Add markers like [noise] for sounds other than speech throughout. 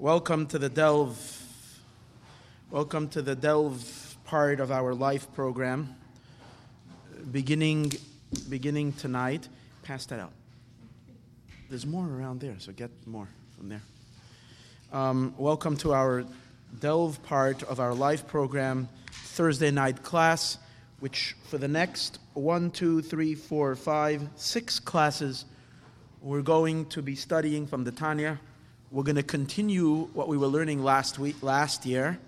Welcome to the Delve. Welcome to the Delve part of our life program. Beginning, beginning tonight. Pass that out. There's more around there, so get more from there. Um, welcome to our Delve part of our life program, Thursday night class, which for the next one, two, three, four, five, six classes, we're going to be studying from the Tanya. We're going to continue what we were learning last week, last year.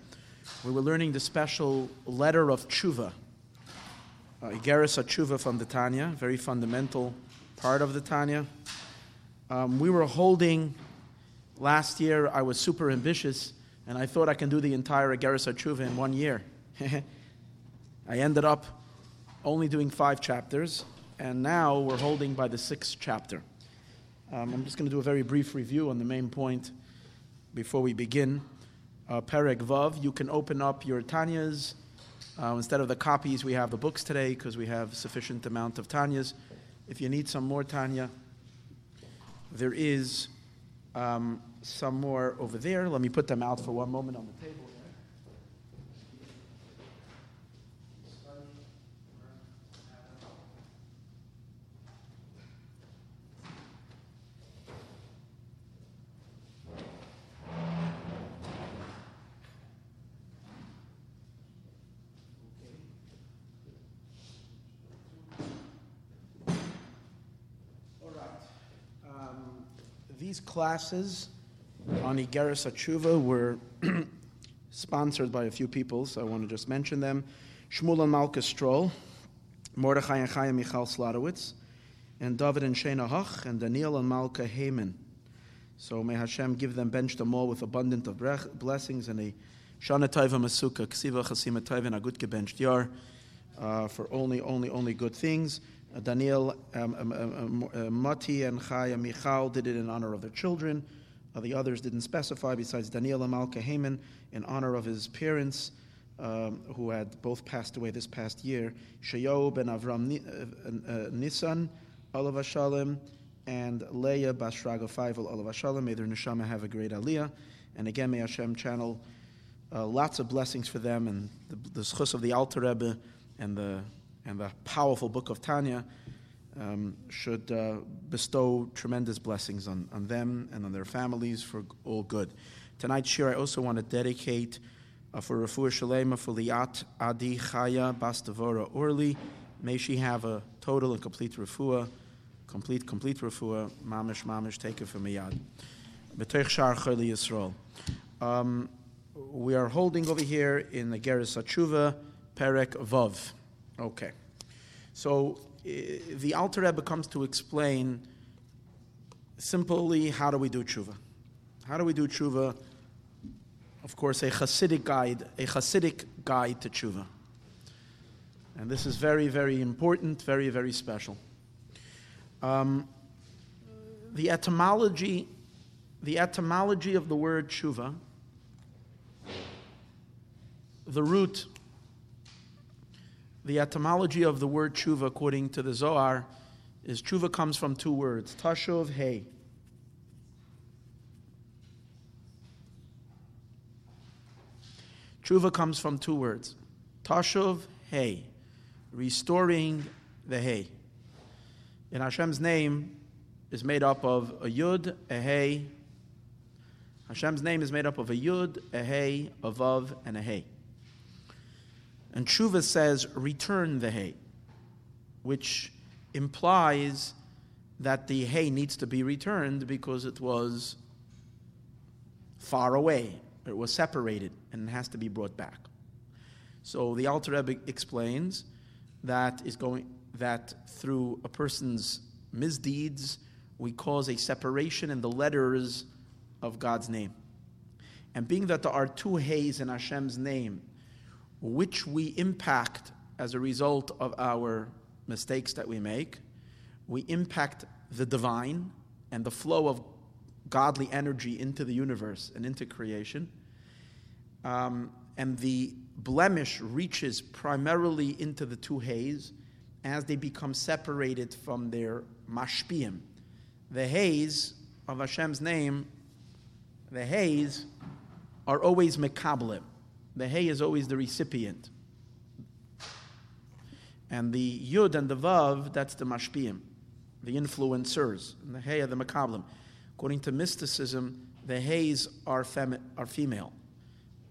We were learning the special letter of tshuva, uh, tshuva from the Tanya, very fundamental part of the Tanya. Um, we were holding last year. I was super ambitious, and I thought I can do the entire Igeris tshuva in one year. [laughs] I ended up only doing five chapters, and now we're holding by the sixth chapter. Um, I'm just going to do a very brief review on the main point before we begin. Uh, Perek Vav, you can open up your Tanyas. Uh, instead of the copies, we have the books today because we have sufficient amount of Tanyas. If you need some more Tanya, there is um, some more over there. Let me put them out for one moment on the table. These classes on Igeris Atshuva were [clears throat] sponsored by a few people, so I want to just mention them. Shmuel and Malka Stroll, Mordechai and Chaya Michal Sladowitz, and David and Shana Hoch, and Daniel and Malka Heyman. So may Hashem give them, bench them all with abundant of blessings and a Shana Taiva Masuka, Ksiva Chasima Taiva, and a good yar uh, for only, only, only good things. Daniel, um, um, um, uh, Mati, and Chaya Michal did it in honor of their children. Uh, the others didn't specify, besides Daniel and Malka Heyman, in honor of his parents, um, who had both passed away this past year. Shayob and Avram uh, uh, Nisan, Olav Shalom, and Leah Basraga Faivel, Olav Shalom. May their neshama have a great aliyah. And again, may Hashem channel lots of blessings for them and the, the schus of the Alter Rebbe and the and the powerful book of Tanya um, should uh, bestow tremendous blessings on, on them and on their families for all good. Tonight's shir I also want to dedicate uh, for Rafua Shalema for Liat Adi Chaya Bastavora Orly. May she have a total and complete refuah, complete, complete refuah, mamish, mamish, take it from Miyad. Shar Yisrael. Um, we are holding over here in the Geras Atshuva, Perek Vav. Okay. So uh, the Alter Rebbe comes to explain simply how do we do tshuva. How do we do tshuva? Of course, a Hasidic guide, a Hasidic guide to tshuva. And this is very, very important, very, very special. Um, the etymology, the etymology of the word tshuva, the root the etymology of the word tshuva, according to the Zohar, is tshuva comes from two words, tashov hey. Tshuva comes from two words, tashov hey, restoring the hay. In Hashem's name is made up of a yud, a hey. Hashem's name is made up of a yud, a hey, a vav, and a hey. And Tshuva says, return the hay, which implies that the hay needs to be returned because it was far away, it was separated, and it has to be brought back. So the Alter Rebbe explains that is going that through a person's misdeeds we cause a separation in the letters of God's name. And being that there are two hays in Hashem's name, which we impact as a result of our mistakes that we make. We impact the divine and the flow of godly energy into the universe and into creation. Um, and the blemish reaches primarily into the two hays as they become separated from their mashpiyim. The hays of Hashem's name the Hay's are always mekablim. The Hay is always the recipient. And the Yud and the Vav, that's the mashpiyim, the influencers. And the Hay are the mekablim. According to mysticism, the Hay's are, femi- are female.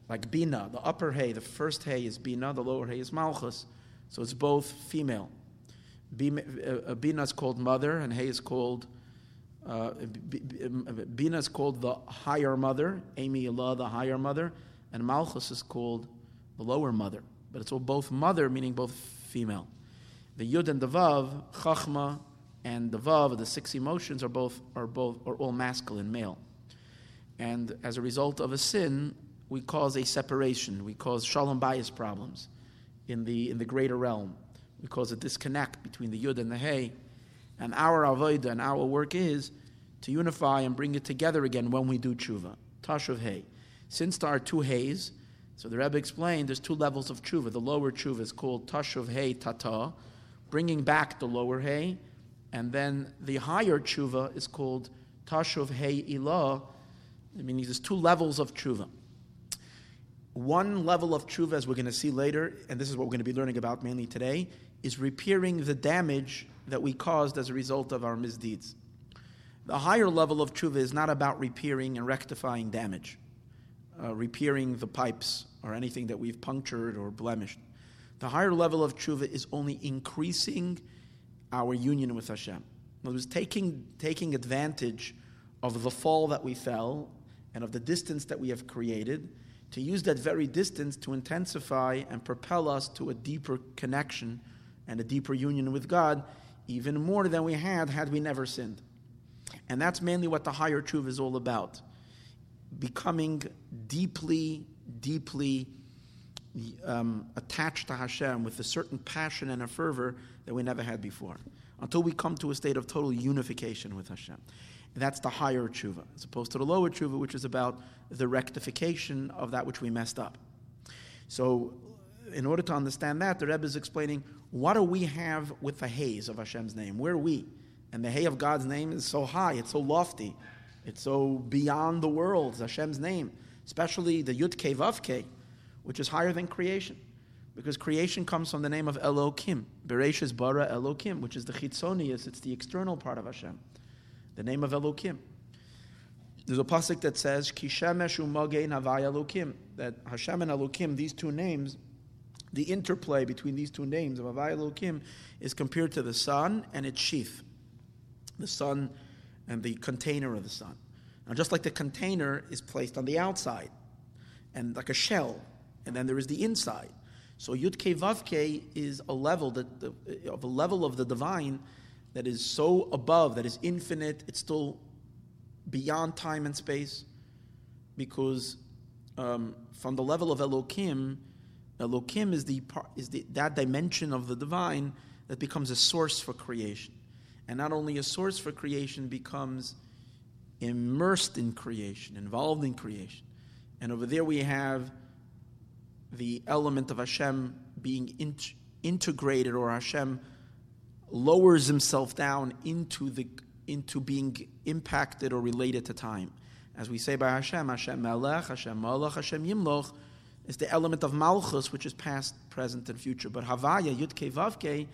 Like Bina, the upper Hay, the first Hay is Bina, the lower Hay is Malchus. So it's both female. Uh, Bina is called mother, and Hay is called uh, Bina is called the higher mother, Imma Ila'ah, the higher mother, and Malchus is called the lower mother. But it's all both mother, meaning both female. The Yud and the Vav, Chachma and the Vav, the six emotions, are both are both are all masculine, male. And as a result of a sin, we cause a separation. We cause shalom bayis problems in the in the greater realm. We cause a disconnect between the Yud and the Hey and our avodah and our work is to unify and bring it together again when we do tshuva. Tashuv hay. Since there are two hays, so the Rebbe explained there's two levels of tshuva. The lower tshuva is called tashuv hay tata, bringing back the lower hay, and then the higher tshuva is called tashuv hay ilah. I mean, there's two levels of tshuva. One level of tshuva, as we're going to see later, and this is what we're going to be learning about mainly today, is repairing the damage that we caused as a result of our misdeeds. The higher level of tshuva is not about repairing and rectifying damage, uh, repairing the pipes or anything that we've punctured or blemished. The higher level of tshuva is only increasing our union with Hashem. Other words, taking, taking advantage of the fall that we fell and of the distance that we have created, to use that very distance to intensify and propel us to a deeper connection and a deeper union with God even more than we had had we never sinned. And that's mainly what the higher truth is all about. Becoming deeply, deeply um, attached to Hashem with a certain passion and a fervor that we never had before. Until we come to a state of total unification with Hashem. And that's the higher tshuva, as opposed to the lower tshuva, which is about the rectification of that which we messed up. So, in order to understand that, the Rebbe is explaining what do we have with the hays of Hashem's name? Where are we? And the hay of God's name is so high, it's so lofty, it's so beyond the world, Hashem's name, especially the Yud Ke Vav Ke, which is higher than creation. Because creation comes from the name of Elokim, Bereshis Bara Elokim, which is the Chitzonius, it's the external part of Hashem, the name of Elokim. There's a pasuk that says, Kishemesh u'magein havai Elokim, that Hashem and Elokim, these two names, the interplay between these two names of Havai Elokim is compared to the sun and its sheath. The sun and the container of the sun. Now, just like the container is placed on the outside and like a shell, and then there is the inside. So Yud Ke Vav is a level that the, of a level of the divine that is so above, that is infinite. It's still beyond time and space, because um, from the level of Elokim, Elokim is, the, is the, that dimension of the divine that becomes a source for creation. And not only a source for creation, becomes immersed in creation, involved in creation. And over there we have the element of Hashem being in, integrated, or Hashem lowers himself down into, the, into being impacted or related to time. As we say by Hashem, Hashem Melech, Hashem Malach, Hashem Yimloch, is the element of Malchus, which is past, present, and future. But Havaya, Yudke Vavke,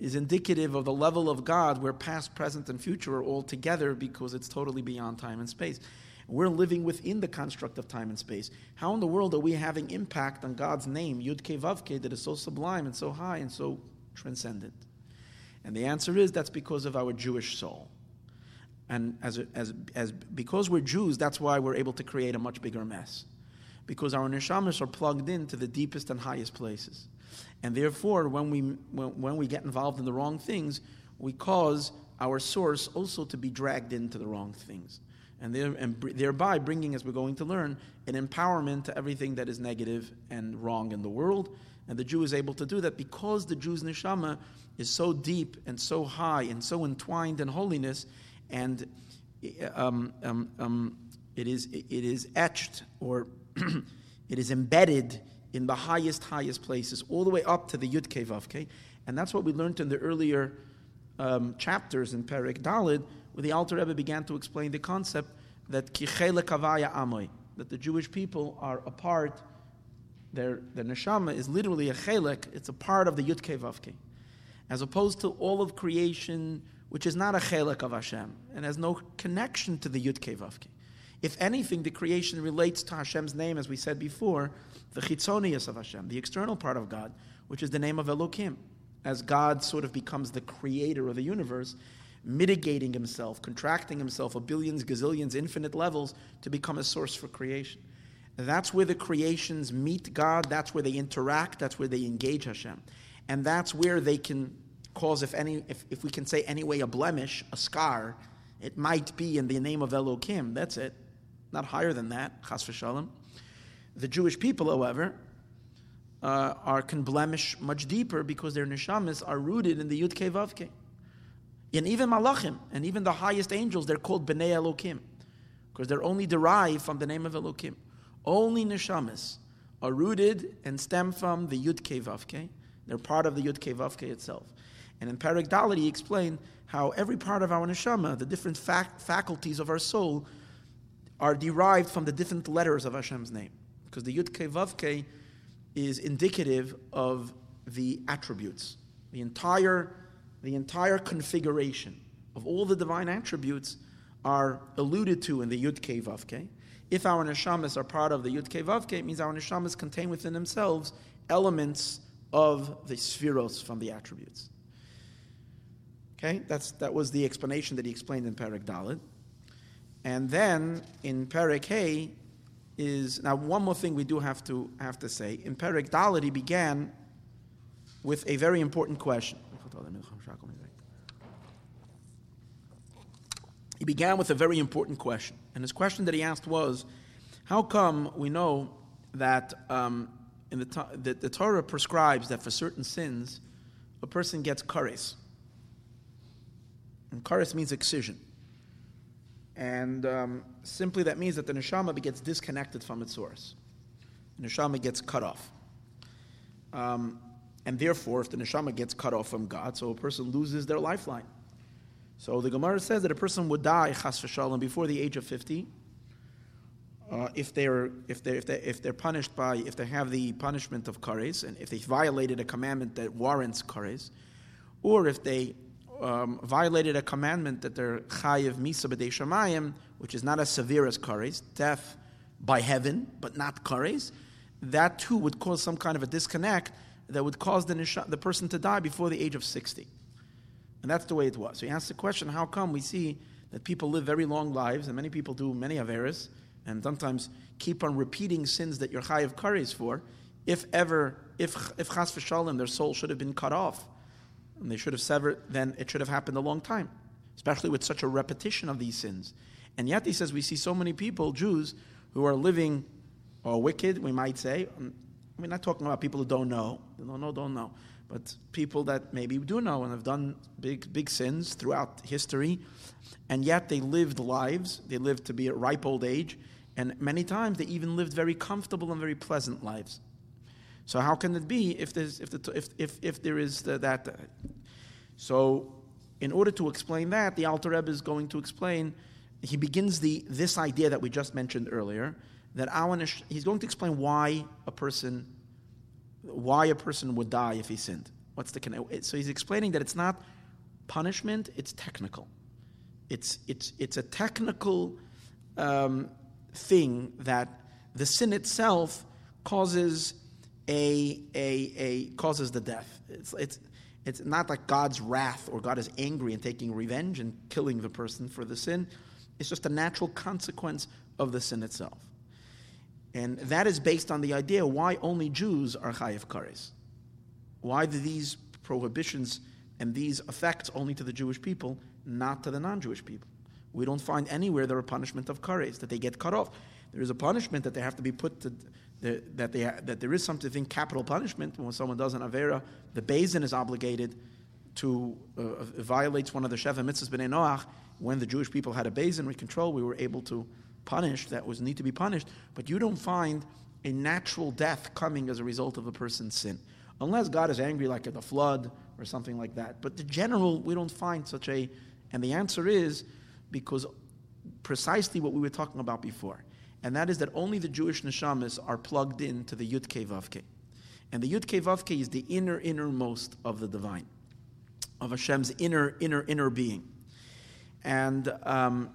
is indicative of the level of God where past, present, and future are all together because it's totally beyond time and space. We're living within the construct of time and space. How in the world are we having impact on God's name, Vavke, that is so sublime and so high and so transcendent? And the answer is that's because of our Jewish soul. And as, as, as, because we're Jews, that's why we're able to create a much bigger mess because our neshamas are plugged into the deepest and highest places. And therefore, when we, when, when we get involved in the wrong things, we cause our source also to be dragged into the wrong things. And, there, and thereby bringing, as we're going to learn, an empowerment to everything that is negative and wrong in the world. And the Jew is able to do that because the Jew's neshama is so deep and so high and so entwined in holiness, and um, um, um, it, is, it is etched or [clears throat] it is embedded in the highest, highest places, all the way up to the Yud And that's what we learned in the earlier um, chapters in Perek Dalid, where the Alter Rebbe began to explain the concept that Kichelek Avaya Amoy, that the Jewish people are a part, their, their neshama is literally a chelek, it's a part of the Vavke. As opposed to all of creation, which is not a chelek of Hashem, and has no connection to the Vavke. If anything, the creation relates to Hashem's name, as we said before, the chitzonius of Hashem, the external part of God, which is the name of Elokim. As God sort of becomes the creator of the universe, mitigating himself, contracting himself a billions, gazillions, infinite levels to become a source for creation. That's where the creations meet God, that's where they interact, that's where they engage Hashem. And that's where they can cause, if, any, if, if we can say anyway, a blemish, a scar, it might be in the name of Elohim. That's it. Not higher than that, chas v'shalom. The Jewish people, however, uh, are can blemish much deeper because their neshamas are rooted in the Yud Vavke. And even malachim, and even the highest angels, they're called Bnei Elokim, because they're only derived from the name of Elokim. Only neshamas are rooted and stem from the Yud Vavke. They're part of the Yud Vavke itself. And in Parak Dalit, he explained how every part of our neshama, the different fac- faculties of our soul, are derived from the different letters of Hashem's name. Because the Yud Vavke is indicative of the attributes. The entire, the entire configuration of all the divine attributes are alluded to in the Yud Kei. If our neshamas are part of the Yud Kei it means our neshamas contain within themselves elements of the sefiros from the attributes. Okay, that's, that was the explanation that he explained in Parak Dalit. And then in Hey, is now one more thing we do have to have to say. In Perek Dalit, he began with a very important question. He began with a very important question, and his question that he asked was, "How come we know that um, in the, the, the Torah prescribes that for certain sins, a person gets kares, and kares means excision." And um, simply that means that the neshama gets disconnected from its source. The neshama gets cut off. Um, and therefore, if the neshama gets cut off from God, so a person loses their lifeline. So the Gemara says that a person would die, chas v'shalom, before the age of 50, uh, if, they're, if, they're, if, they, if they're punished by, if they have the punishment of kares, and if they violated a commandment that warrants kares, or if they um, violated a commandment that they're chayiv misa shamayim, which is not as severe as kares, death by heaven, but not kares, that too would cause some kind of a disconnect that would cause the, nisha, the person to die before the age of 60. And that's the way it was. So he asked the question, how come we see that people live very long lives, and many people do many averas, and sometimes keep on repeating sins that you're chayiv kares for, if ever, if, if chas v'shalom, their soul should have been cut off and they should have severed, then it should have happened a long time, especially with such a repetition of these sins. And yet, he says, we see so many people, Jews, who are living, or wicked, we might say. Um, we're not talking about people who don't know. Don't know, don't know. But people that maybe do know and have done big, big sins throughout history, and yet they lived lives. They lived to be ripe old age, and many times they even lived very comfortable and very pleasant lives. So how can it be if, there's, if, the, if, if, if there is the, that? So in order to explain that, the Alter Rebbe is going to explain, he begins the, this idea that we just mentioned earlier, that Awanish, he's going to explain why a person, why a person would die if he sinned. What's the So he's explaining that it's not punishment, it's technical. It's, it's, it's a technical um, thing that the sin itself causes a, a, a causes the death. It's, it's, it's not like God's wrath or God is angry and taking revenge and killing the person for the sin. It's just a natural consequence of the sin itself. And that is based on the idea why only Jews are chayiv kares. Why do these prohibitions and these effects only to the Jewish people, not to the non-Jewish people? We don't find anywhere there a punishment of kares, that they get cut off. There is a punishment that they have to be put to, that, they, that there is something capital punishment when someone does an avera, the Beis Din is obligated to uh, violates one of the Sheva mitzvahs b'nei Noach. When the Jewish people had a Beis Din we control, we were able to punish that was need to be punished. But you don't find a natural death coming as a result of a person's sin, unless God is angry, like at the flood or something like that. But the general, we don't find such a. And the answer is because precisely what we were talking about before, and that is that only the Jewish neshamas are plugged into the Yud Kei Vav And the Yud Kei Vav is the inner, innermost of the divine, of Hashem's inner, inner, inner being. And um,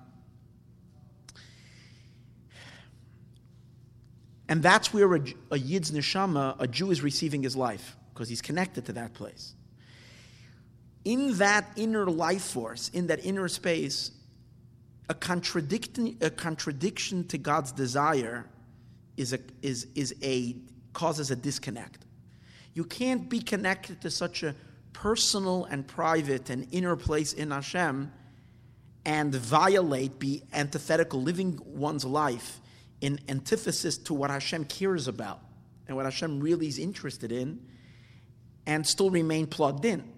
and that's where a, a Yid's neshama, a Jew, is receiving his life because he's connected to that place. In that inner life force, in that inner space, a, contradiction, a contradiction to God's desire is a, is, is a, causes a disconnect. You can't be connected to such a personal and private and inner place in Hashem and violate, be antithetical, living one's life in antithesis to what Hashem cares about and what Hashem really is interested in, and still remain plugged in.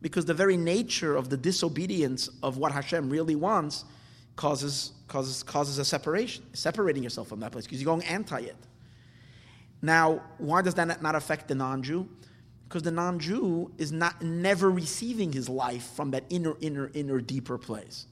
Because the very nature of the disobedience of what Hashem really wants causes, causes, causes a separation, separating yourself from that place, because you're going anti it. Now, why does that not affect the non Jew? Because the non Jew is not never receiving his life from that inner, inner, inner, deeper place.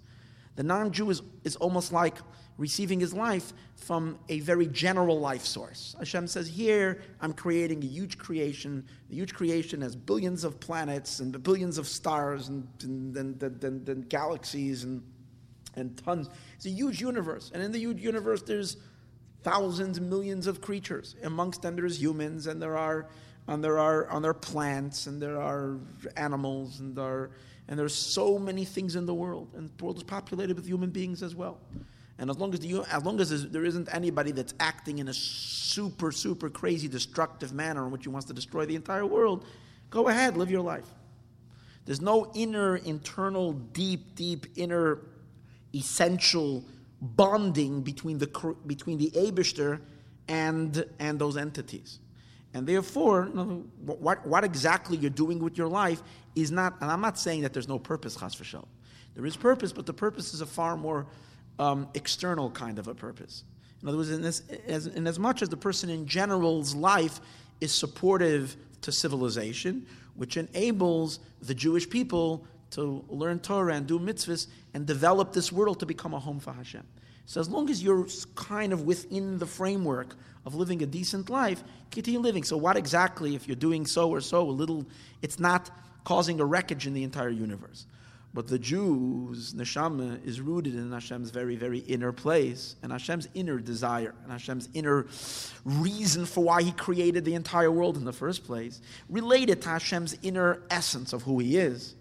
The non Jew is, is almost like receiving his life from a very general life source. Hashem says, Here I'm creating a huge creation. The huge creation has billions of planets and billions of stars and, and, and, and, and galaxies and, and tons. It's a huge universe. And in the huge universe, there's thousands, millions of creatures. Amongst them, there's humans, and there are, and there are, and there are plants, and there are animals, and there, are, and there's so many things in the world, and the world is populated with human beings as well. And as long as, the, as long as there isn't anybody that's acting in a super, super crazy, destructive manner in which he wants to destroy the entire world, go ahead, live your life. There's no inner, internal, deep, deep, inner, essential bonding between the between the Abishter and and those entities. And therefore, what, what exactly you're doing with your life is not, and I'm not saying that there's no purpose, chas v'shel. There is purpose, but the purpose is a far more um, external kind of a purpose. In other words, in, this, as, in as much as the person in general's life is supportive to civilization, which enables the Jewish people to learn Torah and do mitzvahs and develop this world to become a home for Hashem. So as long as you're kind of within the framework of living a decent life, continue living. So what exactly, if you're doing so or so, a little, it's not causing a wreckage in the entire universe. But the Jews, neshama, is rooted in Hashem's very, very inner place, and Hashem's inner desire, and Hashem's inner reason for why He created the entire world in the first place, related to Hashem's inner essence of who He is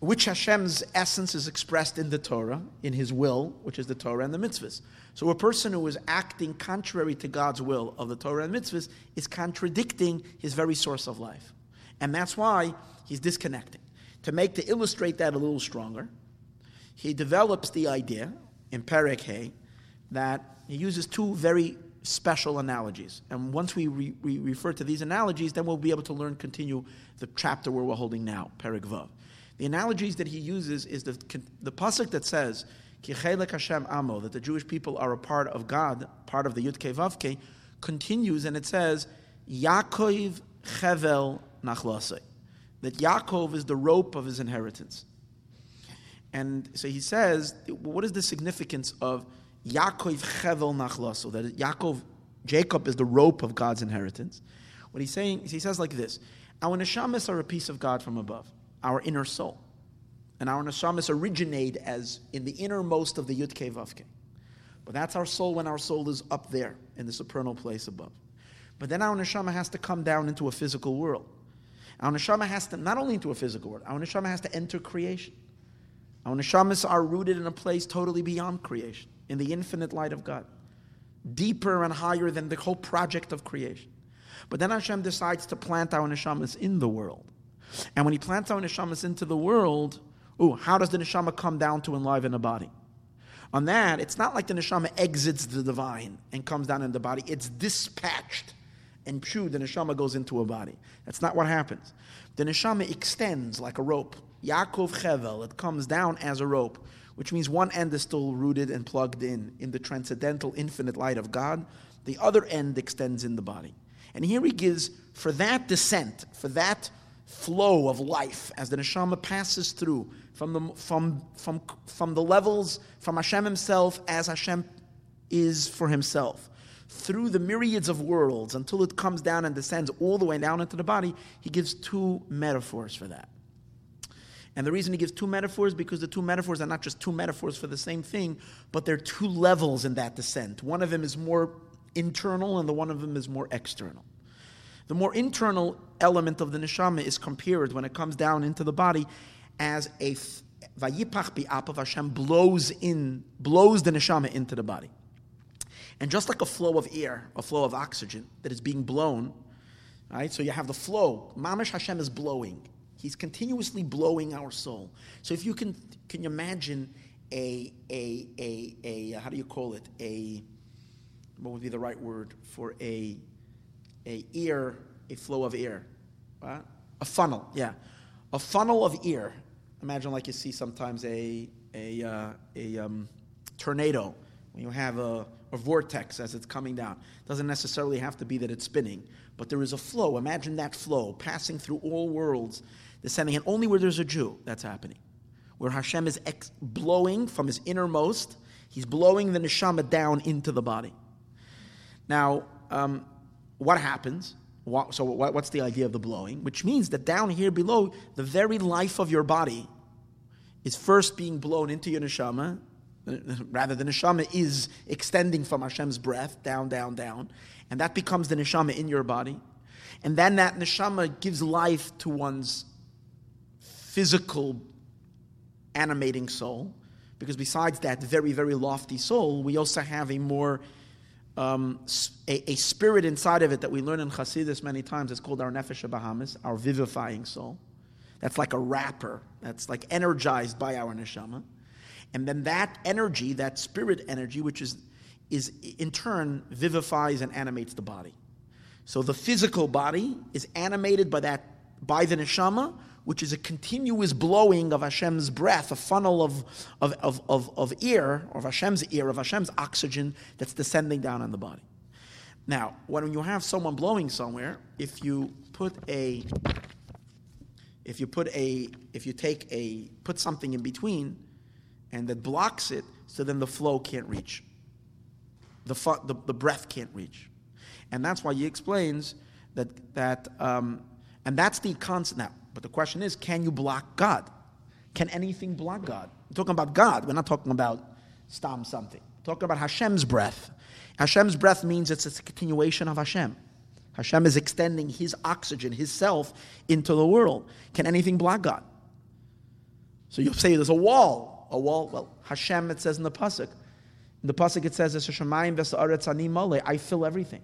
which Hashem's essence is expressed in the Torah, in His will, which is the Torah and the mitzvahs. So a person who is acting contrary to God's will of the Torah and mitzvahs is contradicting his very source of life. And that's why he's disconnecting. To make, to illustrate that a little stronger, he develops the idea in Perek that he uses two very special analogies. And once we, re, we refer to these analogies, then we'll be able to learn, continue the chapter where we're holding now, Perek Vav. The analogies that he uses is the, the pasuk that says, Hashem amo, that the Jewish people are a part of God, part of the Yud Vavke, continues and it says, Yaakov chevel nachlasei, that Yaakov is the rope of his inheritance. And so he says, what is the significance of Yaakov chevel nachlaso, that Yaakov, Jacob is the rope of God's inheritance? What he's saying, is he says like this, our neshamas are a piece of God from above our inner soul. And our neshamas originate as in the innermost of the Yud Kei Vav Kei. But that's our soul when our soul is up there in the supernal place above. But then our neshama has to come down into a physical world. Our neshama has to, not only into a physical world, our neshama has to enter creation. Our neshamas are rooted in a place totally beyond creation, in the infinite light of God, deeper and higher than the whole project of creation. But then Hashem decides to plant our neshamas in the world. And when he plants our neshamas into the world, ooh, how does the neshama come down to enliven a body? On that, it's not like the neshama exits the divine and comes down in the body. It's dispatched, and phew, the neshama goes into a body. That's not what happens. The neshama extends like a rope. Yaakov Chevel, it comes down as a rope, which means one end is still rooted and plugged in, in the transcendental, infinite light of God. The other end extends in the body. And here he gives, for that descent, for that flow of life as the neshama passes through from the, from, from, from the levels from Hashem himself as Hashem is for himself. Through the myriads of worlds until it comes down and descends all the way down into the body, he gives two metaphors for that. And the reason he gives two metaphors because the two metaphors are not just two metaphors for the same thing, but they're two levels in that descent. One of them is more internal and the one of them is more external. The more internal element of the neshama is compared when it comes down into the body as a vayipach bi'ap of Hashem blows in, blows the neshama into the body. And just like a flow of air, a flow of oxygen that is being blown, right? So you have the flow. Mamash Hashem is blowing. He's continuously blowing our soul. So if you can, can you imagine a, a, a, a, how do you call it? A, what would be the right word for a, a ear, a flow of air? A funnel, yeah. A funnel of air. Imagine like you see sometimes a, a, uh, a um, tornado when you have a, a vortex as it's coming down. It doesn't necessarily have to be that it's spinning, but there is a flow. Imagine that flow passing through all worlds, descending, and only where there's a Jew that's happening. Where Hashem is ex- blowing from his innermost, he's blowing the neshama down into the body. Now, um, what happens? What, so, what, what's the idea of the blowing? Which means that down here below, the very life of your body is first being blown into your neshama. [laughs] Rather, the neshama is extending from Hashem's breath down, down, down, and that becomes the neshama in your body. And then that neshama gives life to one's physical, animating soul. Because besides that very, very lofty soul, we also have a more um, a, a, spirit inside of it that we learn in Hasidus many times. It's called our Nefesh Bahamis, our vivifying soul. That's like a wrapper. That's like energized by our neshama. And then that energy, that spirit energy, which is, is in turn vivifies and animates the body. So the physical body is animated by that by the neshama, which is a continuous blowing of Hashem's breath, a funnel of, of, of, of, of air, of Hashem's air, of Hashem's oxygen that's descending down on the body. Now, when you have someone blowing somewhere, if you put a if you put a if you take a put something in between and that blocks it so then the flow can't reach. The, fu- the, the breath can't reach. And that's why he explains that that um, and that's the concept. Now but the question is, can you block God? Can anything block God? We're talking about God. We're not talking about stam something. We're talking about Hashem's breath. Hashem's breath means it's a continuation of Hashem. Hashem is extending His oxygen, His self, into the world. Can anything block God? So you'll say there's a wall. A wall. Well, Hashem. It says in the pasuk. In the pasuk it says, "I fill everything."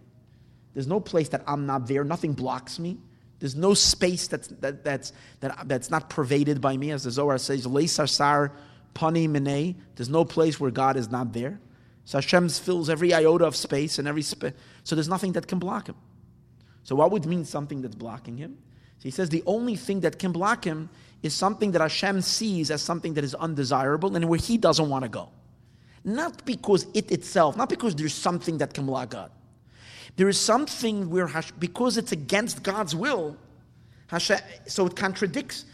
There's no place that I'm not there. Nothing blocks me. There's no space that's, that, that's, that, that's not pervaded by me, as the Zohar says, sar pani mine. There's no place where God is not there. So Hashem fills every iota of space and every space. So there's nothing that can block him. So what would mean something that's blocking him? So he says the only thing that can block him is something that Hashem sees as something that is undesirable and where he doesn't want to go. Not because it itself, not because there's something that can block God. There is something where, because it's against God's will, Hashem, so it contradicts.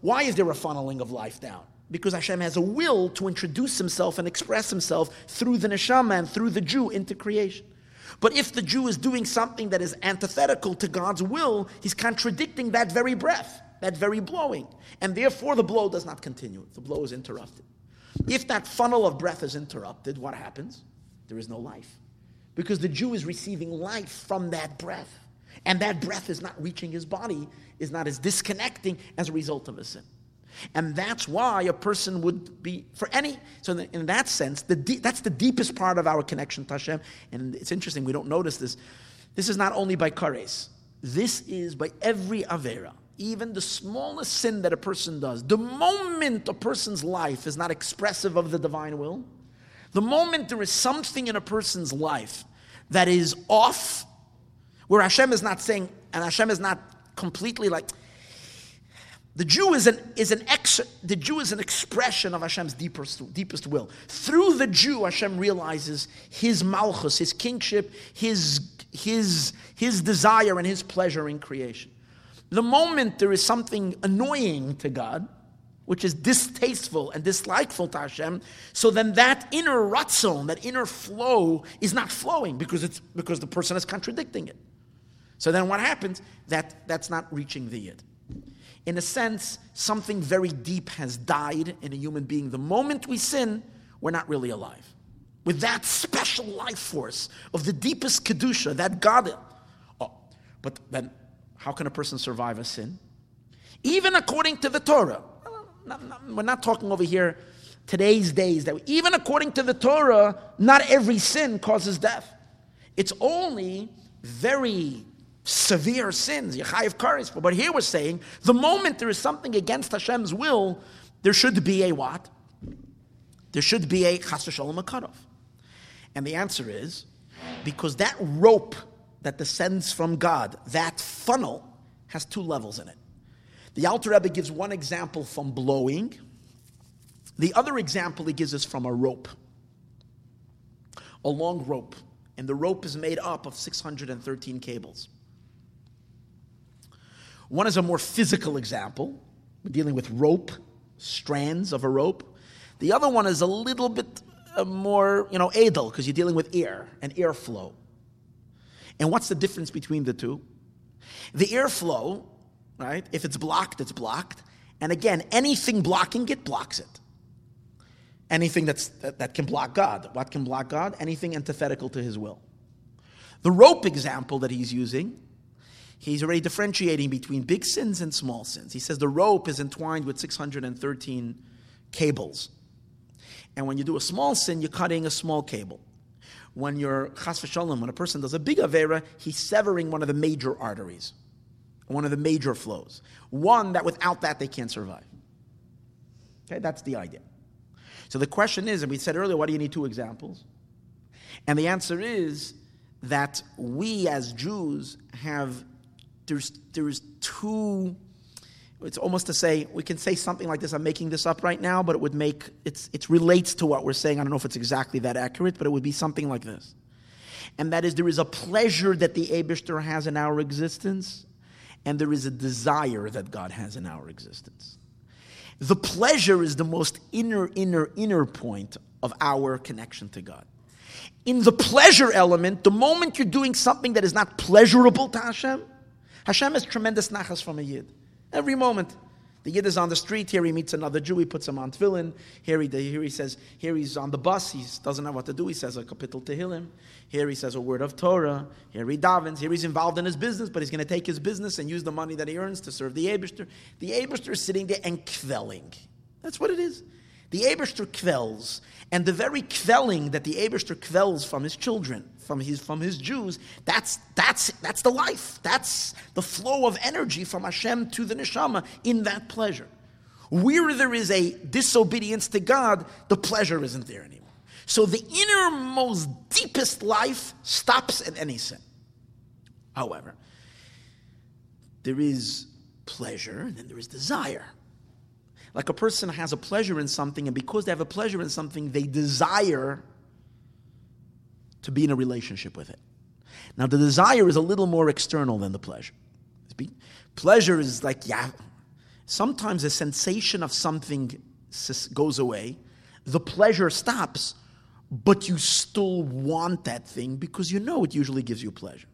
Why is there a funneling of life down? Because Hashem has a will to introduce himself and express himself through the neshama and through the Jew into creation. But if the Jew is doing something that is antithetical to God's will, he's contradicting that very breath, that very blowing. And therefore the blow does not continue. The blow is interrupted. If that funnel of breath is interrupted, what happens? There is no life because the Jew is receiving life from that breath. And that breath is not reaching his body, is not as disconnecting as a result of a sin. And that's why a person would be, for any, so in that sense, the that's the deepest part of our connection to Hashem. And it's interesting, we don't notice this. This is not only by kares, this is by every Avera. Even the smallest sin that a person does, the moment a person's life is not expressive of the divine will, the moment there is something in a person's life that is off, where Hashem is not saying, and Hashem is not completely like, the Jew is an, is an ex, the Jew is an expression of Hashem's deepest, deepest will. Through the Jew, Hashem realizes his malchus, his kingship, his, his, his desire, and his pleasure in creation. The moment there is something annoying to God, which is distasteful and dislikeful to Hashem, so then that inner ratzon, that inner flow, is not flowing because it's because the person is contradicting it. So then what happens? That that's not reaching the yid. In a sense, something very deep has died in a human being. The moment we sin, we're not really alive. With that special life force of the deepest kedusha, that God. Oh, but then, how can a person survive a sin? Even according to the Torah, not, not, we're not talking over here today's days that even according to the Torah, not every sin causes death. It's only very severe sins, Yechayev Karis. But here we're saying the moment there is something against Hashem's will, there should be a what? There should be a chas v'shalom a cutoff. And the answer is because that rope that descends from God, that funnel, has two levels in it. The Alter Rebbe gives one example from blowing. The other example he gives us from a rope, a long rope, and the rope is made up of 613 cables. One is a more physical example. We're dealing with rope, strands of a rope. The other one is a little bit uh, more, you know, edel, because you're dealing with air and airflow. And what's the difference between the two? The airflow right? If it's blocked, it's blocked. And again, anything blocking it blocks it. Anything that's, that, that can block God. What can block God? Anything antithetical to his will. The rope example that he's using, he's already differentiating between big sins and small sins. He says the rope is entwined with 613 cables. And when you do a small sin, you're cutting a small cable. When you're chas v'shalom, when a person does a big avera, he's severing one of the major arteries one of the major flows. One that without that they can't survive. Okay, that's the idea. So the question is, and we said earlier, why do you need two examples? And the answer is that we as Jews have there's there's two it's almost to say we can say something like this i'm making this up right now but it would make it's it relates to what we're saying i don't know if it's exactly that accurate but it would be something like this and that is there is a pleasure that the abishter has in our existence and there is a desire that God has in our existence. The pleasure is the most inner, inner, inner point of our connection to God. In the pleasure element, the moment you're doing something that is not pleasurable to Hashem, Hashem has tremendous nachas from a yid. Every moment. The Yid is on the street. Here he meets another Jew. He puts him on tefillin. Here he, here he says, here he's on the bus. He doesn't know what to do. He says a kapitel tehillim. Here he says a word of Torah. Here he davens. Here he's involved in his business, but he's going to take his business and use the money that he earns to serve the Abishter. The Abishter is sitting there and kvelling. That's what it is. The Abishter kvels. And the very kvelling that the Abishter kvels from his children, from his, from his Jews, that's, that's, that's the life. That's the flow of energy from Hashem to the neshama in that pleasure. Where there is a disobedience to God, the pleasure isn't there anymore. So the innermost, deepest life stops at any sin. However, there is pleasure and then there is desire. Like a person has a pleasure in something, and because they have a pleasure in something, they desire to be in a relationship with it. Now, the desire is a little more external than the pleasure. Pleasure is like, yeah, sometimes the sensation of something goes away, the pleasure stops, but you still want that thing because you know it usually gives you pleasure.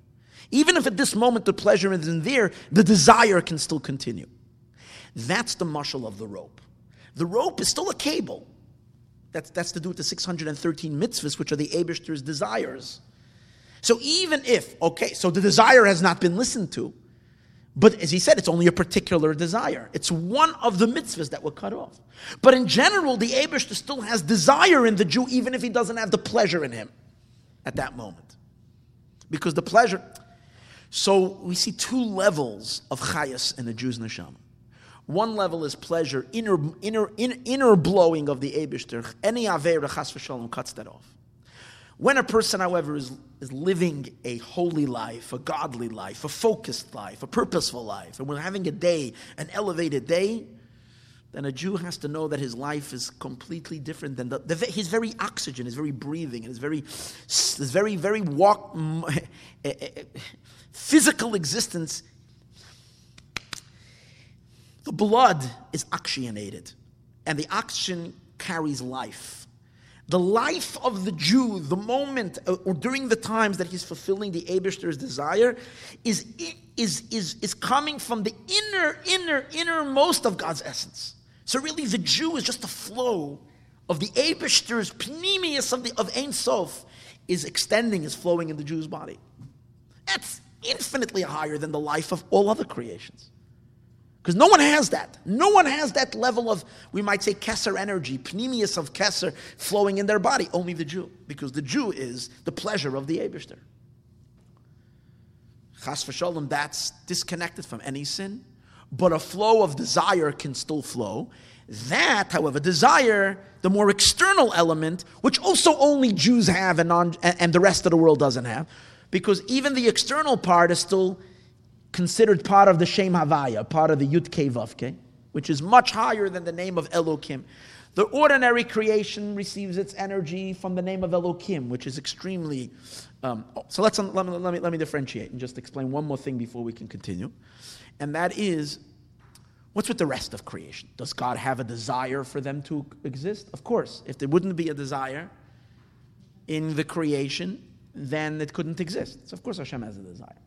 Even if at this moment the pleasure isn't there, the desire can still continue. That's the muscle of the rope. The rope is still a cable. That's, that's to do with the 613 mitzvahs, which are the Abishter's desires. So even if, okay, so the desire has not been listened to, but as he said, it's only a particular desire. It's one of the mitzvahs that were cut off. But in general, the Abishter still has desire in the Jew, even if he doesn't have the pleasure in him at that moment. Because the pleasure. So we see two levels of chayas in the Jew's neshama. One level is pleasure, inner, inner, inner, inner blowing of the Abishter. Any Avera Chas v'shalom cuts that off. When a person, however, is, is living a holy life, a godly life, a focused life, a purposeful life, and we're having a day, an elevated day, then a Jew has to know that his life is completely different than the, the his very oxygen, his very breathing, and his very, his very, very walk, [laughs] eh, eh, eh, physical existence the blood is oxygenated, and the oxygen carries life. The life of the Jew, the moment uh, or during the times that he's fulfilling the Abishter's desire, is, is, is, is coming from the inner, inner, innermost of God's essence. So really, the Jew is just a flow of the Abishter's penimius of, of Ein Sof is extending, is flowing in the Jew's body. That's infinitely higher than the life of all other creations. Because no one has that. No one has that level of, we might say, Kesser energy, penimius of Kesser flowing in their body. Only the Jew. Because the Jew is the pleasure of the Abishter. Chas v'sholem, that's disconnected from any sin. But a flow of desire can still flow. That, however, desire, the more external element, which also only Jews have and, non, and the rest of the world doesn't have, because even the external part is still considered part of the Shem Havaya, part of the Yud Vavke, which is much higher than the name of Elokim. The ordinary creation receives its energy from the name of Elokim, which is extremely. Um, so let's let me, let me let me differentiate and just explain one more thing before we can continue, and that is. What's with the rest of creation? Does God have a desire for them to exist? Of course. If there wouldn't be a desire in the creation, then it couldn't exist. So of course Hashem has a desire.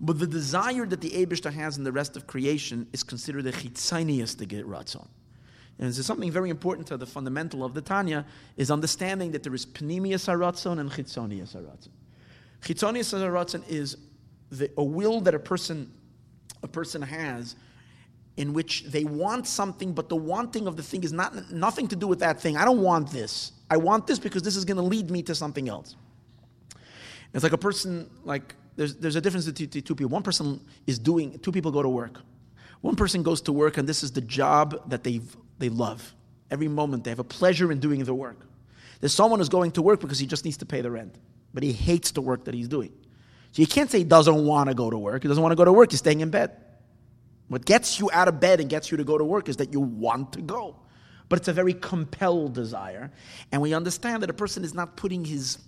But the desire that the Abishta has in the rest of creation is considered a chitzonius to get ratzon. And is something very important to the fundamental of the Tanya, is understanding that there is penimius haratzon and chitzonius haratzon. Chitzonius haratzon is the, a will that a person, a person has in which they want something, but the wanting of the thing is not nothing to do with that thing. I don't want this. I want this because this is going to lead me to something else. It's like a person, like there's, there's a difference between two people. One person is doing, two people go to work. One person goes to work and this is the job that they they love. Every moment they have a pleasure in doing the work. There's someone who's going to work because he just needs to pay the rent, but he hates the work that he's doing. So you can't say he doesn't want to go to work. He doesn't want to go to work. He's staying in bed. What gets you out of bed and gets you to go to work is that you want to go. But it's a very compelled desire. And we understand that a person is not putting his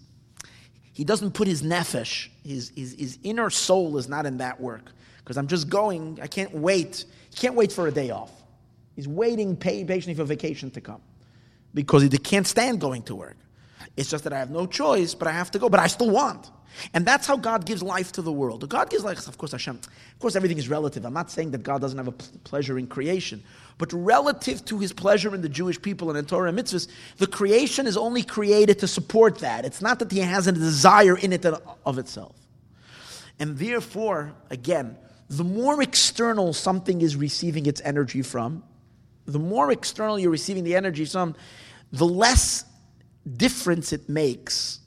he doesn't put his nefesh, his, his, his inner soul is not in that work. Because I'm just going, I can't wait. He can't wait for a day off. He's waiting patiently for vacation to come because he can't stand going to work. It's just that I have no choice, but I have to go, but I still want. And that's how God gives life to the world. God gives life, of course, Hashem. Of course, everything is relative. I'm not saying that God doesn't have a pleasure in creation, but relative to his pleasure in the Jewish people and in Torah and mitzvahs, the creation is only created to support that. It's not that he has a desire in it of itself. And therefore, again, the more external something is receiving its energy from, the more external you're receiving the energy from, the less difference it makes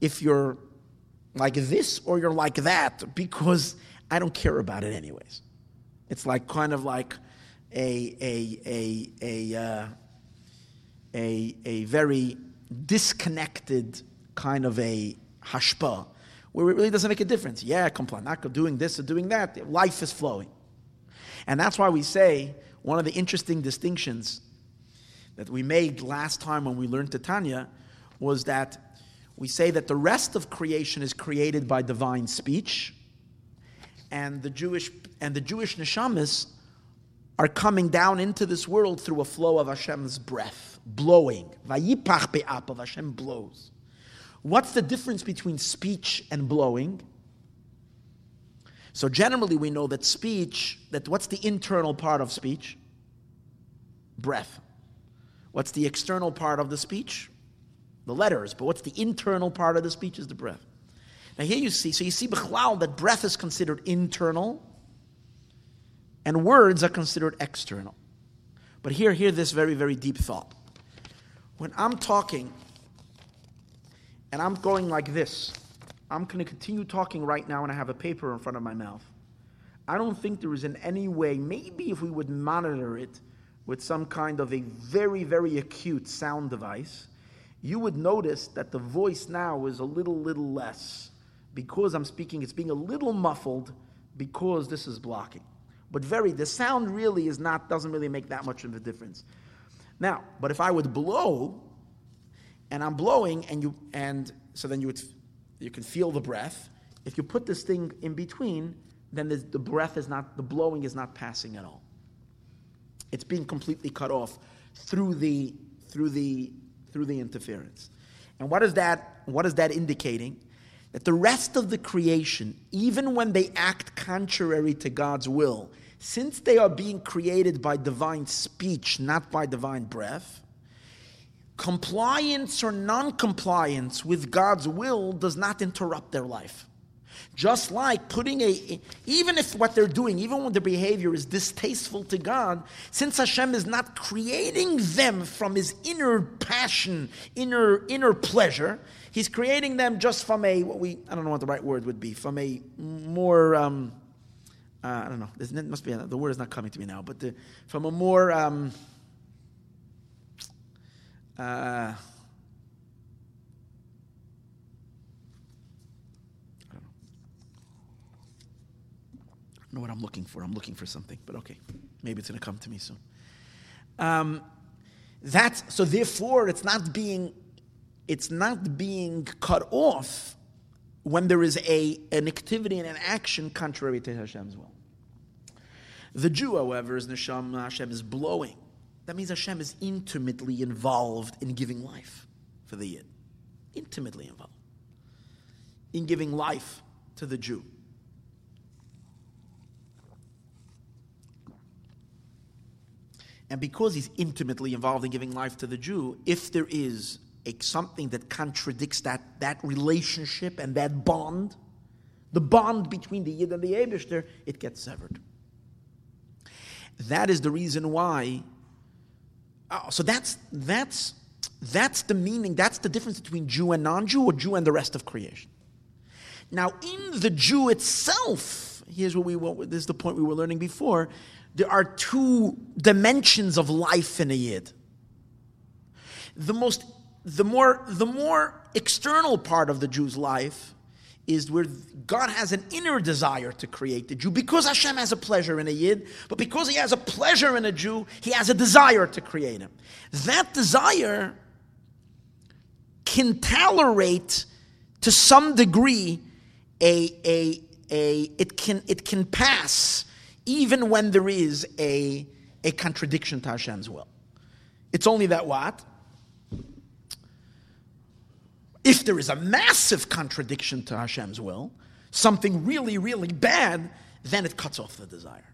if you're like this or you're like that, because I don't care about it anyways. It's like kind of like a, a, a, a, uh, a, a very disconnected kind of a hashpa, where it really doesn't make a difference. Yeah, complain, not doing this or doing that. Life is flowing. And that's why we say one of the interesting distinctions that we made last time when we learned the Tanya was that we say that the rest of creation is created by divine speech, and the Jewish and the Jewish neshamas are coming down into this world through a flow of Hashem's breath, blowing. Vayipach of Hashem blows. What's the difference between speech and blowing? So generally we know that speech, that what's the internal part of speech? Breath. What's the external part of the speech? The letters. But what's the internal part of the speech is the breath. Now here you see, so you see Bechlal that breath is considered internal and words are considered external. But here, hear this very, very deep thought. When I'm talking and I'm going like this, I'm going to continue talking right now and I have a paper in front of my mouth. I don't think there is in any way, maybe if we would monitor it with some kind of a very, very acute sound device, you would notice that the voice now is a little, little less. Because I'm speaking, it's being a little muffled because this is blocking. But very, the sound really is not, doesn't really make that much of a difference. Now, but if I would blow, and I'm blowing, and you, and so then you would, you can feel the breath. If you put this thing in between, then the, the breath is not, the blowing is not passing at all. It's being completely cut off through the through the through the interference. And what is that what is that indicating? That the rest of the creation, even when they act contrary to God's will, since they are being created by divine speech, not by divine breath, compliance or non compliance with God's will does not interrupt their life. Just like putting a, even if what they're doing, even when their behavior is distasteful to God, since Hashem is not creating them from his inner passion, inner, inner pleasure, he's creating them just from a, what we, I don't know what the right word would be, from a more, um, uh, I don't know, there must be, the word is not coming to me now, but the, from a more, um, uh, know what I'm looking for. I'm looking for something, but okay, maybe it's going to come to me soon. Um, that's so. Therefore, it's not being it's not being cut off when there is a an activity and an action contrary to Hashem's will. The Jew, however, is neshama Hashem is blowing. That means Hashem is intimately involved in giving life for the Yid. Intimately involved in giving life to the Jew. And because he's intimately involved in giving life to the Jew, if there is a, something that contradicts that, that relationship and that bond, the bond between the Yid and the Abishter, it gets severed. That is the reason why. Oh, so that's that's that's the meaning. That's the difference between Jew and non-Jew, or Jew and the rest of creation. Now, in the Jew itself, here's what we. This is the point we were learning before there are two dimensions of life in a yid. The most, the more, the more external part of the Jew's life is where God has an inner desire to create the Jew because Hashem has a pleasure in a Yid, but because He has a pleasure in a Jew, He has a desire to create him. That desire can tolerate to some degree a, a, a it can it can pass even when there is a, a contradiction to Hashem's will. It's only that what? If there is a massive contradiction to Hashem's will, something really, really bad, then it cuts off the desire.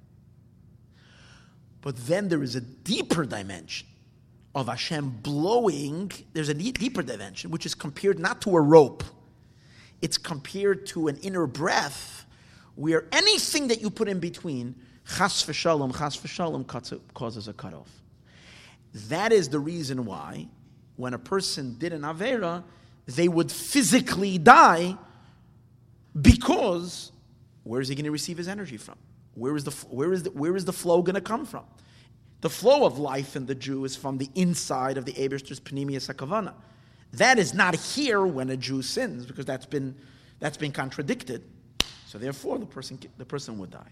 But then there is a deeper dimension of Hashem blowing, there's a deeper dimension, which is compared not to a rope, it's compared to an inner breath where anything that you put in between, chas v'shalom, chas v'shalom, causes a cutoff. That is the reason why, when a person did an avera, they would physically die because where is he going to receive his energy from? Where is the, where is the, where is the flow going to come from? The flow of life in the Jew is from the inside of the Eberster's Penimius Hakavana. That is not here when a Jew sins, because that's been, that's been contradicted. So therefore, the person, the person would die.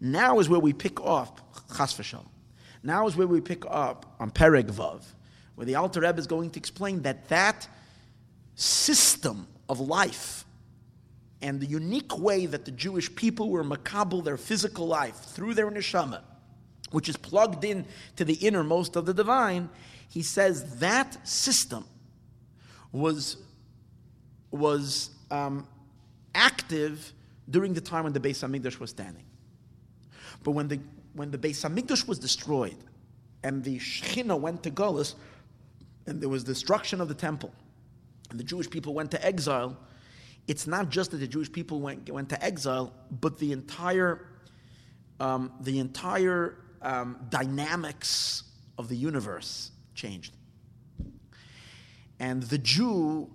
Now is where we pick up, chas v'shalom. Now is where we pick up on Perek Vav, where the Alter Rebbe is going to explain that that system of life and the unique way that the Jewish people were makabel their physical life through their neshama, which is plugged in to the innermost of the divine, he says that system was, was um, active during the time when the Beis Hamikdash was standing. But when the when the Beis Hamikdash was destroyed, and the Shechina went to Golis, and there was destruction of the temple, and the Jewish people went to exile. It's not just that the Jewish people went went to exile, but the entire um, the entire um, dynamics of the universe changed, and the Jew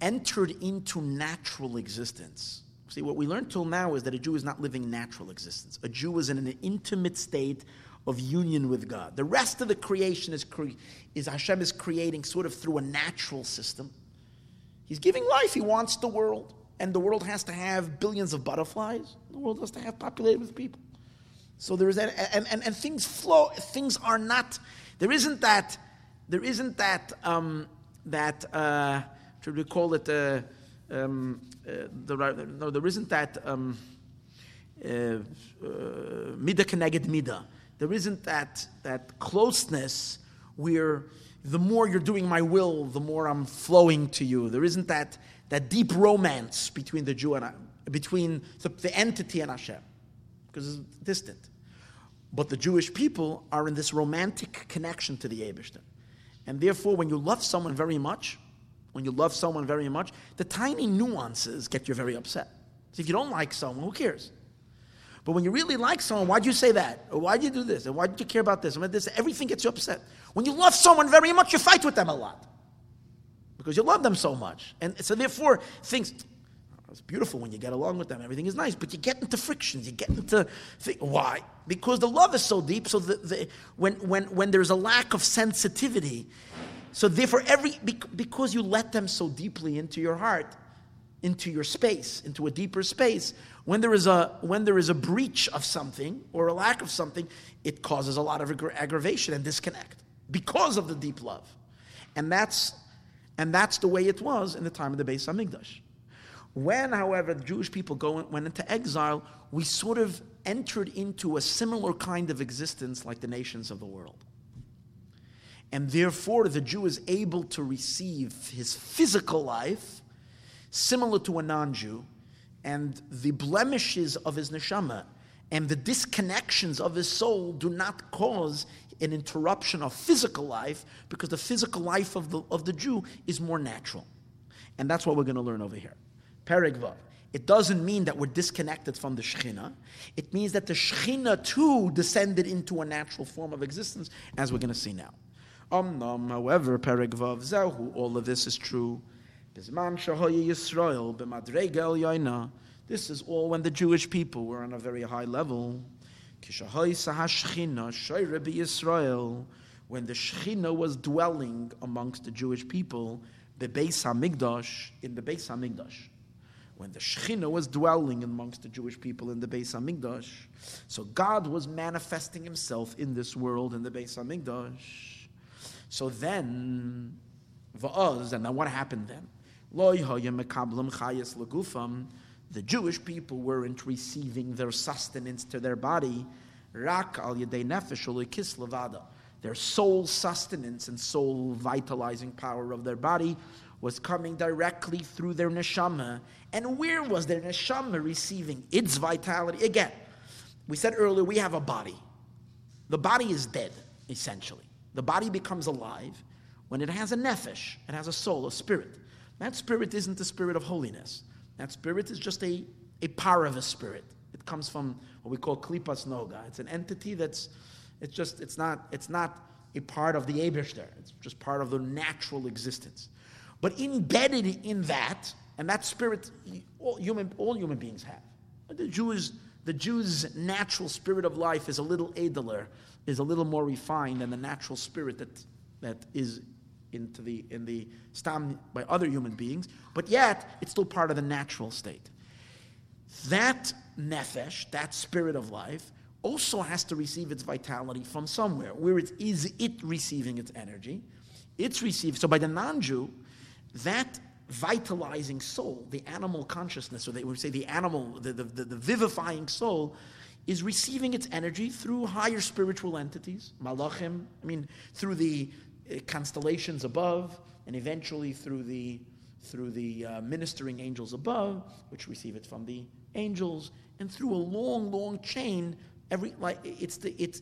entered into natural existence See, what we learned till now is that a Jew is not living natural existence. A Jew is in an intimate state of union with God. The rest of the creation is, cre- is Hashem is creating sort of through a natural system. He's giving life. He wants the world. And the world has to have billions of butterflies. The world has to have populated with people. So there is that, and, and, and things flow. Things are not, there isn't that, there isn't that, um, that, uh, should we call it, uh, um, uh, the, no, there isn't that um, uh, uh, mida connected mida. There isn't that, that closeness where the more you're doing my will, the more I'm flowing to you. There isn't that, that deep romance between the Jew and between the, the entity and Hashem, because it's distant. But the Jewish people are in this romantic connection to the Abishter. And therefore, when you love someone very much, when you love someone very much, the tiny nuances get you very upset. So if you don't like someone, who cares? But when you really like someone, why'd you say that? Or why'd you do this? And why did you care about this? And this? Everything gets you upset. When you love someone very much, you fight with them a lot. Because you love them so much. And so therefore, things it's beautiful when you get along with them. Everything is nice, but you get into frictions. You get into why? Because the love is so deep. So the, the, when when when there's a lack of sensitivity, so therefore every because you let them so deeply into your heart, into your space, into a deeper space. When there is a when there is a breach of something or a lack of something, it causes a lot of aggravation and disconnect because of the deep love, and that's and that's the way it was in the time of the Beis Hamikdash. When, however, the Jewish people go, went into exile, we sort of entered into a similar kind of existence like the nations of the world. And therefore, the Jew is able to receive his physical life similar to a non Jew, and the blemishes of his neshama and the disconnections of his soul do not cause an interruption of physical life because the physical life of the, of the Jew is more natural. And that's what we're going to learn over here. Perek Vav. It doesn't mean that we're disconnected from the Shekhinah. It means that the Shekhinah too descended into a natural form of existence, as we're going to see now. Um, however, Perek Vav Zehu, all of this is true. Yisrael, This is all when the Jewish people were on a very high level. When the Shekhinah was dwelling amongst the Jewish people, the Beis Hamikdash, in the Beis Hamikdash when the Shekhinah was dwelling amongst the Jewish people in the Beis Hamikdash. So God was manifesting Himself in this world in the Beis Hamikdash. So then, va'az, and then what happened then? The Jewish people weren't receiving their sustenance to their body. Rak al nefesh Their soul sustenance and soul vitalizing power of their body was coming directly through their neshama. And where was their neshama receiving its vitality? Again, we said earlier we have a body. The body is dead, essentially. The body becomes alive when it has a nefesh, it has a soul, a spirit. That spirit isn't the spirit of holiness. That spirit is just a, a power of a spirit. It comes from what we call klipas noga. It's an entity that's, it's just, it's not, it's not a part of the Abishter. It's just part of the natural existence. But embedded in that, and that spirit, all human, all human beings have. The Jews, the Jew's natural spirit of life is a little edler, is a little more refined than the natural spirit that, that is into the, in the stam by other human beings, but yet it's still part of the natural state. That nefesh, that spirit of life, also has to receive its vitality from somewhere. Where it is it receiving its energy? It's received. So by the non-Jew, that vitalizing soul, the animal consciousness, or they would say the animal, the, the, the, the, vivifying soul, is receiving its energy through higher spiritual entities, malachim, I mean, through the uh, constellations above, and eventually through the, through the uh, ministering angels above, which receive it from the angels, and through a long, long chain. Every like it's the it's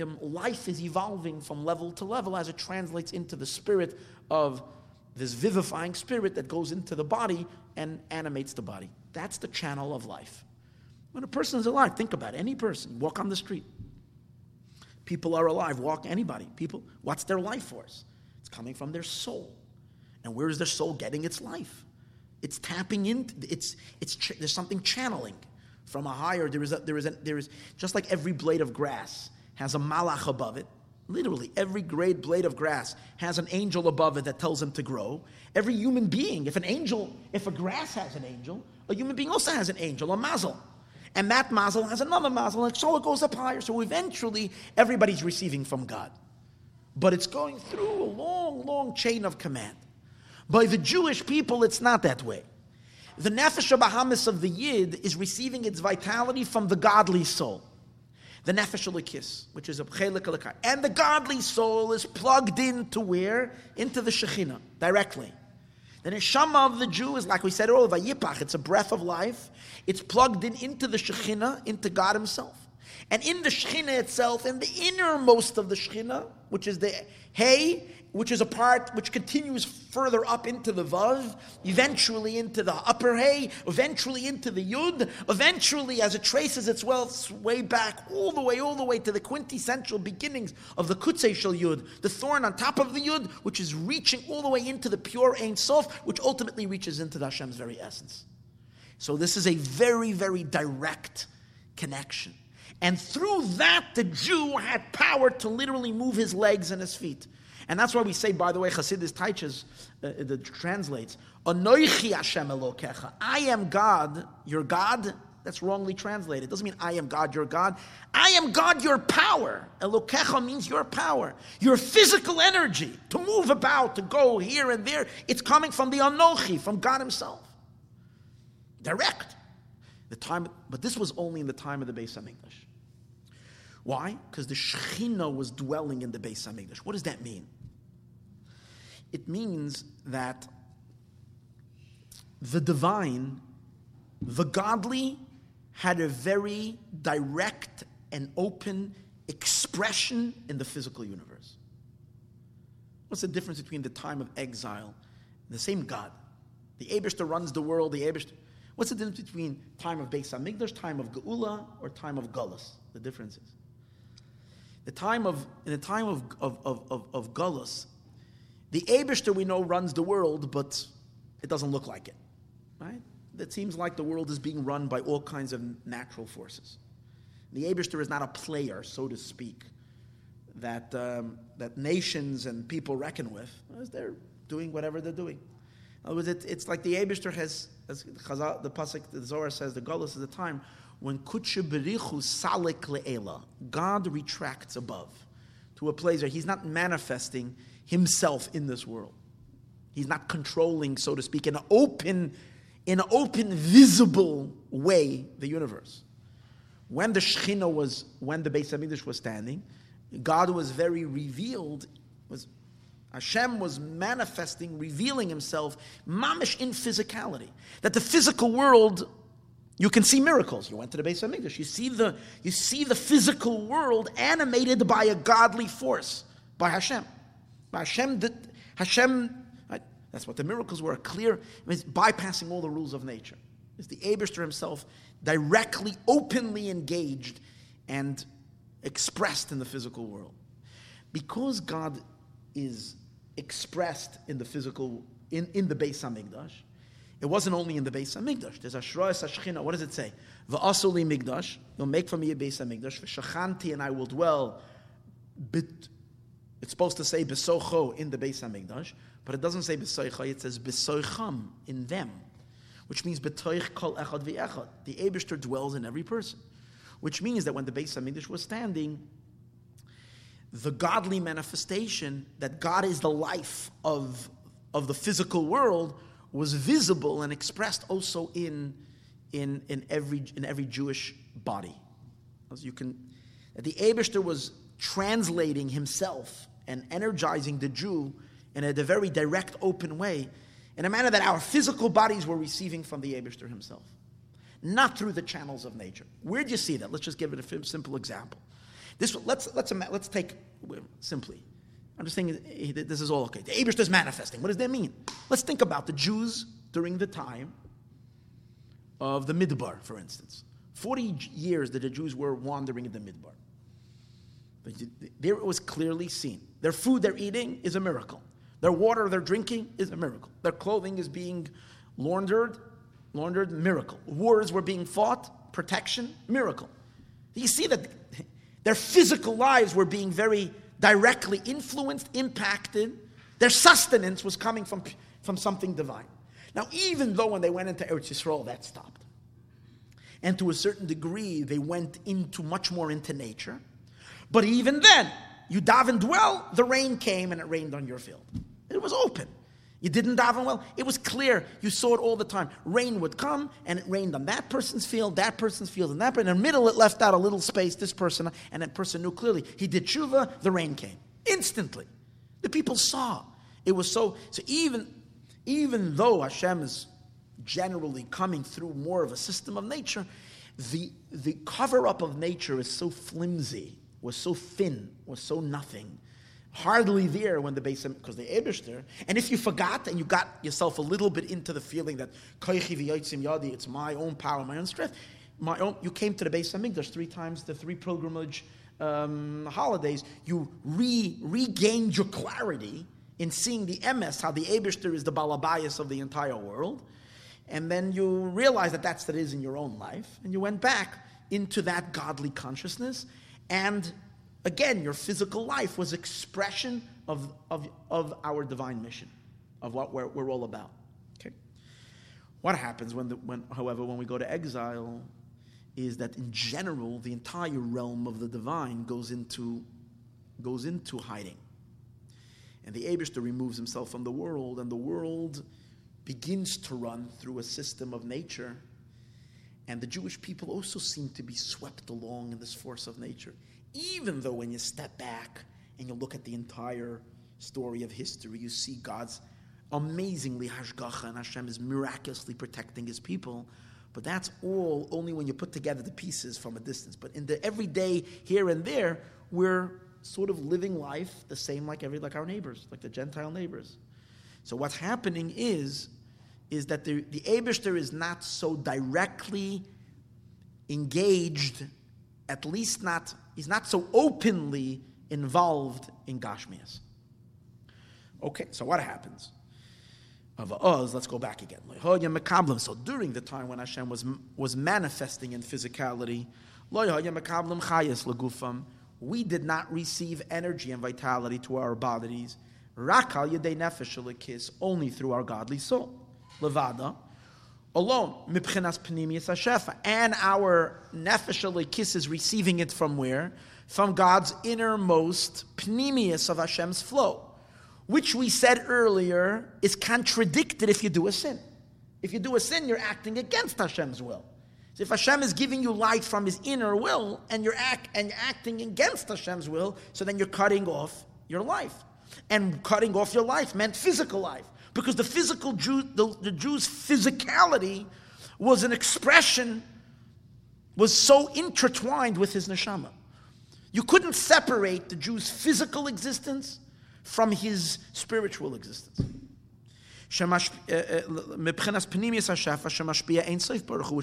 um, life is evolving from level to level as it translates into the spirit of this vivifying spirit that goes into the body and animates the body. That's the channel of life. When a person is alive, think about it. Any person, walk on the street. People are alive, walk anybody. People, what's their life force? It's coming from their soul. And where is their soul getting its life? It's tapping into it's it's there's something channeling from a higher. There is a, there is a, there is just like every blade of grass has a malach above it Literally, every great blade of grass has an angel above it that tells him to grow. Every human being, if an angel, if a grass has an angel, a human being also has an angel, a mazel. And that mazel has another mazel, and so it goes up higher. So eventually, everybody's receiving from God. But it's going through a long, long chain of command. By the Jewish people, it's not that way. The nefesh Bahamis of the Yid is receiving its vitality from the godly soul. the nefesh Elokis, which is a chelik and the godly soul is plugged into where? Into the Shekhinah, directly. The neshama of the Jew is like we said earlier, vayipach, it's a breath of life. It's plugged in into the Shekhinah, into God Himself. And in the Shekhinah itself, in the innermost of the Shekhinah, which is the Hey, which is a part which continues further up into the Vav, eventually into the upper Hay, eventually into the Yud, eventually as it traces its way back, all the way, all the way to the quintessential beginnings of the Kutzei Shel Yud, the thorn on top of the Yud, which is reaching all the way into the pure Ein Sof, which ultimately reaches into the Hashem's very essence. So this is a very, very direct connection. And through that, the Jew had power to literally move his legs and his feet. And that's why we say, by the way, Chassidus Taiches uh, that translates, Anoichi Hashem Elokecha. I am God, your God. That's wrongly translated. It doesn't mean I am God, your God. I am God, your power. Elokecha means your power, your physical energy to move about, to go here and there. It's coming from the Anochi, from God Himself. Direct. The time, but this was only in the time of the Beis Hamikdash. Why? Because the Shekhinah was dwelling in the Beis Hamikdash. What does that mean? It means that the divine, the godly, had a very direct and open expression in the physical universe. What's the difference between the time of exile and the same God? The Abishter runs the world, the Abishter. What's the difference between time of Beis Hamikdash, time of Geula, or time of Gullus? The difference is. The time of, in the time of, of, of, of, of Gullus, the Abishter we know runs the world, but it doesn't look like it. Right? It seems like the world is being run by all kinds of natural forces. The Abishter is not a player, so to speak, that, um, that nations and people reckon with. They're doing whatever they're doing. In other words, it, it's like the Abishter has, as Chazal, the Pasuk, the Zohar says, the Gullus is the time when Kutshe Berichu Salik Le'ela, God retracts above to a place where He's not manifesting Himself in this world. He's not controlling, so to speak, in an open, in an open, visible way the universe. When the Shechina was, when the Beis Hamikdash was standing, God was very revealed. Was Hashem was manifesting, revealing Himself, mamish in physicality. That the physical world you can see miracles. You went to the Beis Hamikdash. You see the you see the physical world animated by a godly force, by Hashem. By Hashem, that Hashem. Right? That's what the miracles were. Clear, it's bypassing all the rules of nature. It's the Abishter himself directly, openly engaged and expressed in the physical world. Because God is expressed in the physical, in, in the Beis Hamikdash, it wasn't only in the Beis Hamikdash. There's Ashroas Hashchina. What does it say? V'asuli Migdash. You'll make for me a base Beis Hamikdash. V'shachanti and I will dwell. Bit, it's supposed to say besocho in the Beis Hamikdash, but it doesn't say besoicha. It says besoicham in them, which means betoich kol echad v'echad. The Eibushter dwells in every person, which means that when the Beis Hamikdash was standing, the godly manifestation that God is the life of, of the physical world was visible and expressed also in, in, in, every, in every Jewish body. As you can, the Abishter was translating himself and energizing the Jew in a, very direct, open way, in a manner that our physical bodies were receiving from the Abishter himself, not through the channels of nature. Where do you see that? Let's just give it a simple example. This, let's, let's, let's take simply I'm just saying eh, this is all okay. The Abish is manifesting. What does that mean? Let's think about the Jews during the time of the Midbar, for instance. 40 years that the Jews were wandering in the Midbar. There it was clearly seen. Their food they're eating is a miracle. Their water they're drinking is a miracle. Their clothing is being laundered, laundered, miracle. Wars were being fought, protection, miracle. You see that their physical lives were being very directly influenced, impacted. Their sustenance was coming from, from something divine. Now, even though when they went into Eretz Yisrael, that stopped. And to a certain degree, they went into much more into nature. But even then, you davened well, the rain came and it rained on your field. It was open. You didn't daven well. It was clear. You saw it all the time. Rain would come, and it rained on that person's field, that person's field, and that. But in the middle, it left out a little space. This person, and that person knew clearly. He did tshuva. The rain came instantly. The people saw. It was so. So even, even though Hashem is generally coming through more of a system of nature, the the cover up of nature is so flimsy, was so thin, was so nothing hardly there when the base because the Ebishter. And if you forgot and you got yourself a little bit into the feeling that yadi, it's my own power, my own strength, my own, you came to the base There's three times the three pilgrimage um, holidays. You re, regained your clarity in seeing the MS, how the Ebishter is the balabayas of the entire world. And then you realize that that's that is in your own life. And you went back into that godly consciousness. And Again, your physical life was expression of, of, of our divine mission, of what we're, we're all about. Okay? What happens when, the, when, however, when we go to exile is that in general, the entire realm of the divine goes into, goes into hiding. And the Abishter removes himself from the world, and the world begins to run through a system of nature. And the Jewish people also seem to be swept along in this force of nature even though when you step back and you look at the entire story of history, you see God's amazingly hashgacha and Hashem is miraculously protecting his people. But that's all only when you put together the pieces from a distance. But in the everyday here and there, we're sort of living life the same like every like our neighbors, like the Gentile neighbors. So what's happening is, is that the, the Abishter is not so directly engaged, at least not he's not so openly involved in Gashmias. Okay, so what happens? Of us, let's go back again. So during the time when Hashem was, was manifesting in physicality, we did not receive energy and vitality to our bodies, only through our godly soul. Levada, alone, hashefa, and our nefesh kiss is receiving it from where? From God's innermost penimius of Hashem's flow, which we said earlier is contradicted if you do a sin. If you do a sin, you're acting against Hashem's will. So if Hashem is giving you light from His inner will, and you're act, and you're acting against Hashem's will, so then you're cutting off your life. And cutting off your life meant physical life because the physical Jew, the, the Jews' physicality was an expression, was so intertwined with his neshama. You couldn't separate the Jew's physical existence from his spiritual existence. Eh, eh, which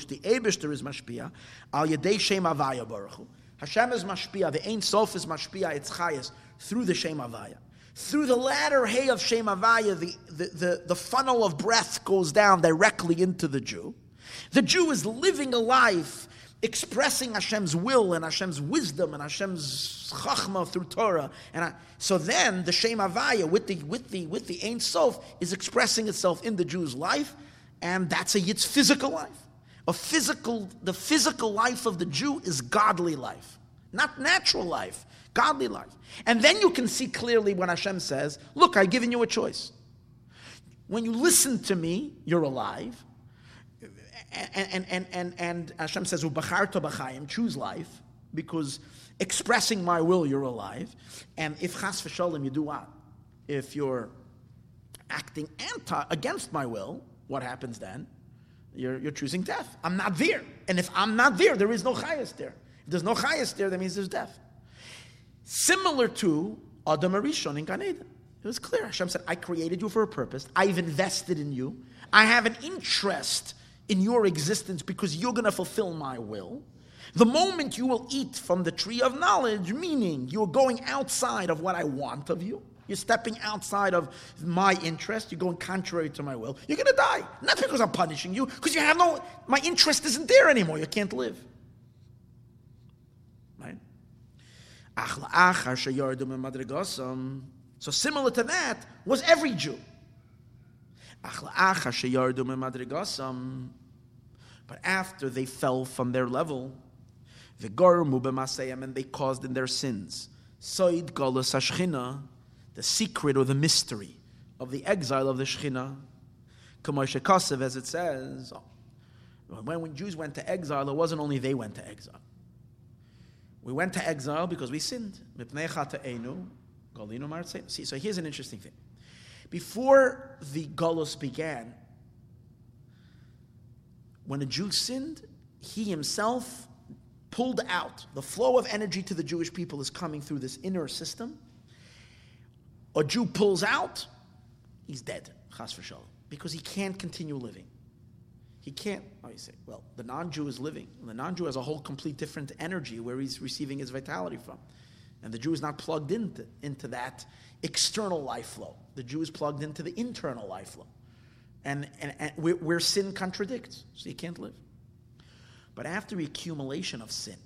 the Eibishter is mashpia, al yedei shem avaya baruchu. Hashem is mashpia, the Ein Sof is mashpia, it's chayas, through the shem avaya. Through the latter hay of Shem Avaya, the, the, the, the funnel of breath goes down directly into the Jew. The Jew is living a life expressing Hashem's will and Hashem's wisdom and Hashem's chachma through Torah. And I, so then the Shem Avaya with the with the with the Ein Sof is expressing itself in the Jew's life, and that's a Yitz physical life. A physical, the physical life of the Jew is godly life, not natural life godly life. And then you can see clearly when Hashem says, Look, I've given you a choice. When you listen to me, you're alive. And, and, and, and, and Hashem says, b'chayim, choose life, because expressing my will, you're alive. And if chas v'sholem, you do what? If you're acting anti, against my will, what happens then? You're, you're choosing death. I'm not there. And if I'm not there, there is no chayas there. If there's no chayas there, that means there's death. Similar to Adam Arishon in Gan Eden. It was clear. Hashem said, I created you for a purpose. I've invested in you. I have an interest in your existence because you're going to fulfill my will. The moment you will eat from the tree of knowledge, meaning you're going outside of what I want of you, you're stepping outside of my interest, you're going contrary to my will, you're going to die. Not because I'm punishing you, because you have no, my interest isn't there anymore. You can't live. So similar to that was every Jew. But after they fell from their level, and they caused in their sins, the secret or the mystery of the exile of the. Kamosha as it says, when Jews went to exile, it wasn't only they went to exile. We went to exile because we sinned. See, so here's an interesting thing. Before the Golos began, when a Jew sinned, he himself pulled out. The flow of energy to the Jewish people is coming through this inner system. A Jew pulls out, he's dead, chas v'shalom, because he can't continue living. He can't. Oh, you say, well, the non-Jew is living. The non-Jew has a whole complete different energy where he's receiving his vitality from, and the Jew is not plugged into into that external life flow. The Jew is plugged into the internal life flow, and and, and where, where sin contradicts, so he can't live. But after the accumulation of sin,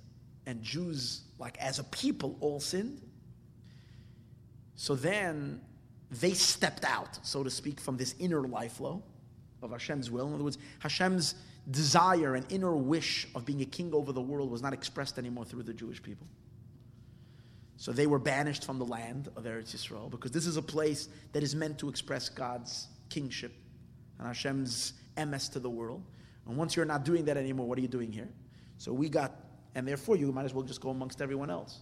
and Jews, like as a people, all sinned, so then they stepped out, so to speak, from this inner life flow of Hashem's will. In other words, Hashem's desire and inner wish of being a king over the world was not expressed anymore through the Jewish people. So they were banished from the land of Eretz Yisrael because this is a place that is meant to express God's kingship and Hashem's MS to the world. And once you're not doing that anymore, what are you doing here? So we got, and therefore you might as well just go amongst everyone else.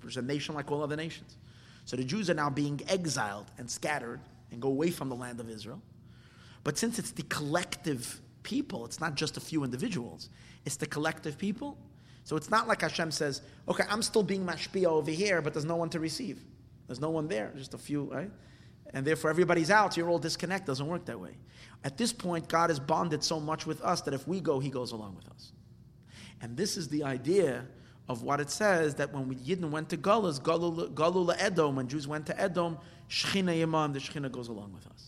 There's a nation like all other nations. So the Jews are now being exiled and scattered and go away from the land of Israel. But since it's the collective people, it's not just a few individuals, it's the collective people. So it's not like Hashem says, okay, I'm still being mashpia over here, but there's no one to receive. There's no one there, just a few, right? And therefore everybody's out, you're all disconnected. Doesn't work that way. At this point, God has bonded so much with us that if we go, He goes along with us. And this is the idea of what it says that when we Yidden went to Galus, Galula Edom, when Jews went to Edom, Shechina Yamam, the Shechina goes along with us.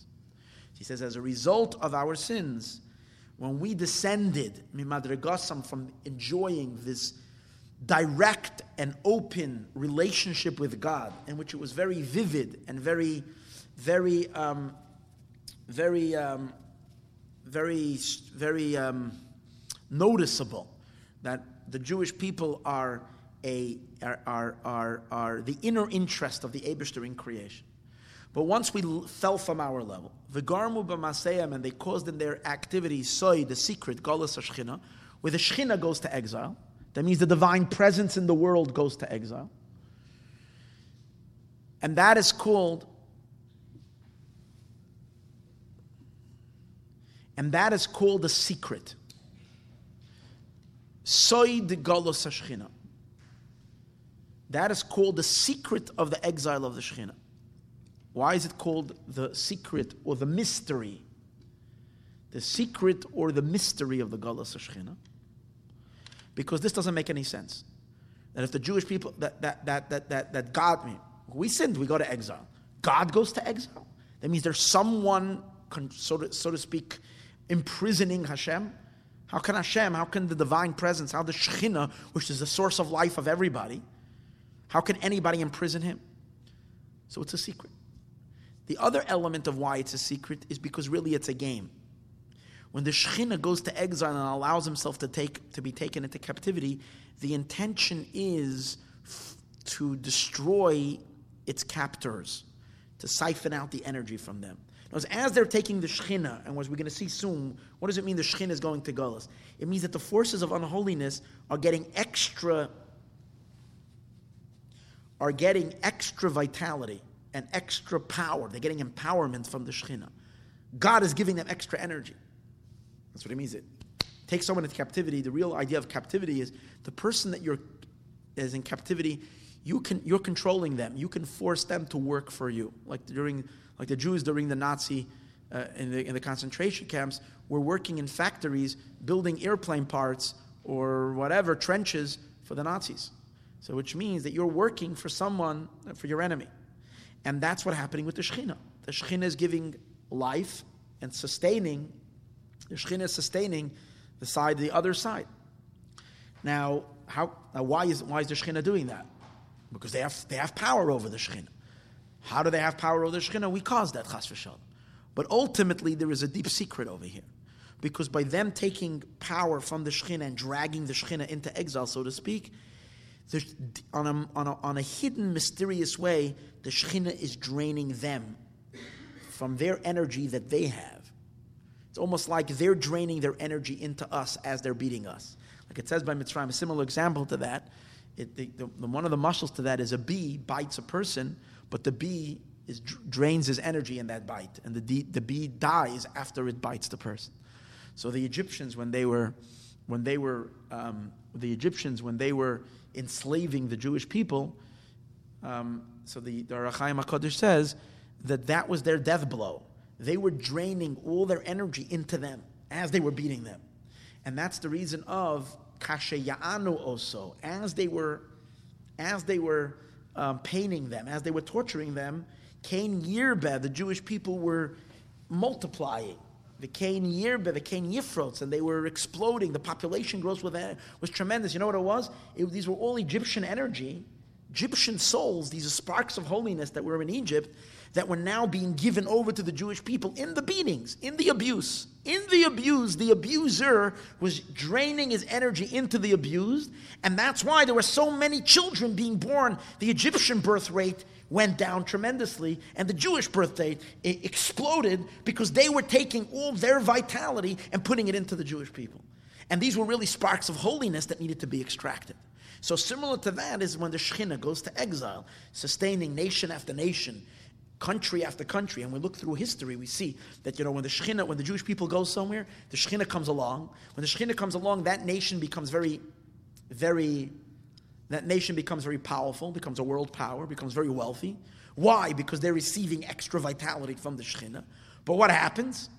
He says, as a result of our sins, when we descended, Mimadregasam, from enjoying this direct and open relationship with God, in which it was very vivid and very, very, um, very, um, very, very um, noticeable that the Jewish people are a are, are, are, are the inner interest of the Abishter in creation. But once we fell from our level, v'garmu b'maseyam, and they caused in their activities soy the secret galus shechina, where the shechina goes to exile. That means the divine presence in the world goes to exile, and that is called. And that is called the secret. Galus shechina. That is called the secret of the exile of the Shekhinah. Why is it called the secret or the mystery? The secret or the mystery of the Galus Shechina? Because this doesn't make any sense. That if the Jewish people, that, that, that, that, that, that God, we sinned, we go to exile. God goes to exile. That means there's someone, so to, so to speak, imprisoning Hashem. How can Hashem, how can the divine presence, how the Shekhinah, which is the source of life of everybody, how can anybody imprison him? So it's a secret. The other element of why it's a secret is because really it's a game. When the Shekhinah goes to exile and allows himself to, take, to be taken into captivity, the intention is f- to destroy its captors, to siphon out the energy from them. Words, as they're taking the Shekhinah, and as we're going to see soon, what does it mean the Shekhinah is going to Golas? It means that the forces of unholiness are getting extra, are getting extra vitality and extra power. They're getting empowerment from the Shekhinah. God is giving them extra energy. That's what it means. It takes someone into captivity. The real idea of captivity is the person that you're is in captivity. You can you're controlling them. You can force them to work for you, like during like the Jews during the Nazi uh, in, the, in the concentration camps were working in factories building airplane parts or whatever trenches for the Nazis. So, which means that you're working for someone for your enemy. And that's what's happening with the Shekhinah. The Shekhinah is giving life and sustaining, the Shekhinah is sustaining the side, the other side. Now, how, now why, is, why is the Shekhinah doing that? Because they have, they have power over the Shekhinah. How do they have power over the Shekhinah? We caused that, chas v'shalom. But ultimately, there is a deep secret over here. Because by them taking power from the Shekhinah and dragging the Shekhinah into exile, so to speak, on a, on, a, on a hidden, mysterious way, the Shekhinah is draining them from their energy that they have. It's almost like they're draining their energy into us as they're beating us. Like it says by Mitzrayim, a similar example to that. It, the, the, one of the muscles to that is a bee bites a person, but the bee is, drains his energy in that bite, and the, the bee dies after it bites the person. So the Egyptians, when they were, when they were, um, the Egyptians, when they were enslaving the Jewish people, um, so the, Ohr HaKadosh says that that was their death blow. They were draining all their energy into them as they were beating them. And that's the reason of kashe ya'anu also. As they were, as they were um, paining them, as they were torturing them, Cain Yirbe, the Jewish people were multiplying. The Cain Yirbe, the Cain Yifrots, and they were exploding. The population growth was, was tremendous. You know what it was? It, these were all Egyptian energy, Egyptian souls, these sparks of holiness that were in Egypt that were now being given over to the Jewish people in the beatings, in the abuse. In the abuse, the abuser was draining his energy into the abused, and that's why there were so many children being born. The Egyptian birth rate went down tremendously, and the Jewish birth rate exploded because they were taking all their vitality and putting it into the Jewish people. And these were really sparks of holiness that needed to be extracted. So similar to that is when the Shekhinah goes to exile, sustaining nation after nation, country after country, and we look through history, we see that you know when the Shekhinah, when the Jewish people go somewhere, the Shekhinah comes along. When the Shekhinah comes along, that nation becomes very, very, that nation becomes very powerful, becomes a world power, becomes very wealthy. Why? Because they're receiving extra vitality from the Shekhinah. But what happens?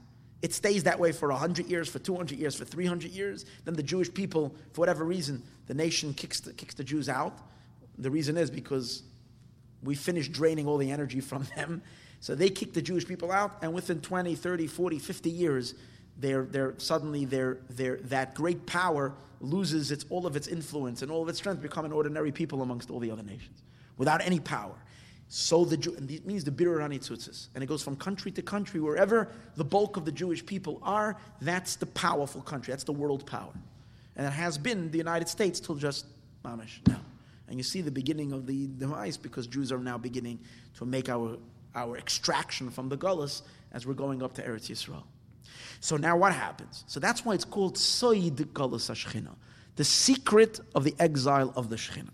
It stays that way for 100 years, for 200 years, for 300 years. Then the Jewish people, for whatever reason, the nation kicks the, kicks the Jews out. The reason is because we finished draining all the energy from [laughs] them. So they kick the Jewish people out, and within 20, 30, 40, 50 years, they're, they're suddenly they're, they're, that great power loses its, all of its influence and all of its strength, become an ordinary people amongst all the other nations without any power. So the Jew, and it means the Birurani Tzutzis. And it goes from country to country, wherever the bulk of the Jewish people are, that's the powerful country, that's the world power. And it has been the United States till just Mamish now. And you see the beginning of the demise because Jews are now beginning to make our, our extraction from the Gullus as we're going up to Eretz Yisrael. So now what happens? So that's why it's called Soid Gullus HaShechina, the secret of the exile of the Shechina.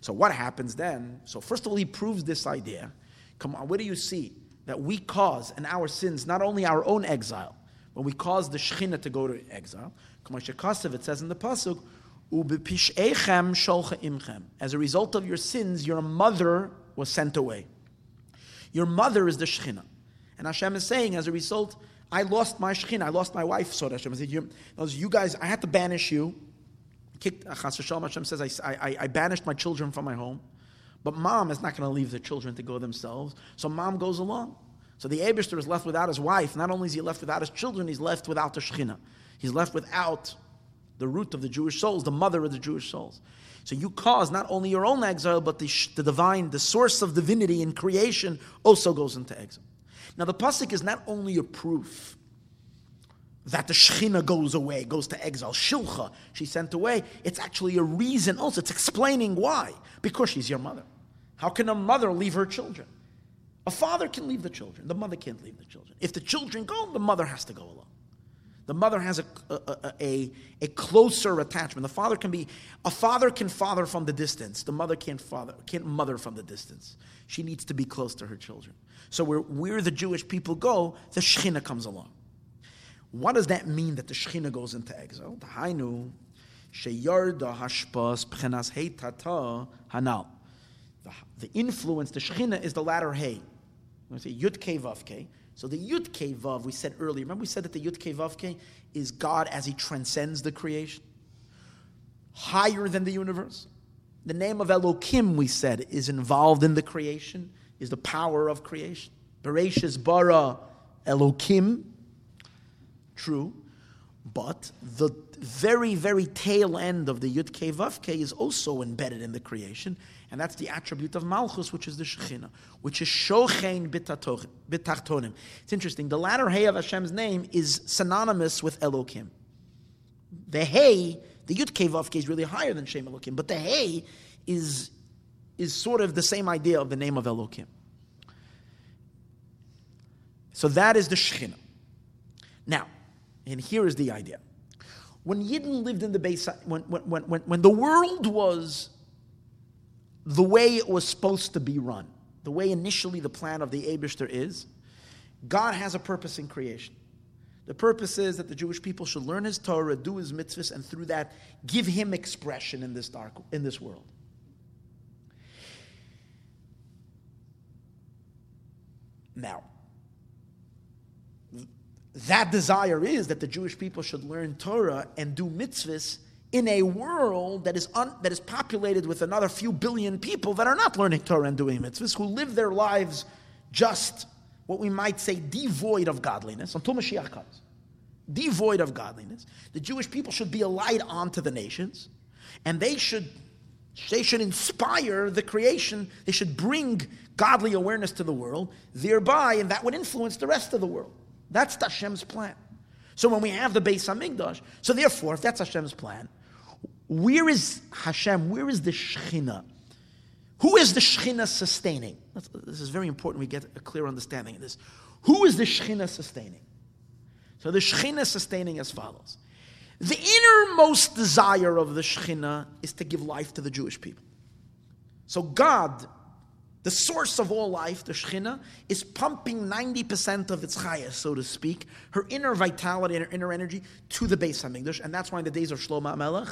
So what happens then? So first of all, he proves this idea. Come on, where do you see that we cause in our sins not only our own exile, but we cause the Shechina to go to exile? Come on, it says in the pasuk, as a result of your sins, your mother was sent away. Your mother is the Shekhinah. And Hashem is saying, as a result, I lost my Shekhinah, I lost my wife, so Hashem said, you, you guys, I had to banish you. Kicked, ah, Hashem says, I, I, I banished my children from my home. But mom is not going to leave the children to go themselves. So mom goes along. So the Abishter is left without his wife. Not only is he left without his children, he's left without the Shekhinah. He's left without the root of the Jewish souls, the mother of the Jewish souls. So you cause not only your own exile, but the, the divine, the source of divinity in creation also goes into exile. Now the pasuk is not only a proof that the Shechina goes away, goes to exile. Shilcha, she's sent away. It's actually a reason also. It's explaining why. Because she's your mother. How can a mother leave her children? A father can leave the children. The mother can't leave the children. If the children go, the mother has to go along. The mother has a, a, a, a, closer attachment. The father can be, a father can father from the distance. The mother can't father, can't mother from the distance. She needs to be close to her children. So where, where the Jewish people go, the Shekhinah comes along. What does that mean that the Shekhinah goes into exile? The Hainu, sheyarda hashpas pchenas heitata hanal. The influence, the Shekhinah is the latter hey. To say Yud Kei Vav Kei. So the Yud Kei Vav, we said earlier, remember we said that the Yud Kei Vav Kei is God as He transcends the creation, higher than the universe. The name of Elokim, we said, is involved in the creation, is the power of creation. Bereshis bara Elokim, true, but the very, very tail end of the Yud Kei Kei is also embedded in the creation, and that's the attribute of Malchus, which is the Shekhinah, which is Shochein Bitachtonim. It's interesting. The latter Hey of Hashem's name is synonymous with Elokim. The Hey, the Yud Kei Vav is really higher than Shem Elokim, but the Hey is, is sort of the same idea of the name of Elokim. So that is the Shekhinah. Now, and here is the idea. When Yidden lived in the base, when, when, when, when the world was the way it was supposed to be run, the way initially the plan of the Abishter is, God has a purpose in creation. The purpose is that the Jewish people should learn his Torah, do his mitzvahs, and through that give him expression in this dark in this world. Now, that desire is that the Jewish people should learn Torah and do mitzvahs in a world that is, un, that is populated with another few billion people that are not learning Torah and doing mitzvahs, who live their lives just what we might say devoid of godliness until Mashiach comes. Devoid of godliness. The Jewish people should be a light onto the nations, and they should they should inspire the creation. They should bring godly awareness to the world, thereby, and that would influence the rest of the world. That's Hashem's plan. So when we have the Beis Hamikdash, so therefore, if that's Hashem's plan, where is Hashem? Where is the Shechina? Who is the Shechina sustaining? This is very important. We get a clear understanding of this. Who is the Shechina sustaining? So the Shechina sustaining as follows. The innermost desire of the Shechina is to give life to the Jewish people. So God the source of all life, the Shekhinah, is pumping 90% of its chayas, so to speak, her inner vitality and her inner energy to the Beis HaMikdash. And that's why in the days of Shlomo Melech,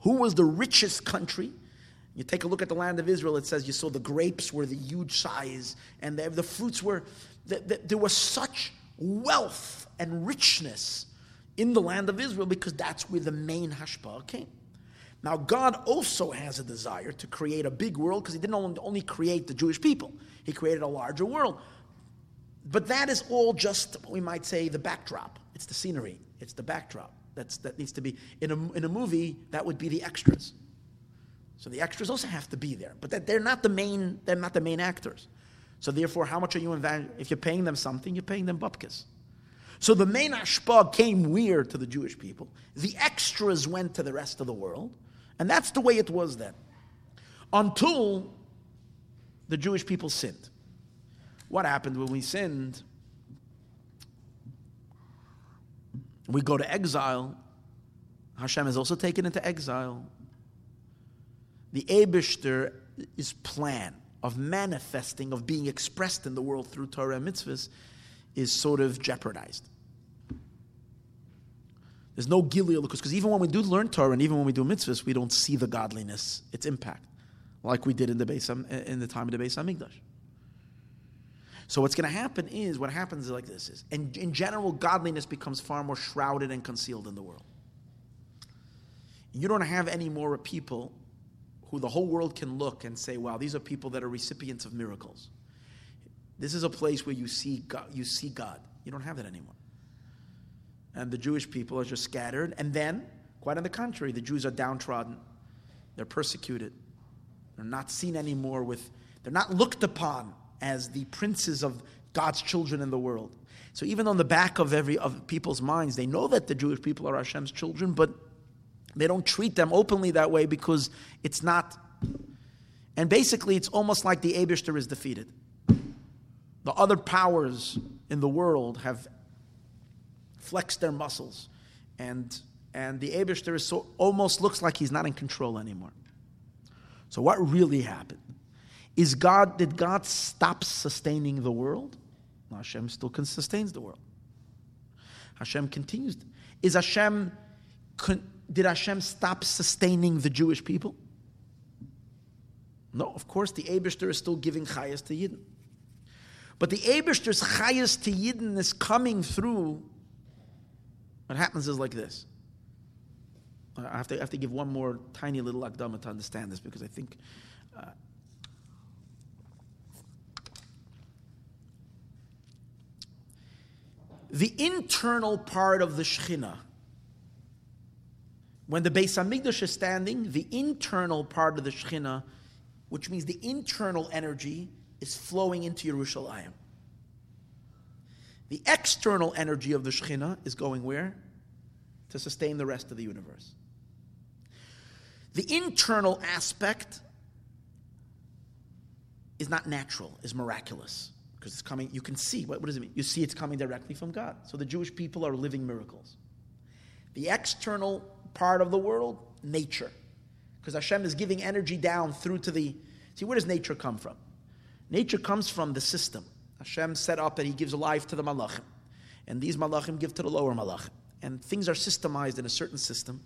who was the richest country, you take a look at the land of Israel, it says you saw the grapes were the huge size, and the, the fruits were, the, the, there was such wealth and richness in the land of Israel because that's where the main hashpah came. Now, God also has a desire to create a big world because He didn't only create the Jewish people, He created a larger world. But that is all just, we might say, the backdrop. It's the scenery, it's the backdrop. That's, that needs to be, in a, in a movie, that would be the extras. So the extras also have to be there, but that they're not the main, they're not the main actors. So therefore, how much are you investing? If you're paying them something, you're paying them bupkis. So the main ashpa came weird to the Jewish people. The extras went to the rest of the world. And that's the way it was then. Until the Jewish people sinned. What happened when we sinned? We go to exile. Hashem is also taken into exile. The Abishter is plan of manifesting, of being expressed in the world through Torah and mitzvahs, is sort of jeopardized. There's no gilil because even when we do learn Torah and even when we do mitzvahs, we don't see the godliness, its impact, like we did in the base in the time of the Beis Hamikdash. So what's going to happen is what happens is like this is, and in general, godliness becomes far more shrouded and concealed in the world. You don't have any more people who the whole world can look and say, "Wow, these are people that are recipients of miracles." This is a place where you see God. You see God. You don't have that anymore and the Jewish people are just scattered. And then, quite on the contrary, the Jews are downtrodden, they're persecuted, they're not seen anymore with, they're not looked upon as the princes of God's children in the world. So even on the back of every of people's minds, they know that the Jewish people are Hashem's children, but they don't treat them openly that way because it's not. And basically, it's almost like the Abishter is defeated. The other powers in the world have flex their muscles. And, and the Abishter is so, almost looks like he's not in control anymore. So what really happened? Is God, did God stop sustaining the world? No, Hashem still sustains the world. Hashem continues. Is Hashem, did Hashem stop sustaining the Jewish people? No, of course, the Abishter is still giving chayas to Yidden. But the Abishter's chayas to Yidden is coming through what happens is like this. I have to, I have to give one more tiny little akdama to understand this because I think. Uh, the internal part of the Shekhinah, when the Beis Hamikdash is standing, the internal part of the Shekhinah, which means the internal energy, is flowing into Yerushalayim. The external energy of the Shekhinah is going where? To sustain the rest of the universe. The internal aspect is not natural, is miraculous. because it's coming, you can see. What, what does it mean? You see it's coming directly from God. So the Jewish people are living miracles. The external part of the world, nature. Because Hashem is giving energy down through to the. See, where does nature come from? Nature comes from the system. Hashem set up that He gives life to the malachim. And these malachim give to the lower malachim. And things are systemized in a certain system.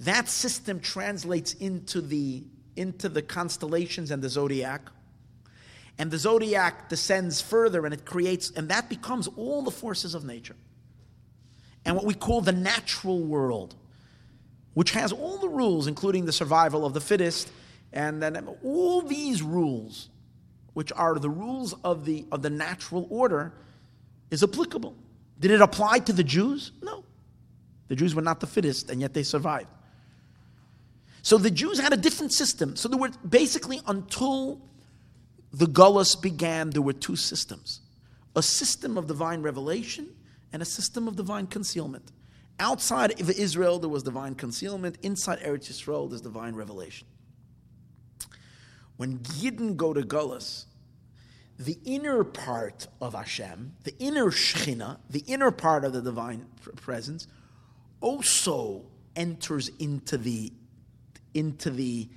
That system translates into the, into the constellations and the zodiac. And the zodiac descends further and it creates, and that becomes all the forces of nature. And what we call the natural world, which has all the rules, including the survival of the fittest, and then all these rules, which are the rules of the, of the natural order, is applicable. Did it apply to the Jews? No. The Jews were not the fittest, and yet they survived. So the Jews had a different system. So there were basically, until the Gullus began, there were two systems a system of divine revelation and a system of divine concealment. Outside of Israel, there was divine concealment. Inside Eretz Yisrael, there's divine revelation. When Yidden go to Gullus, the inner part of Hashem, the inner Shechina, the inner part of the divine presence, also enters into the, into the,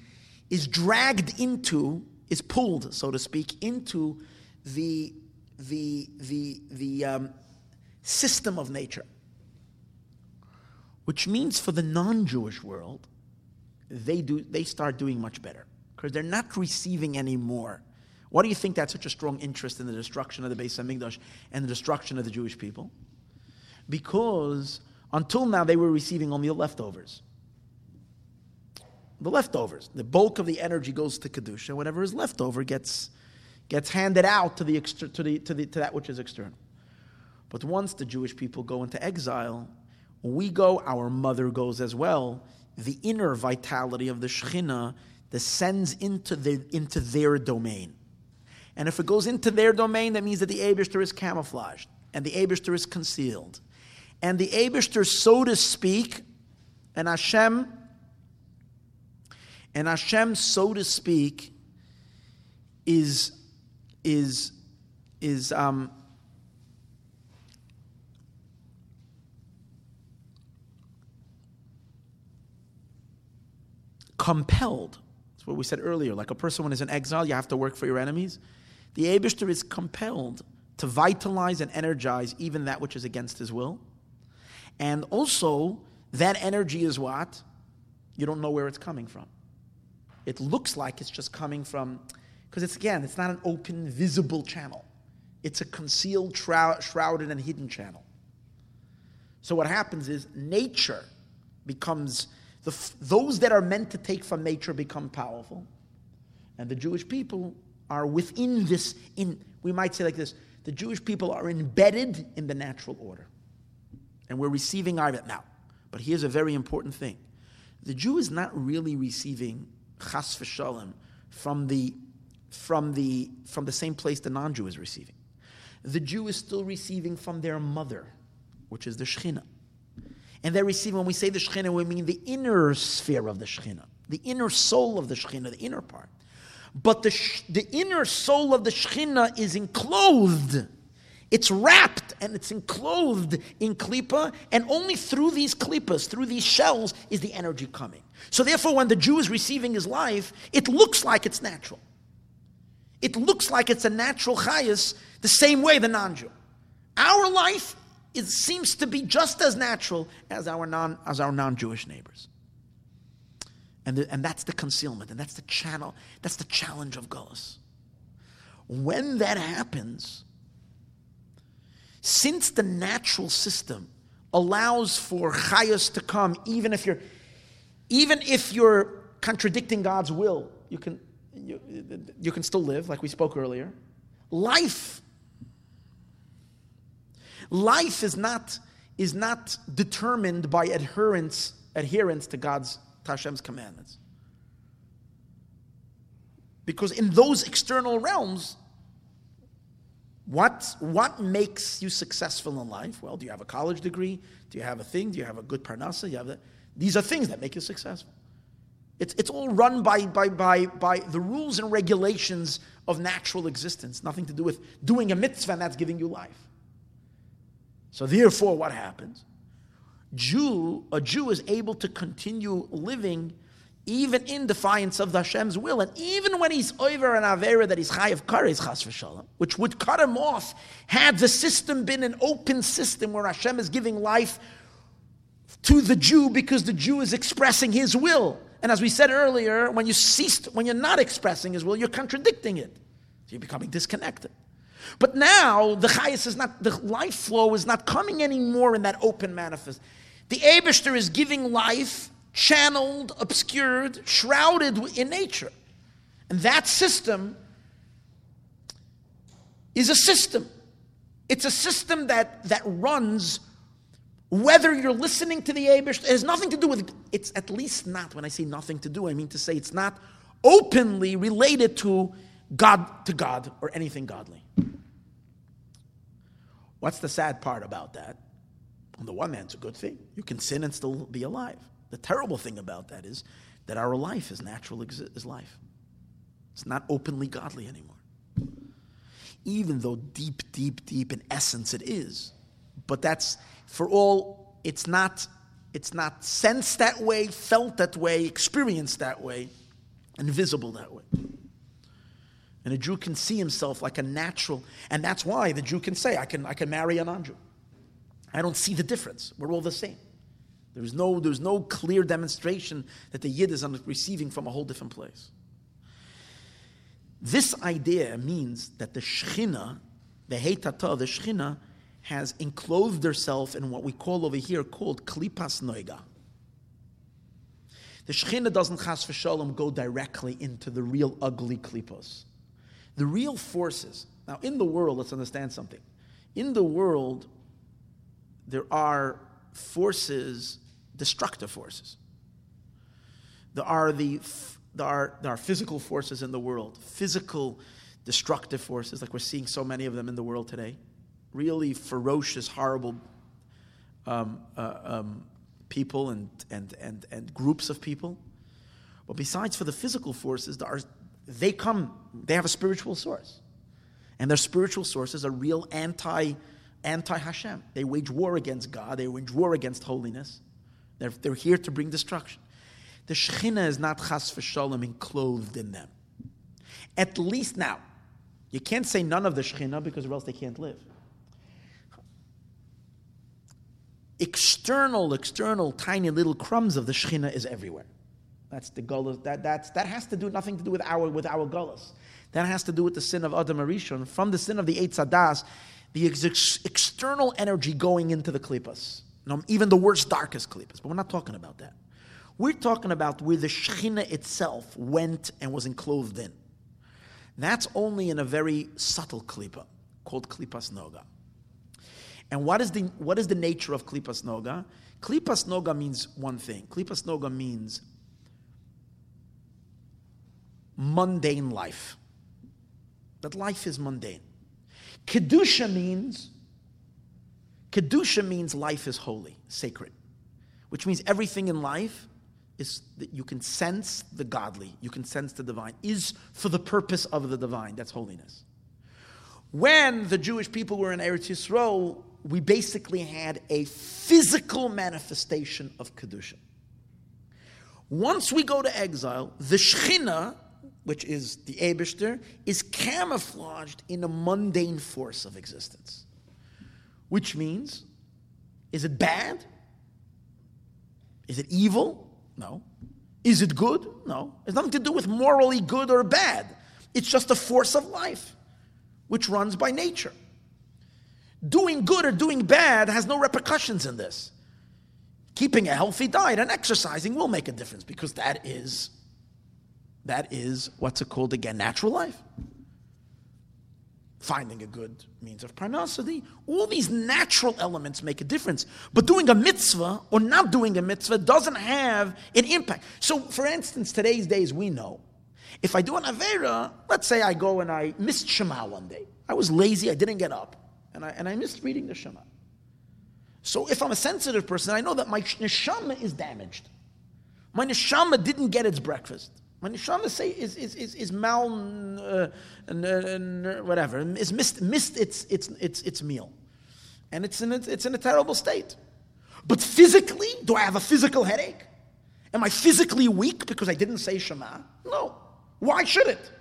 is dragged into, is pulled, so to speak, into the, the, the, the um, system of nature. Which means for the non-Jewish world, they do they start doing much better because they're not receiving any more. Why do you think that's such a strong interest in the destruction of the Beis Hamikdash and the destruction of the Jewish people? Because until now, they were receiving only the leftovers. The leftovers. The bulk of the energy goes to Kedusha. Whatever is left over gets, gets handed out to, the, to, the, to, the, to that which is external. But once the Jewish people go into exile, we go, our mother goes as well. The inner vitality of the Shekhinah descends into, the, into their domain. And if it goes into their domain, that means that the Abishter is camouflaged and the Abishter is concealed and the Abishter, so to speak, and Hashem, and Hashem, so to speak, is is is um, compelled. That's what we said earlier. Like a person when is in exile, you have to work for your enemies. The Abishter is compelled to vitalize and energize even that which is against his will. And also, that energy is what? You don't know where it's coming from. It looks like it's just coming from, because it's again, it's not an open, visible channel. It's a concealed, shrouded, and hidden channel. So what happens is nature becomes, the, those that are meant to take from nature become powerful. And the Jewish people are within this, in, we might say like this, the Jewish people are embedded in the natural order and we're receiving Arvet now. But here's a very important thing: the Jew is not really receiving chas v'shalom from the from the from the same place the non-Jew is receiving. The Jew is still receiving from their mother, which is the Shechina. And they're receiving, when we say the Shekhinah, we mean the inner sphere of the Shekhinah, the inner soul of the Shekhinah, the inner part. But the, the inner soul of the Shekhinah is enclosed it's wrapped and it's enclosed in klipa, and only through these klipas, through these shells, is the energy coming. So therefore, when the Jew is receiving his life, it looks like it's natural. It looks like it's a natural chayas, the same way the non-Jew. Our life it seems to be just as natural as our non as our non-Jewish neighbors. And, the, and that's the concealment, and that's the channel, that's the challenge of Gullus. When that happens, since the natural system allows for chayos to come, even if you're, even if you're contradicting God's will, you can, you, you can still live, like we spoke earlier. Life, life is not is not determined by adherence adherence to God's Hashem's commandments. Because in those external realms, what, what makes you successful in life? Well, do you have a college degree? Do you have a thing? Do you have a good parnasa? You have the, these are things that make you successful. It's, it's all run by, by, by, by the rules and regulations of natural existence, nothing to do with doing a mitzvah and that's giving you life. So therefore, what happens? Jew, a Jew is able to continue living even in defiance of the Hashem's will, and even when he's over an avera that he's chayav kares chas v'shalom, which would cut him off had the system been an open system where Hashem is giving life to the Jew because the Jew is expressing his will. And as we said earlier, when you cease, when you're not expressing his will, you're contradicting it. So you're becoming disconnected. But now the chayas is not the life flow is not coming anymore in that open manifest. The Abishter is giving life channeled, obscured, shrouded in nature. And that system is a system. It's a system that, that runs whether you're listening to the Abish, it has nothing to do with, it's at least not, when I say nothing to do, I mean to say it's not openly related to God, to God, or anything godly. What's the sad part about that? On the one hand, it's a good thing. You can sin and still be alive. The terrible thing about that is that our life is natural is life. It's not openly godly anymore. Even though deep, deep, deep in essence it is. But that's for all, it's not, it's not sensed that way, felt that way, experienced that way, and visible that way. And a Jew can see himself like a natural, and that's why the Jew can say, I can, I can marry a non Jew. I don't see the difference. We're all the same. There's no, there's no clear demonstration that the Yid is receiving from a whole different place. This idea means that the Shechina, the Heitata, the Shechina, has enclosed herself in what we call over here called Klipas Noiga. The Shechina doesn't chas v'shalom go directly into the real ugly klipos. The real forces. Now, in the world, let's understand something. In the world, there are forces, destructive forces. There are the there are, there are physical forces in the world, physical destructive forces, like we're seeing so many of them in the world today. Really ferocious, horrible um, uh, um, people and, and, and, and groups of people. But besides for the physical forces, there are, they come, they have a spiritual source. And their spiritual sources are real anti anti Hashem. They wage war against God, they wage war against holiness. They're, they're here to bring destruction. The Shekhinah is not chas v'shalom enclosed in them. At least now. You can't say none of the Shekhinah because or else they can't live. External, external, tiny little crumbs of the Shekhinah is everywhere. That's the gullus. That, that's, that has to do nothing to do with our with our gullus. That has to do with the sin of Adam Arishon. From the sin of the Eitz Adas, the ex- external energy going into the klippas. even the worst, darkest klippas. But we're not talking about that. We're talking about where the Shekhinah itself went and was enclosed in. That's only in a very subtle klippa called klippas noga. And what is the, what is the nature of klippas noga? Klippas noga means one thing. Klippas noga means mundane life. That life is mundane. Kedusha means Kedusha means life is holy, sacred, which means everything in life is that you can sense the godly, you can sense the divine, is for the purpose of the divine. That's holiness. When the Jewish people were in Eretz Yisroel, we basically had a physical manifestation of Kedusha. Once we go to exile, the Shechina, which is the Abishter, is camouflaged in a mundane force of existence. Which means, is it bad? Is it evil? No. Is it good? No. It's nothing to do with morally good or bad. It's just a force of life, which runs by nature. Doing good or doing bad has no repercussions in this. Keeping a healthy diet and exercising will make a difference because that is that is, what's called again? Natural life. Finding a good means of parnasity. All these natural elements make a difference. But doing a mitzvah or not doing a mitzvah doesn't have an impact. So, for instance, today's days we know if I do an Avera, let's say I go and I missed Shema one day. I was lazy, I didn't get up, and I, and I missed reading the Shema. So if I'm a sensitive person, I know that my neshama is damaged. My neshama didn't get its breakfast. When neshama say is is is, is mal uh, uh, whatever is missed missed its its its its meal, and it's in a, it's in a terrible state. But physically, do I have a physical headache? Am I physically weak because I didn't say Shema? No. Why should it?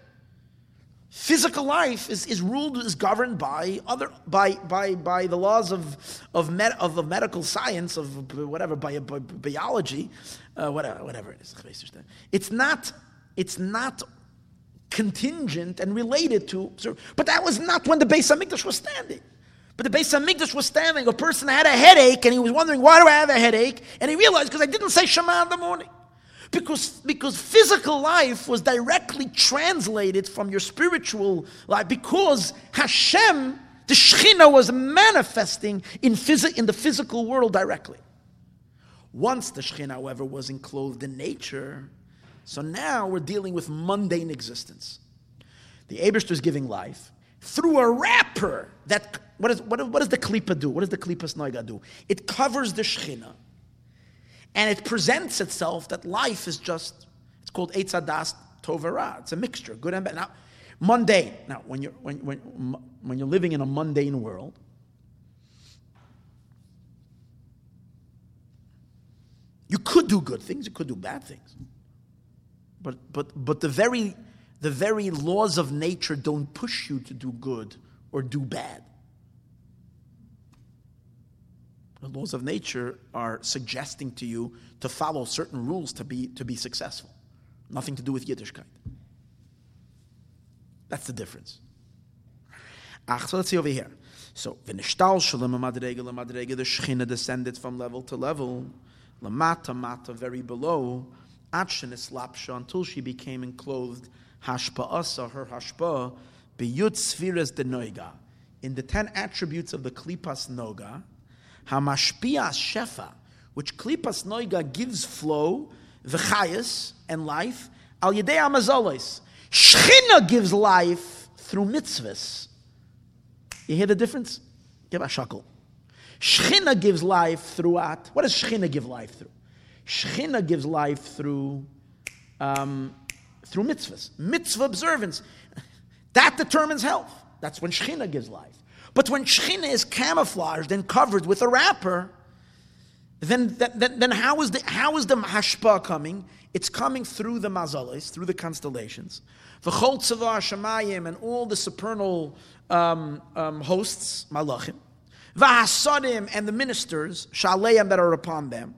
Physical life is, is ruled, is governed by other by by by the laws of of, med, of, of medical science, of whatever, by, by biology, uh, whatever, whatever it is. It's not it's not contingent and related to. But that was not when the Beis Hamikdash was standing. But the Beis Hamikdash was standing. A person had a headache, and he was wondering, why do I have a headache? And he realized because I didn't say Shema in the morning. Because, because physical life was directly translated from your spiritual life. Because Hashem, the Shekhinah, was manifesting in, phys- in the physical world directly. Once the Shekhinah, however, was enclosed in nature, so now we're dealing with mundane existence. The Abishter is giving life through a wrapper that, what, is, what, what does the Klippa do? What does the Klippas Noiga do? It covers the Shekhinah and it presents itself that life is just, it's called Eitzadas Tovara. It's a mixture, good and bad. Now, mundane. Now, when you're, when, when, when you're living in a mundane world, you could do good things, you could do bad things. But, but, but the, very, the very laws of nature don't push you to do good or do bad. The laws of nature are suggesting to you to follow certain rules to be, to be successful. Nothing to do with Yiddishkeit. That's the difference. Ach, so let's see over here. So, shalom madrega the Shechina descended from level to level, lamata mata, very below, atshin lapsha, until she became enclosed, hashpa'asa, her hashpa, biyut de noiga, in the ten attributes of the klipas noga, Hamashpia Shefa, which Klipas Noiga gives flow, v'chayas, and life, al yedei amazolis. Shchina gives life through mitzvahs. You hear the difference? Give a shackle. Shchina gives life throughout. What does Shchina give life through? Shchina gives life through um, through mitzvahs, mitzvah observance. That determines health. That's when Shechina gives life. But when Shechina is camouflaged and covered with a wrapper, then, then, then how, is the, how is the hashpa coming? It's coming through the mazalis, through the constellations. The Choltzava Shemayim and all the supernal um, um, hosts, malachim. Vahasadim and the ministers, shaleim that are upon them.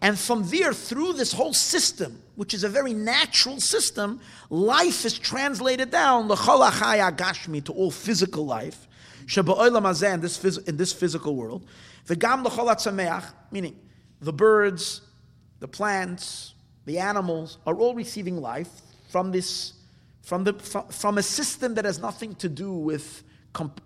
And from there, through this whole system, which is a very natural system, life is translated down, the khalachaya gashmi, to all physical life in this, in this physical world. Meaning the birds, the plants, the animals are all receiving life from this, from, the, from, a system that has nothing to do with,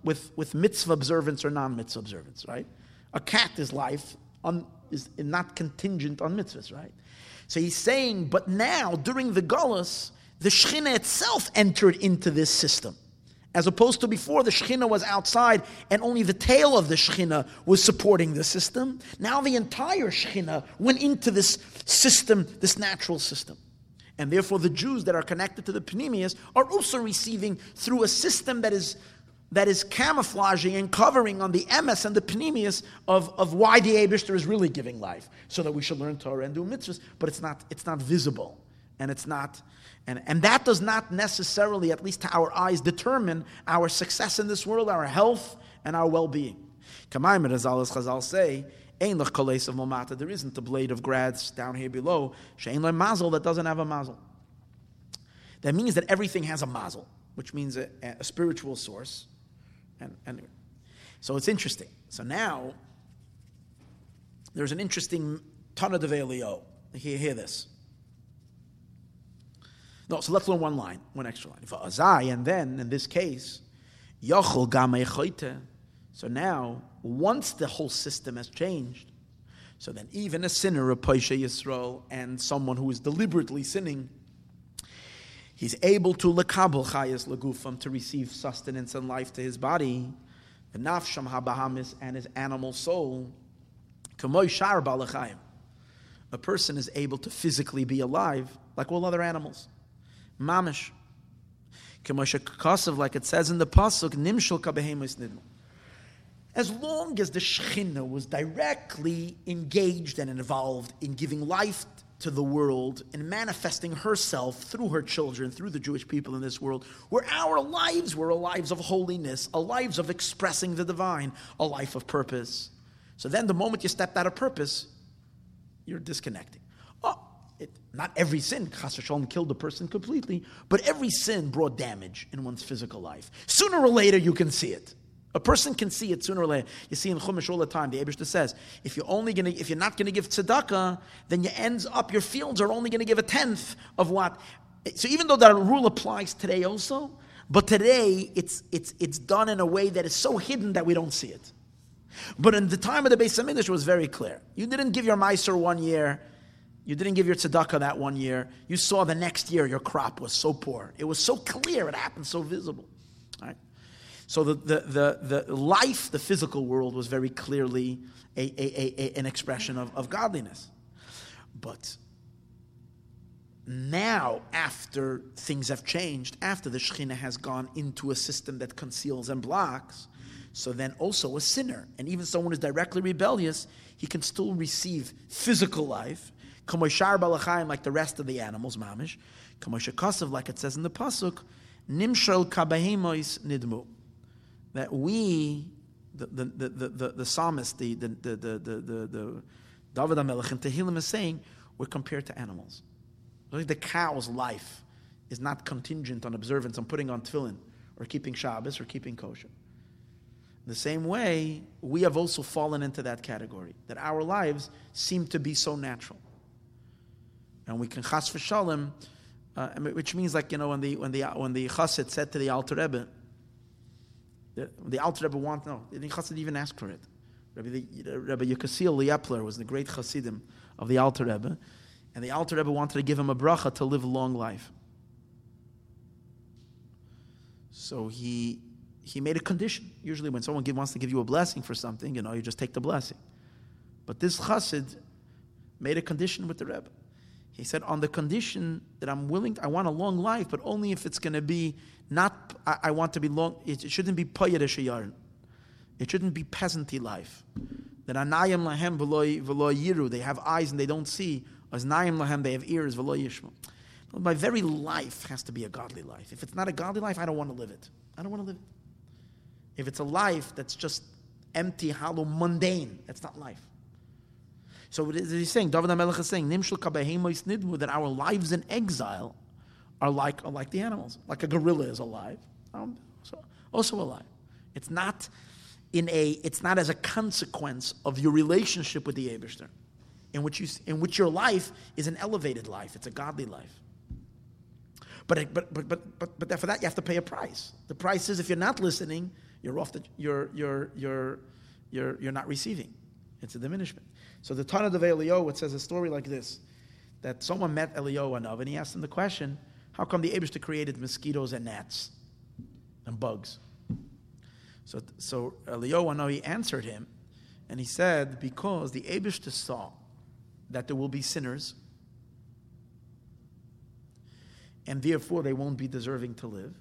with, with mitzvah observance or non-mitzvah observance, right? A cat is life, on, is not contingent on mitzvahs, right? So he's saying, but now, during the Gullus, the Shekhinah itself entered into this system. As opposed to before, the Shekhinah was outside and only the tail of the Shekhinah was supporting the system. Now the entire Shekhinah went into this system, this natural system. And therefore, the Jews that are connected to the Penimius are also receiving through a system that is, that is camouflaging and covering on the emes and the Penimius of, of why the Abishter is really giving life, so that we should learn Torah and do mitzvahs, but it's not, it's not visible and it's not and, and that does not necessarily, at least to our eyes, determine our success in this world, our health, and our well being. Kamaim as Chazal say, of There isn't a blade of grass down here below. Shein mazel that doesn't have a mazel. That means that everything has a mazel, which means a, a spiritual source. And, and so it's interesting. So now there's an interesting Tana Devei Eliyahu. Hear, hear this. No, so let's learn one line, one extra line. For Azai, and then in this case, Yochel Gamei So now, once the whole system has changed, so then even a sinner, a Paisha Yisrael, and someone who is deliberately sinning, he's able to lekabel chayas legufam to receive sustenance and life to his body, the nafsham habahamis and his animal soul, kamoy shar balachayim. A person is able to physically be alive like all other animals Mamish. Like it says in the Pasuk, Nimshul Kabehemus Nidmu. As long as the Shekhinah was directly engaged and involved in giving life to the world and manifesting herself through her children, through the Jewish people in this world, where our lives were a lives of holiness, a lives of expressing the divine, a life of purpose. So then the moment you stepped out of purpose, you're disconnecting. Oh, it, not every sin, chas v'shalom, killed the person completely, but every sin brought damage in one's physical life. Sooner or later, you can see it. A person can see it sooner or later. You see in Chumash all the time, the Abishta says, if you're only gonna, if you're not gonna give tzedakah, then you ends up, your fields are only gonna give a tenth of what. So even though that rule applies today also, but today it's, it's, it's done in a way that is so hidden that we don't see it. But in the time of the Beis Hamikdash, it was very clear. You didn't give your Meiser one year, you didn't give your tzedakah that one year. You saw the next year your crop was so poor. It was so clear, it happened so visible. Right? So the, the, the, the life, the physical world, was very clearly a, a, a, an expression of, of godliness. But now, after things have changed, after the Shekhinah has gone into a system that conceals and blocks, so then also a sinner, and even someone who's directly rebellious, he can still receive physical life, like the rest of the animals, mamish, like it says in the pasuk, nimshal kabahemois nidmu that we, the, the, the, the, the psalmist, the, the, the, the, the, the David HaMelech in Tehillim is saying, we're compared to animals. The cow's life is not contingent on observance, on putting on tefillin, or keeping Shabbos, or keeping kosher. The same way, we have also fallen into that category, that our lives seem to be so natural. And we can chas v'shalom, uh, which means like, you know, when the, when the, when the chassid said to the Alter Rebbe, the, the Alter Rebbe want no, the Chassid even asked for it. Rabbi, Rabbi Yekusiel Liepler was the great Chassidim of the Alter Rebbe, and the Alter Rebbe wanted to give him a bracha to live a long life. So he he made a condition. Usually, when someone give, wants to give you a blessing for something, you know, you just take the blessing. But this chassid made a condition with the Rebbe. He said, on the condition that I'm willing, to, I want a long life, but only if it's going to be not, I, I, want to be long, it, it shouldn't be poyerish yarn. It shouldn't be peasanty life. That anayim lahem v'lo yiru, they have eyes and they don't see. As nayim lahem, they have ears v'lo yishma. My very life has to be a godly life. If it's not a godly life, I don't want to live it. I don't want to live it. If it's a life that's just empty, hollow, mundane, that's not life. So what is he saying? David HaMelech is saying, Nimshul nidmu, that our lives in exile are like, are like the animals. Like a gorilla is alive, um, so also alive. It's not in a, it's not as a consequence of your relationship with the Abishter, in which, you, in which your life is an elevated life. It's a godly life. But, but, but, but, but, but for that, you have to pay a price. The price is if you're not listening, you're off the, you're, you're, you're, you're, you're not receiving. It's a diminishment. So the Tana of Eliyahu, it says a story like this, that someone met Eliyahu Anav, and he asked him the question, how come the Abishta created mosquitoes and gnats and bugs? So, so Eliyahu Anav, he answered him, and he said, because the Abishta saw that there will be sinners, and therefore they won't be deserving to live,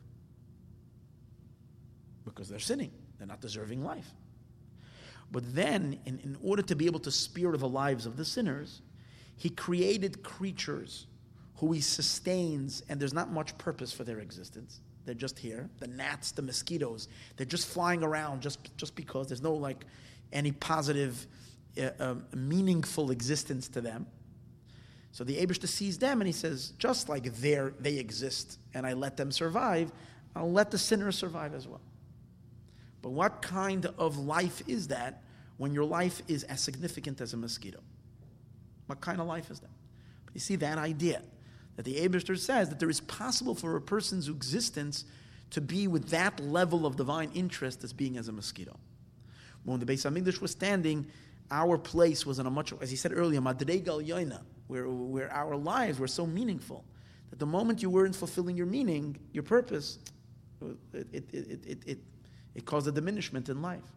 because they're sinning. They're not deserving life. But then, in, in order to be able to spare the lives of the sinners, he created creatures who he sustains, and there's not much purpose for their existence. They're just here. The gnats, the mosquitoes, they're just flying around just, just because there's no like any positive, uh, uh, meaningful existence to them. So the Abishta sees them and he says, just like there they exist and I let them survive, I'll let the sinners survive as well. But what kind of life is that when your life is as significant as a mosquito? What kind of life is that? But you see that idea that the Abishter says that there is possible for a person's existence to be with that level of divine interest as being as a mosquito. When the Beis Hamikdash was standing, our place was in a much, as he said earlier, Madregal Yoina, where, where our lives were so meaningful that the moment you weren't fulfilling your meaning, your purpose, it, it, it, it, it caused a diminishment in life.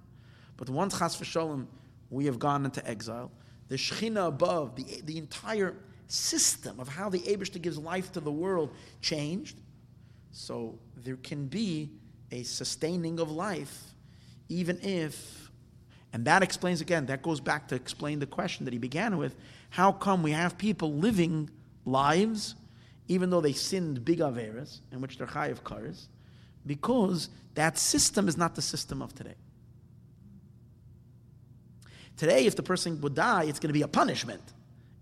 But once Chas v'sholem, we have gone into exile, the Shechina above, the, the entire system of how the Abishta gives life to the world changed. So there can be a sustaining of life, even if, and that explains again, that goes back to explain the question that he began with how come we have people living lives, even though they sinned big averas, in which they're chayiv kares, because that system is not the system of today. Today, if the person would die, it's going to be a punishment.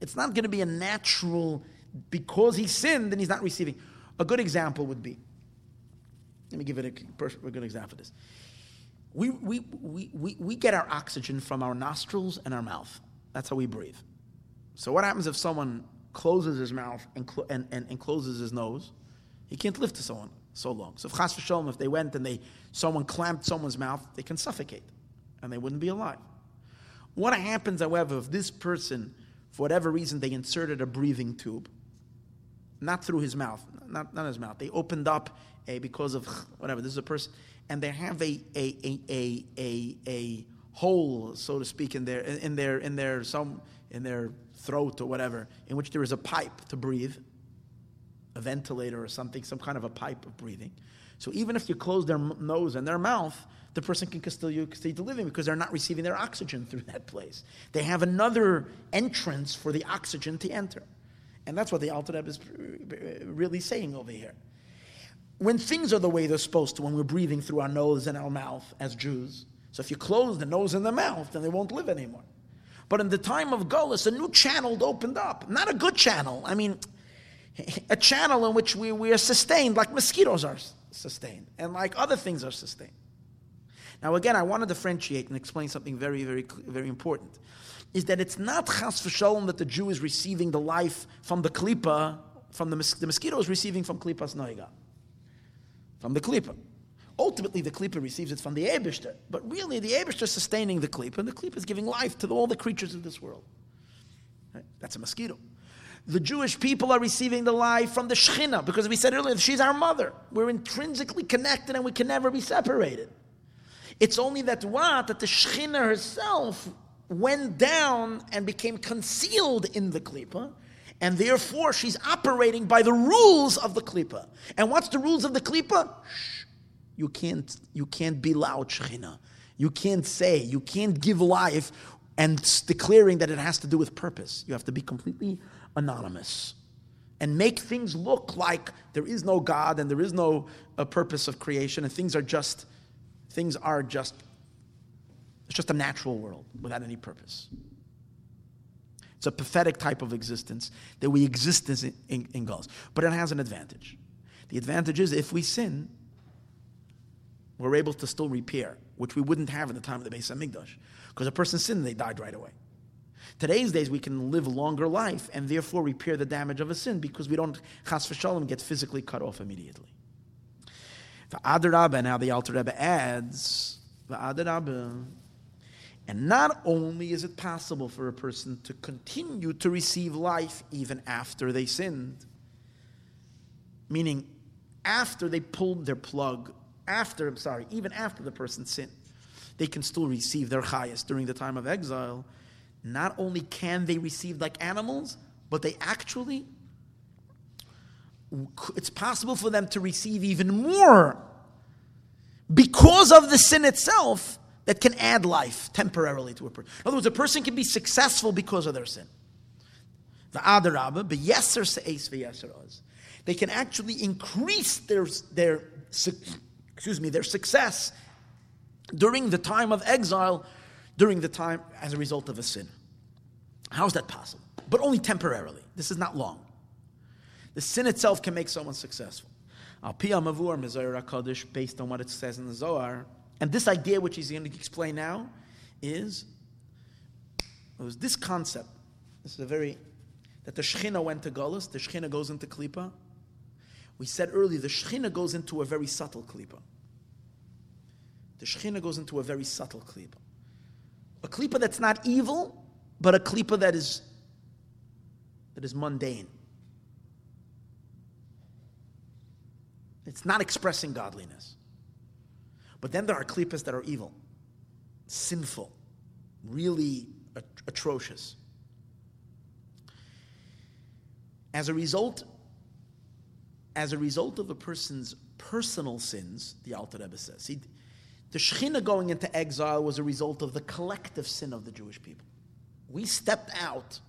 It's not going to be a natural, because he sinned and he's not receiving. A good example would be, let me give it a, a good example of this. We, we, we, we, we get our oxygen from our nostrils and our mouth. That's how we breathe. So, what happens if someone closes his mouth and, cl- and, and, and, closes his nose? He can't live to someone so long. So, if chas v'sholem, if they went and they someone clamped someone's mouth, they can suffocate, and they wouldn't be alive. What happens, however, if this person, for whatever reason, they inserted a breathing tube, not through his mouth, not, not his mouth, they opened up a because of whatever. This is a person, and they have a a a a a, a hole, so to speak, in their in their in their some in their throat or whatever, in which there is a pipe to breathe, a ventilator or something, some kind of a pipe of breathing. So even if you close their nose and their mouth, the person can still continue, continue living because they're not receiving their oxygen through that place. They have another entrance for the oxygen to enter. And that's what the Alter Rebbe is uh, really saying over here. When things are the way they're supposed to, when we're breathing through our nose and our mouth as Jews, so if you close the nose and the mouth, then they won't live anymore. But in the time of Gullus, a new channel opened up. Not a good channel. I mean, a channel in which we, we are sustained like mosquitoes are sustained and like other things are sustained. Now, again, I want to differentiate and explain something very, very, very important. Is that it's not chas v'shalom that the Jew is receiving the life from the klipa, from the, the mosquito is receiving from klipas noiga, from the klipa. Ultimately, the klipa receives it from the Eberster, but really the Eberster is sustaining the klipa, and the klipa is giving life to all the creatures of this world. Right? That's a mosquito. The Jewish people are receiving the life from the Shechina, because we said earlier, she's our mother. We're intrinsically connected and we can never be separated. It's only that what? That the Shechina herself went down and became concealed in the klipa, and therefore she's operating by the rules of the klipa. And what's the rules of the klipa? Shh. You can't, you can't be loud, Shechina. You can't say, you can't give life and declaring that it has to do with purpose. You have to be completely anonymous and make things look like there is no God and there is no uh, purpose of creation and things are just things are just it's just a natural world without any purpose. It's a pathetic type of existence that we exist in, in, in. But it has an advantage. The advantage is if we sin, we're able to still repair, which we wouldn't have in the time of the Beis Hamikdash. Because a person sinned, they died right away. Today's days, we can live longer life and therefore repair the damage of a sin because we don't, chas v'shalom, get physically cut off immediately. The Adarabba, now the Alter Rebbe adds, the Adarabba, and not only is it possible for a person to continue to receive life even after they sinned, meaning after they pulled their plug after, I'm sorry, even after the person sinned, they can still receive their chayas during the time of exile. Not only can they receive like animals, but they actually, it's possible for them to receive even more because of the sin itself that can add life temporarily to a person. In other words, a person can be successful because of their sin. The Adarabba, but yeser se'es v'yeser oz. They can actually increase their, their excuse me, their success during the time of exile, during the time as a result of a sin. How is that possible? But only temporarily. This is not long. The sin itself can make someone successful. Based on what it says in the Zohar. And this idea, which he's going to explain now, is it was this concept. This is a very that the Shechina went to Golis, the Shechina goes into Klippa, we said earlier, the Shechina goes into a very subtle klipa. The Shechina goes into a very subtle klipa. A klipa that's not evil, but a klipa that is that is mundane. It's not expressing godliness. But then there are klipas that are evil, sinful, really at- atrocious. as a result, as a result of a person's personal sins, the Alter Rebbe says, see, the Shekhinah going into exile was a result of the collective sin of the Jewish people. We stepped out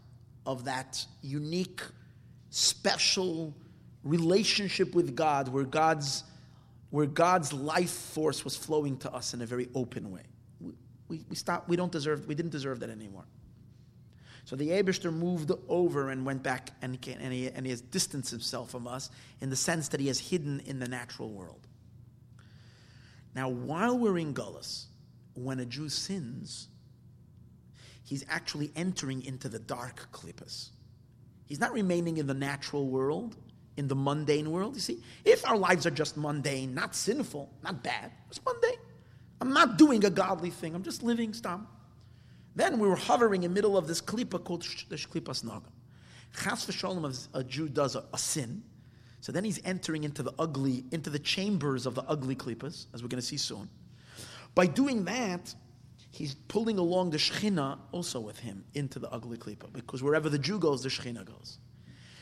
of that unique, special relationship with God where God's, where God's life force was flowing to us in a very open way. We, we, we, stopped, we, don't deserve, we didn't deserve that anymore. So the Abishter moved over and went back and, and, he, and he has distanced himself from us in the sense that he has hidden in the natural world. Now, while we're in Gullus, when a Jew sins, he's actually entering into the dark klippas. He's not remaining in the natural world, in the mundane world. You see, if our lives are just mundane, not sinful, not bad, it's mundane. I'm not doing a godly thing. I'm just living stam. Then we were hovering in the middle of this klipa called the klipas naga. Chas v'sholem, a Jew does a, a, sin, so then he's entering into the ugly, into the chambers of the ugly klipas, as we're going to see soon. By doing that, he's pulling along the shechina also with him into the ugly klipa, because wherever the Jew goes, the shechina goes.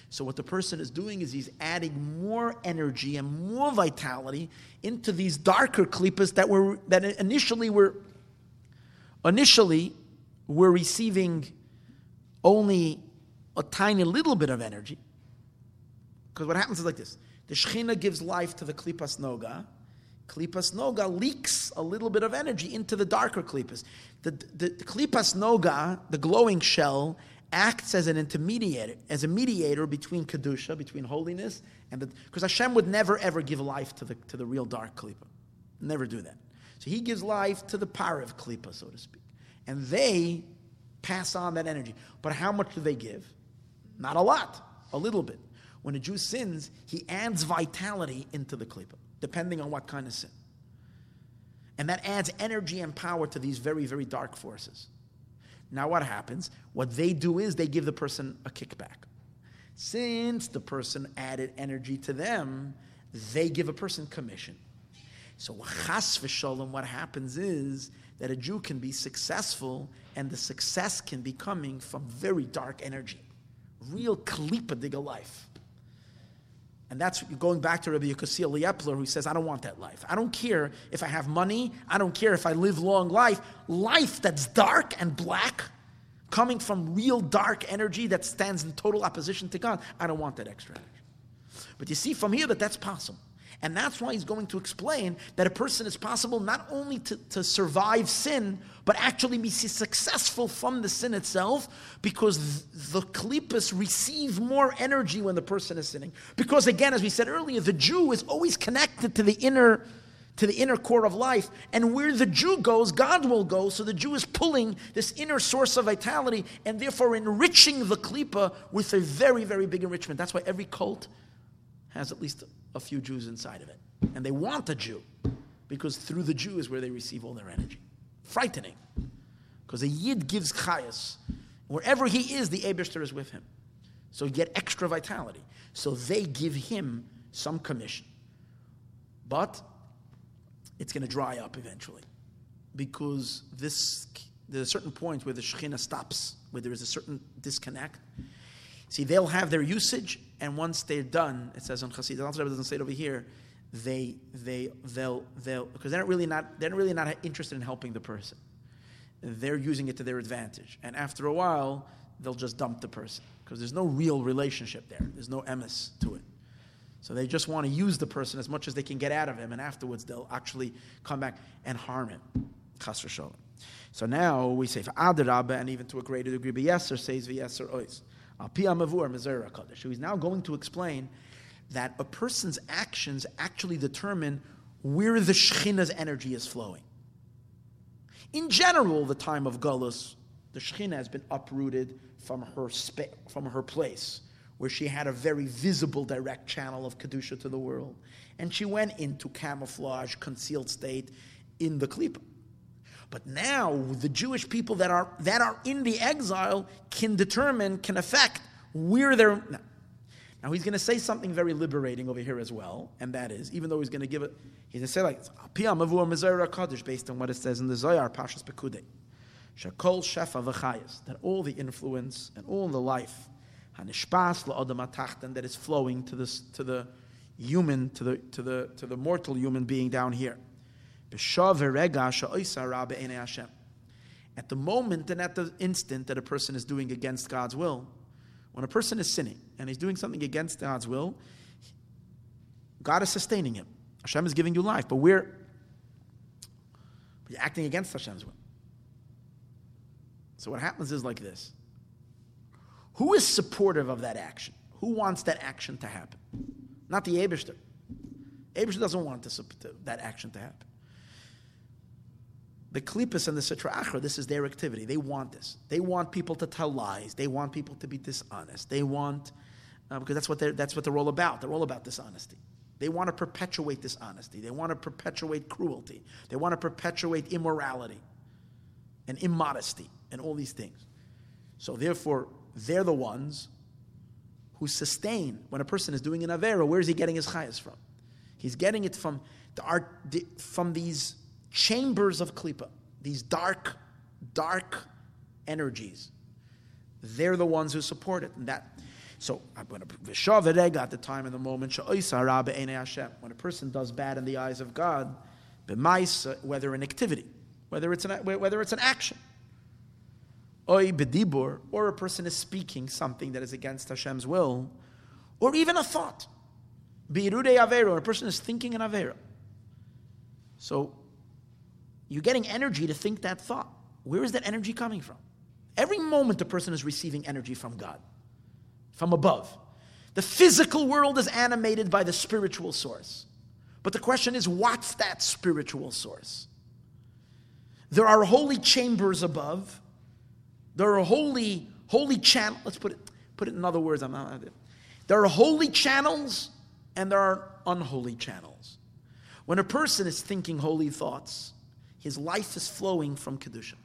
So what the person is doing is he's adding more energy and more vitality into these darker klipas that were that initially were initially we're receiving only a tiny little bit of energy. Because what happens is like this the Shechina gives life to the Klipas Noga. Klipas Noga leaks a little bit of energy into the darker Klipas. The, the, the Klipas Noga, the glowing shell, acts as an intermediator, as a mediator between Kedusha, between holiness, and the. Because Hashem would never ever give life to the, to the real dark Klipa. Never do that. So he gives life to the Parav Klipa, so to speak and they pass on that energy. But how much do they give? Not a lot, a little bit. When a Jew sins, he adds vitality into the klipa, depending on what kind of sin. And that adds energy and power to these very, very dark forces. Now, what happens? What they do is they give the person a kickback. Since the person added energy to them, they give a person commission. So, chas v'sholem, what happens is that a Jew can be successful, and the success can be coming from very dark energy, real klipa diga life. And that's going back to Rabbi Yekusiel Liepler, who says, I don't want that life. I don't care if I have money. I don't care if I live long life. Life that's dark and black, coming from real dark energy that stands in total opposition to God, I don't want that extra energy. But you see from here that that's possible. And that's why he's going to explain that a person is possible not only to, to survive sin, but actually be successful from the sin itself, because the klippas receive more energy when the person is sinning. Because again, as we said earlier, the Jew is always connected to the inner to the inner core of life. And where the Jew goes, God will go. So the Jew is pulling this inner source of vitality and therefore enriching the klipa with a very, very big enrichment. That's why every cult has at least a few Jews inside of it. And they want a Jew because through the Jew is where they receive all their energy. Frightening. Because a Yid gives chayas. Wherever he is, the Abishter is with him. So you get extra vitality. So they give him some commission. But it's going to dry up eventually. Because this, there's a certain point where the Shekhinah stops, where there is a certain disconnect. See, they'll have their usage, and once they're done, it says on Chassid, the Rebbe doesn't say it over here, they, they, they'll, they'll, because they're really not, they're really not interested in helping the person. They're using it to their advantage. And after a while, they'll just dump the person, because there's no real relationship there. There's no emes to it. So they just want to use the person as much as they can get out of him, and afterwards they'll actually come back and harm him. Chas So now we say for Adarabba, and even to a greater degree, Yeser says Yeser Ois. He's now going to explain that a person's actions actually determine where the Shechina's energy is flowing. In general, the time of Gullus, the Shechina has been uprooted from her, from her place, where she had a very visible direct channel of Kedusha to the world. And she went into camouflage, concealed state in the Klippa. But now the Jewish people that are that are in the exile can determine, can affect where they're. Now, now he's going to say something very liberating over here as well, and that is, even though he's going to give it, he's going to say like Kaddish based on what it says in the Zohar Pashas Pekudei. Shakol Shefa V'chayas, that all the influence and all the life, Hanishpas la'odam that is flowing to this to the human to the to the to the mortal human being down here. At the moment and at the instant that a person is doing against God's will, when a person is sinning and he's doing something against God's will, God is sustaining him. Hashem is giving you life, but we're, we're acting against Hashem's will. So what happens is like this. Who is supportive of that action? Who wants that action to happen? Not the Abishter. Abishter doesn't want that action to happen. The Klippas and the Sitra Achra, this is their activity. They want this. They want people to tell lies. They want people to be dishonest. They want, uh, because that's what, they're, that's what they're all about. They're all about dishonesty. They want to perpetuate dishonesty. They want to perpetuate cruelty. They want to perpetuate immorality and immodesty and all these things. So therefore, they're the ones who sustain when a person is doing an avera. Where is he getting his chayas from? He's getting it from the art, from these chambers of klipa, these dark, dark energies. They're the ones who support it, and that so uh, when a at the time and the moment, when a person does bad in the eyes of God, whether in activity, whether it's an, whether it's an action, or a person is speaking something that is against Hashem's will, or even a thought. Avera, a person is thinking an Avera. So you're getting energy to think that thought. Where is that energy coming from? Every moment a person is receiving energy from God from above. The physical world is animated by the spiritual source. But the question is, what's that spiritual source? There are holy chambers above. There are holy, holy channels. Let's put it, put it in other words. I'm not. There are holy channels and there are unholy channels. When a person is thinking holy thoughts, his life is flowing from kedusha.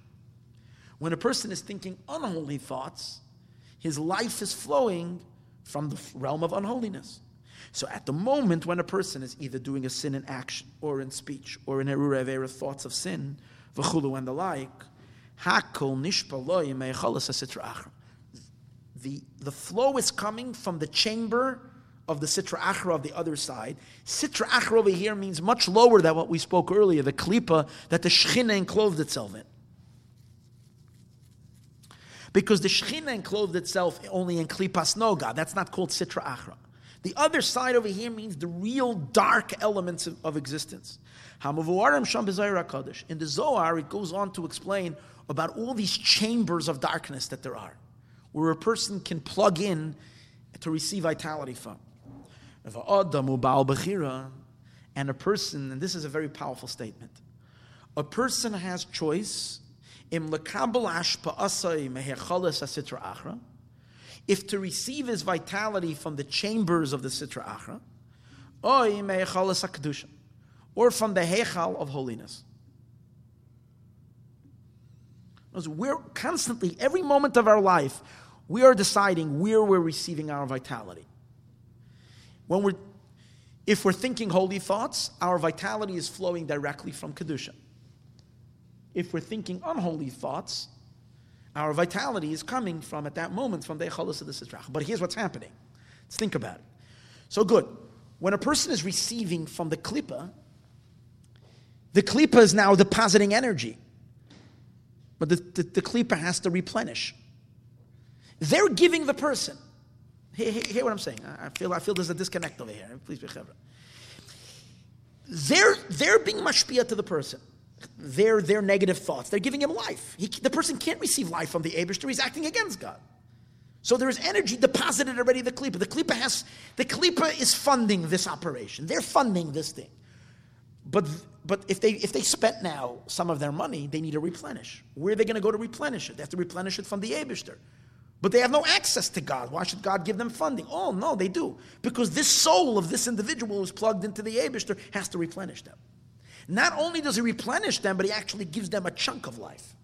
When a person is thinking unholy thoughts, his life is flowing from the realm of unholiness. So at the moment when a person is either doing a sin in action or in speech or in erurevera thoughts of sin, v'chulu and the like, hakol the, the flow is coming from the chamber of the Sitra Achra of the other side. Sitra Achra over here means much lower than what we spoke earlier, the klipa that the Shechina enclosed itself in because the Shechina enclosed itself only in Klipas Noga. That's not called Sitra Achra. The other side over here means the real dark elements of, of existence. In the Zohar, it goes on to explain about all these chambers of darkness that there are, where a person can plug in to receive vitality from. And a person, and this is a very powerful statement, a person has choice if to receive his vitality from the chambers of the sitra achra, or from the hechal of holiness. We're constantly, every moment of our life, we are deciding where we're receiving our vitality. When we're, if we're thinking holy thoughts, our vitality is flowing directly from kedusha if we're thinking unholy thoughts, our vitality is coming from, at that moment, from the Echalas of the Sitrach. But here's what's happening. Let's think about it. So good. When a person is receiving from the Klippa, the Klippa is now depositing energy. But the, the, the has to replenish. They're giving the person. Hear, hear, what I'm saying. I feel, I feel there's a disconnect over here. Please be clever. They're, they're being mashpia to the person their, their negative thoughts. They're giving him life. He, the person can't receive life from the Abishter. He's acting against God. So there is energy deposited already in the Klippa. The Klippa has the Klippa is funding this operation. They're funding this thing. But but if they if they spent now some of their money, they need to replenish. Where are they going to go to replenish it? They have to replenish it from the Abishter. But they have no access to God. Why should God give them funding? Oh no, they do. Because this soul of this individual who's plugged into the Abishter has to replenish them. Not only does he replenish them, but he actually gives them a chunk of life.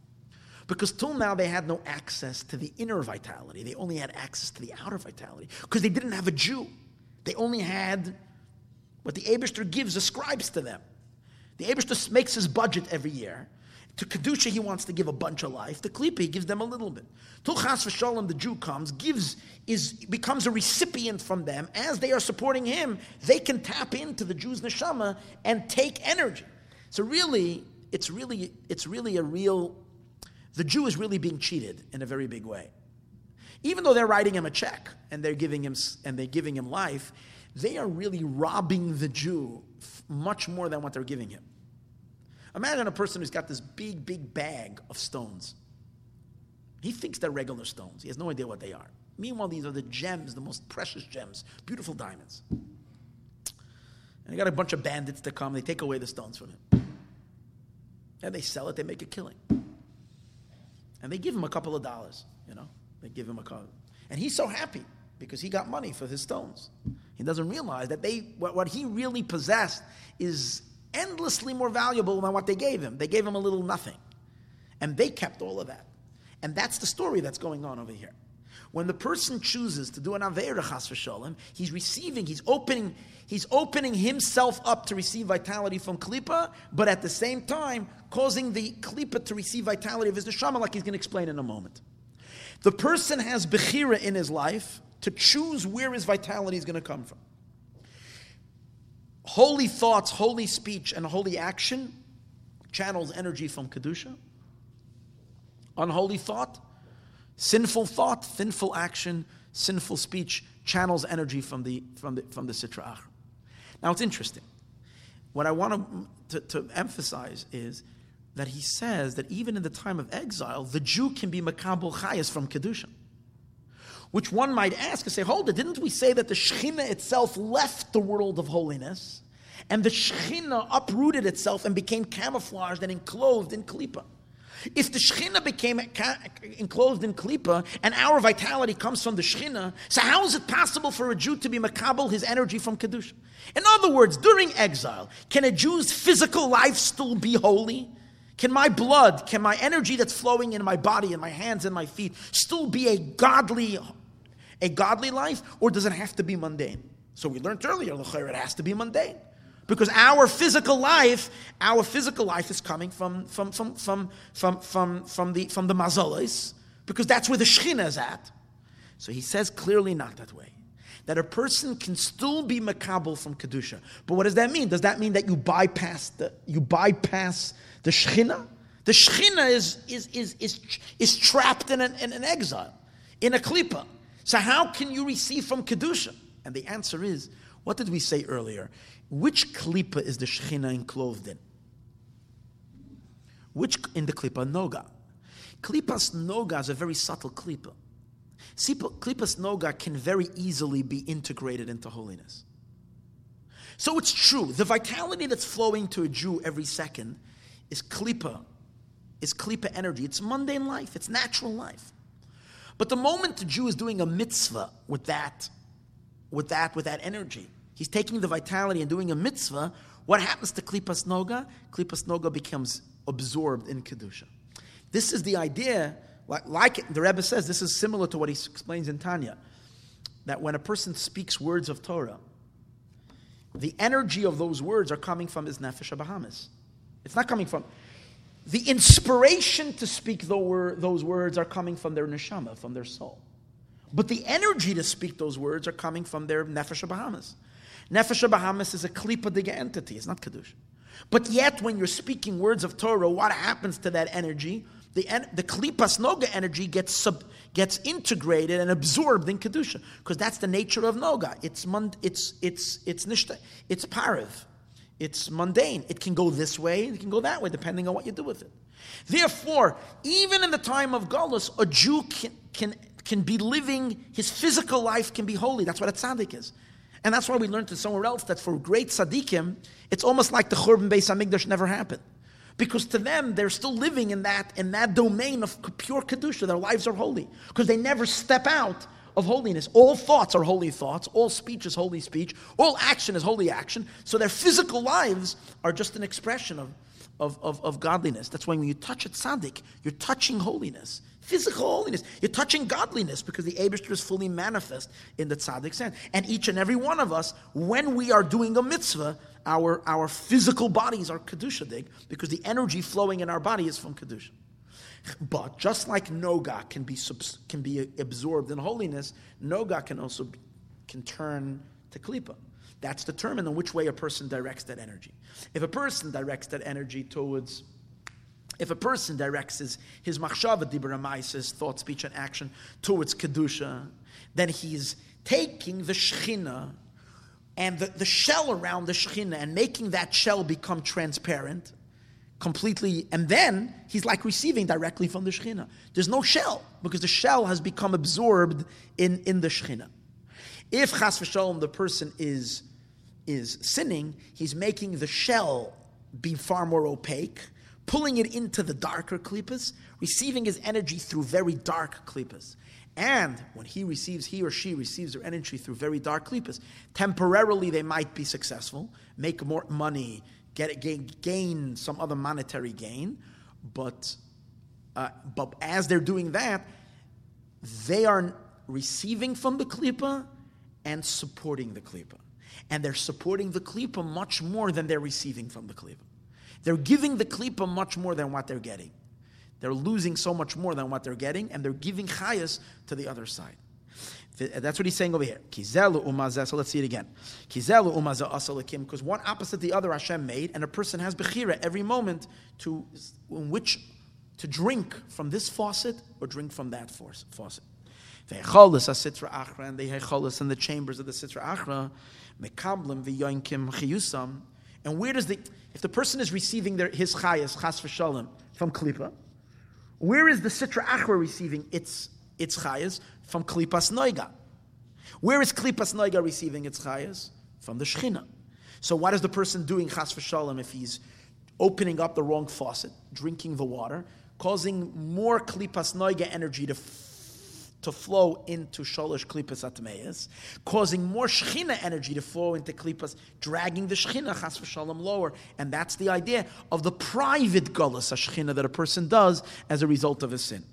Because till now they had no access to the inner vitality. They only had access to the outer vitality. Because they didn't have a Jew. They only had what the Abishter gives, ascribes to them. The Abishter makes his budget every year, To Kedusha, he wants to give a bunch of life. To Klippa, he gives them a little bit. Till Chas v'shalom, the Jew comes, gives, is, becomes a recipient from them. As they are supporting him, they can tap into the Jew's neshama and take energy. So really, it's really, it's really a real, the Jew is really being cheated in a very big way. Even though they're writing him a check and they're giving him, and they're giving him life, they are really robbing the Jew much more than what they're giving him. Imagine a person who's got this big, big bag of stones. He thinks they're regular stones. He has no idea what they are. Meanwhile, these are the gems, the most precious gems, beautiful diamonds. And he got a bunch of bandits to come, they take away the stones from him. And they sell it, they make a killing. And they give him a couple of dollars, you know. They give him a couple. And he's so happy because he got money for his stones. He doesn't realize that they what, what he really possessed is endlessly more valuable than what they gave him. They gave him a little nothing. And they kept all of that. And that's the story that's going on over here. When the person chooses to do an Aveira Chas v'sholem, he's receiving, he's opening, he's opening himself up to receive vitality from Klippa, but at the same time causing the Klippa to receive vitality of his neshama, like he's going to explain in a moment. The person has Bechira in his life to choose where his vitality is going to come from holy thoughts, holy speech, and holy action channels energy from Kedusha. Unholy thought, sinful thought, sinful action, sinful speech channels energy from the, from the, from the Sitra Achra. Now it's interesting. What I want to, to, to emphasize is that he says that even in the time of exile, the Jew can be Makabul Chayas from Kedusha. Which one might ask and say, hold it, didn't we say that the Shekhinah itself left the world of holiness and the Shekhinah uprooted itself and became camouflaged and enclosed in Klippa? If the Shekhinah became enclosed in Klippa and our vitality comes from the Shekhinah, so how is it possible for a Jew to be makabel his energy from Kedusha? In other words, during exile, can a Jew's physical life still be holy? Can my blood, can my energy that's flowing in my body and my hands and my feet still be a godly, a godly life, or does it have to be mundane? So we learned earlier, it has to be mundane. Because our physical life, our physical life is coming from, from, from, from, from, from, from the, from the mazolas, because that's where the Shekhinah is at. So he says clearly not that way. That a person can still be makabel from kedusha, but what does that mean? Does that mean that you bypass the you bypass the Shechina. The Shechina is, is, is, is, is trapped in an, in an exile, in a klipa. So how can you receive from Kedusha? And the answer is, what did we say earlier? Which klipa is the Shechina enclosed in? Which in the klipa? Noga. Klipas Noga is a very subtle klipa. Klipas Noga can very easily be integrated into holiness. So it's true, the vitality that's flowing to a Jew every second is klipa, is klipa energy. It's mundane life, it's natural life. But the moment the Jew is doing a mitzvah with that, with that, with that energy, he's taking the vitality and doing a mitzvah. What happens to klipas noga? Klipas noga becomes absorbed in kedusha. This is the idea, like, like the Rebbe says, this is similar to what he explains in Tanya, that when a person speaks words of Torah, the energy of those words are coming from his nefesh Bahamis. It's not coming from. The inspiration to speak those words are coming from their neshama, from their soul. But the energy to speak those words are coming from their nefesh Bahamis. Nefesh Bahamis is a klipa diga entity, it's not Kedusha. But yet, when you're speaking words of Torah, what happens to that energy? The, the klipas noga energy gets sub, gets integrated and absorbed in kedusha because that's the nature of noga. It's mund- it's it's it's nishta, it's parav. It's mundane. It can go this way, it can go that way, depending on what you do with it. Therefore, even in the time of Galus, a Jew can, can, can be living, his physical life can be holy. That's what a tzaddik is. And that's why we learned somewhere else that for great tzaddikim, it's almost like the Churban Beis Hamikdash never happened. Because to them, they're still living in that, in that domain of pure Kedusha. Their lives are holy. Because they never step out of holiness. All thoughts are holy thoughts, all speech is holy speech, all action is holy action. So their physical lives are just an expression of, of, of, of godliness. That's why when you touch a tzaddik, you're touching holiness. Physical holiness. You're touching godliness because the Abishter is fully manifest in the tzaddik's hand. And each and every one of us, when we are doing a mitzvah, our, our physical bodies are Kedusha because the energy flowing in our body is from Kedusha. But just like Noga can be, can be absorbed in holiness, Noga can also be, can turn to Klippa. That's determined in which way a person directs that energy. If a person directs that energy towards, if a person directs his, his machshava, his thought, speech, and action towards Kedusha, then he's taking the Shechina and the, the shell around the Shechina and making that shell become transparent completely, and then he's like receiving directly from the Shechina. There's no shell because the shell has become absorbed in, in the Shechina. If chas v'shalom, the person is is sinning, he's making the shell be far more opaque, pulling it into the darker klippas, receiving his energy through very dark klippas. And when he receives, he or she receives their energy through very dark klippas, temporarily they might be successful, make more money, get gain, gain some other monetary gain, but uh, but as they're doing that, they are receiving from the klipa and supporting the klipa and they're supporting the klipa much more than they're receiving from the klipa. They're giving the klipa much more than what they're getting. They're losing so much more than what they're getting, and they're giving chayas to the other side. That's what he's saying over here. Kizelu umazeh. So let's see it again. Kizelu umazeh asalakim. Because one opposite the other Hashem made, and a person has bechira every moment to in which to drink from this faucet or drink from that faucet. They The hecholis sitra achra and the hecholis in the chambers of the sitra achra mekablim v'yoinkim chiyusam. And where does the if the person is receiving their, his chayas chas v'shalom from klipa, where is the sitra achra receiving its its chayas from klipas noiga? Where is klipas noiga receiving its chayas from the shechina? So what is the person doing chas v'shalom if he's opening up the wrong faucet, drinking the water, causing more klipas noiga energy to to flow into Sholosh Klipas Atmeis, causing more Shechina energy to flow into Klipas, dragging the Shechina Chas v'Shalom lower. And that's the idea of the private Gullus a Shechina that a person does as a result of a sin.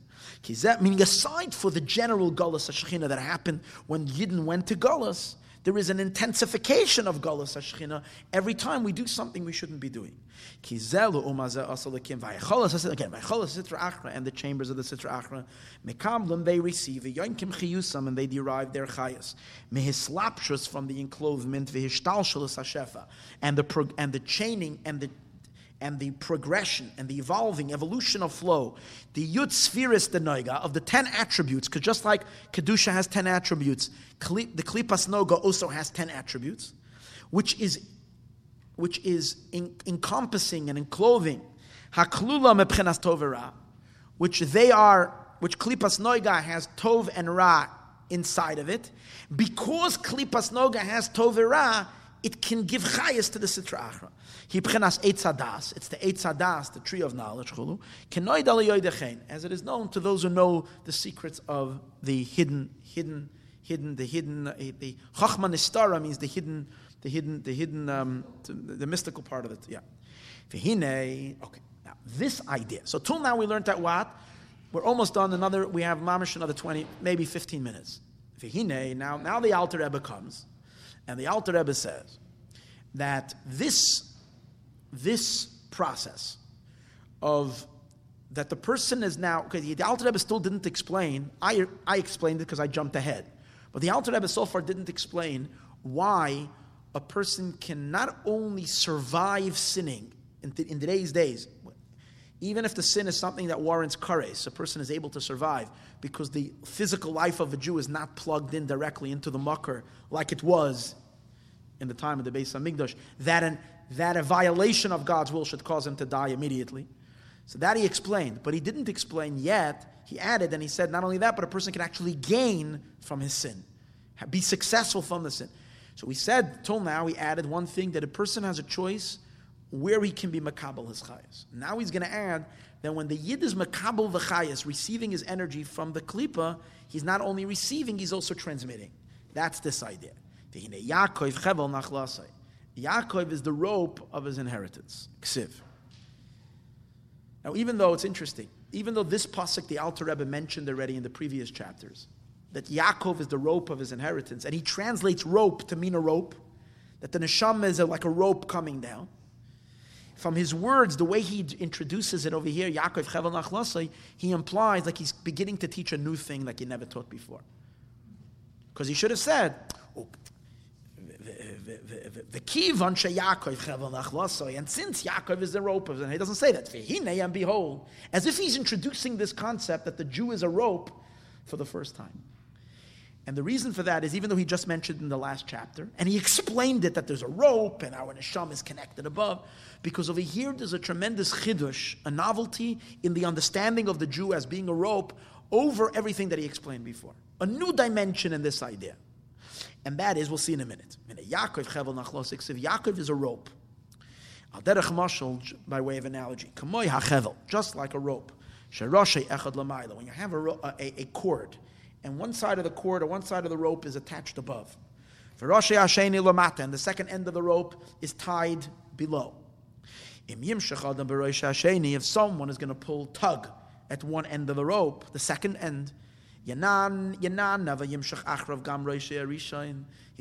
Meaning, aside for the general Gullus Shechina that happened when Yidden went to Gullus, there is an intensification of Galus Hashchina every time we do something we shouldn't be doing. Again, and the chambers of the Sitra Achra, Mekamlim, they receive a Yonkim Chiyusam, and they derive their Chayas. Mehislapshus from the enclothement, Vihishtalshalas Hashefa, and the, and the chaining and the and the progression and the evolving evolution of flow, the yud sefiros the noiga of the ten attributes, because just like kedusha has ten attributes, the klipas noga also has ten attributes, which is which is in, encompassing and enclothing haklula mepchenas tovera, which they are, which klipas noiga has tov and ra inside of it, because klipas noga has tov and ra, it can give chayas to the sitra achra. Hibchenas Eitzadas, it's the Eitzadas, the tree of knowledge, chulu. as it is known to those who know the secrets of the hidden, hidden, hidden, the hidden, uh, the Chachma Nistara means the hidden, the hidden, the hidden, um, the, the, mystical part of it. Yeah. Vihine, okay. Now, this idea. So, till now we learned that what? We're almost done. Another, we have mamish another 20, maybe 15 minutes. Vihine, now, now the Alter Rebbe comes, and the Alter Rebbe says that this this process of that the person is now, because the Alter Rebbe still didn't explain, I, I explained it because I jumped ahead, but the Alter Rebbe so far didn't explain why a person can not only survive sinning in, th- in today's days, even if the sin is something that warrants kares, a person is able to survive because the physical life of a Jew is not plugged in directly into the mucker like it was in the time of the Beis Hamikdash. That an, that a violation of God's will should cause him to die immediately. So that he explained, but he didn't explain yet. He added and he said, not only that, but a person can actually gain from his sin, be successful from the sin. So we said, till now, he added one thing that a person has a choice where he can be makabel his chayas. Now he's going to add that when the yid is makabel the chayas, receiving his energy from the klipa, he's not only receiving, he's also transmitting. That's this idea. Yaakov is the rope of his inheritance. Ksiv. Now, even though it's interesting, even though this pasuk the Alter Rebbe mentioned already in the previous chapters, that Yaakov is the rope of his inheritance, and he translates rope to mean a rope, that the neshama is a, like a rope coming down. From his words, the way he introduces it over here, Yaakov Chevel Nachlasai, he implies like he's beginning to teach a new thing like he never taught before. Because he should have said, oh, the kivan Yaakov Chevel Nachlasai, and since Yaakov is the rope, and he doesn't say that, and behold, as if he's introducing this concept that the Jew is a rope for the first time. And the reason for that is even though he just mentioned in the last chapter, and he explained it that there's a rope and our neshama is connected above, because over here there's a tremendous chidush, a novelty in the understanding of the Jew as being a rope over everything that he explained before. A new dimension in this idea. And that is, we'll see in a minute. Yaakov chevel nachlosik, if Yaakov is a rope, al by way of analogy, just like a rope, echad lamayla, when you have a, a, a cord, and one side of the cord or one side of the rope is attached above. And the second end of the rope is tied below. If someone is going to pull, tug at one end of the rope, the second end, he's